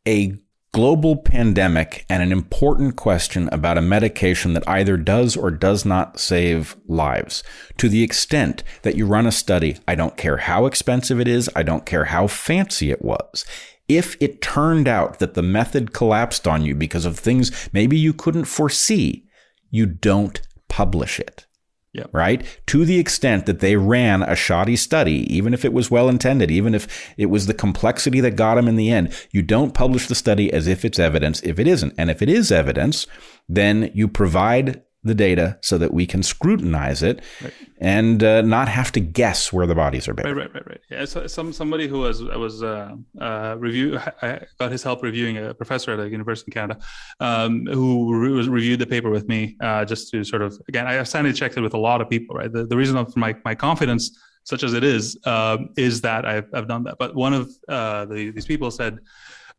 a global pandemic and an important question about a medication that either does or does not save lives. To the extent that you run a study, I don't care how expensive it is, I don't care how fancy it was. If it turned out that the method collapsed on you because of things maybe you couldn't foresee, you don't publish it. Yep. Right? To the extent that they ran a shoddy study, even if it was well intended, even if it was the complexity that got them in the end, you don't publish the study as if it's evidence if it isn't. And if it is evidence, then you provide the data so that we can scrutinize it right. and uh, not have to guess where the bodies are buried. Right, right, right, right. Yeah, so some somebody who was was uh, uh, review *laughs* I got his help reviewing a professor at a university in Canada um, who re- reviewed the paper with me uh, just to sort of again I have sanity checked it with a lot of people. Right, the, the reason for my my confidence such as it is uh, is that I've I've done that. But one of uh, the, these people said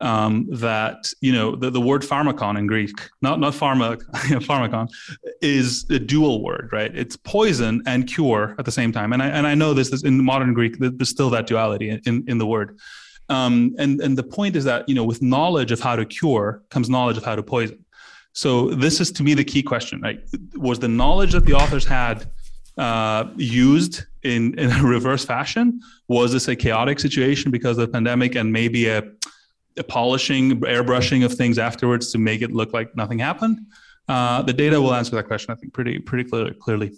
um, that you know the, the word pharmacon in Greek, not not pharma, *laughs* pharmacon, is a dual word, right? It's poison and cure at the same time. And I and I know this is in modern Greek. There's still that duality in in the word. Um, and and the point is that you know with knowledge of how to cure comes knowledge of how to poison. So this is to me the key question. Right? Was the knowledge that the authors had uh, used in in a reverse fashion? Was this a chaotic situation because of the pandemic and maybe a polishing, airbrushing of things afterwards to make it look like nothing happened? Uh, the data will answer that question, I think, pretty pretty clearly. clearly.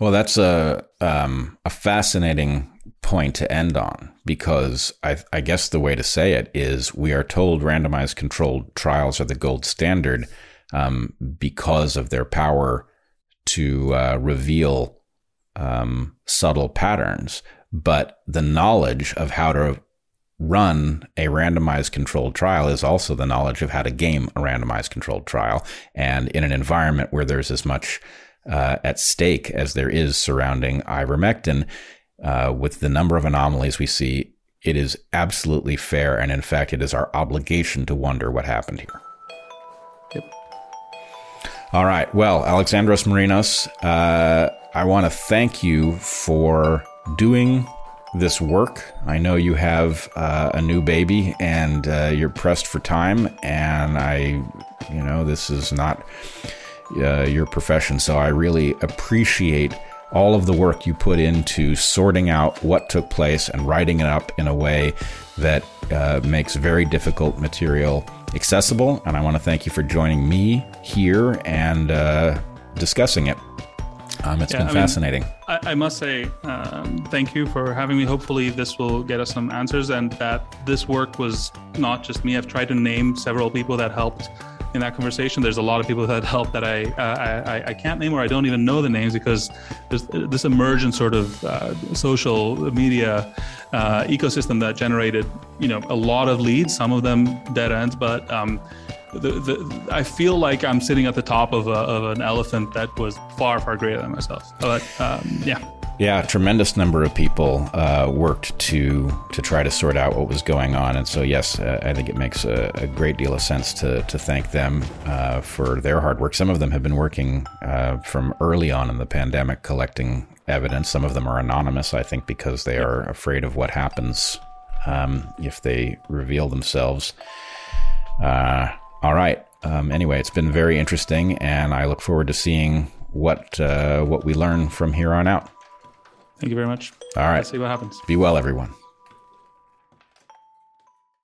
Well, that's a um, a fascinating point to end on because I, I, guess the way to say it is we are told randomized controlled trials are the gold standard um, because of their power to uh, reveal um, subtle patterns. But the knowledge of how to run a randomized controlled trial is also the knowledge of how to game a randomized controlled trial. And in an environment where there's as much uh, at stake as there is surrounding ivermectin, uh, with the number of anomalies we see, it is absolutely fair. And in fact, it is our obligation to wonder what happened here. Yep. All right. Well, Alexandros Marinos, uh, I want to thank you for doing this work. I know you have uh, a new baby and uh, you're pressed for time, and I, you know, this is not uh, your profession, so I really appreciate all of the work you put into sorting out what took place and writing it up in a way that uh, makes very difficult material accessible. And I want to thank you for joining me here and uh, discussing it. Um, it's yeah, been I fascinating. Mean, I, I, must say, um, thank you for having me. Hopefully, this will get us some answers, and that this work was not just me. I've tried to name several people that helped in that conversation. There's a lot of people that helped that I, uh, I, I can't name or I don't even know the names because there's this emergent sort of uh, social media uh, ecosystem that generated you know a lot of leads, some of them dead ends, but um, the, the, I feel like I'm sitting at the top of, a, of an elephant that was far far greater than myself. But um, yeah. Yeah, a tremendous number of people uh, worked to to try to sort out what was going on, and so yes, uh, I think it makes a, a, great deal of sense to to thank them uh, for their hard work. Some of them have been working uh, from early on in the pandemic, collecting evidence. Some of them are anonymous, I think, because they are afraid of what happens um, if they reveal themselves. Uh, all right. Um, anyway, it's been very interesting, and I look forward to seeing what uh, what we learn from here on out. Thank you very much. All right. Let's see what happens. Be well, everyone.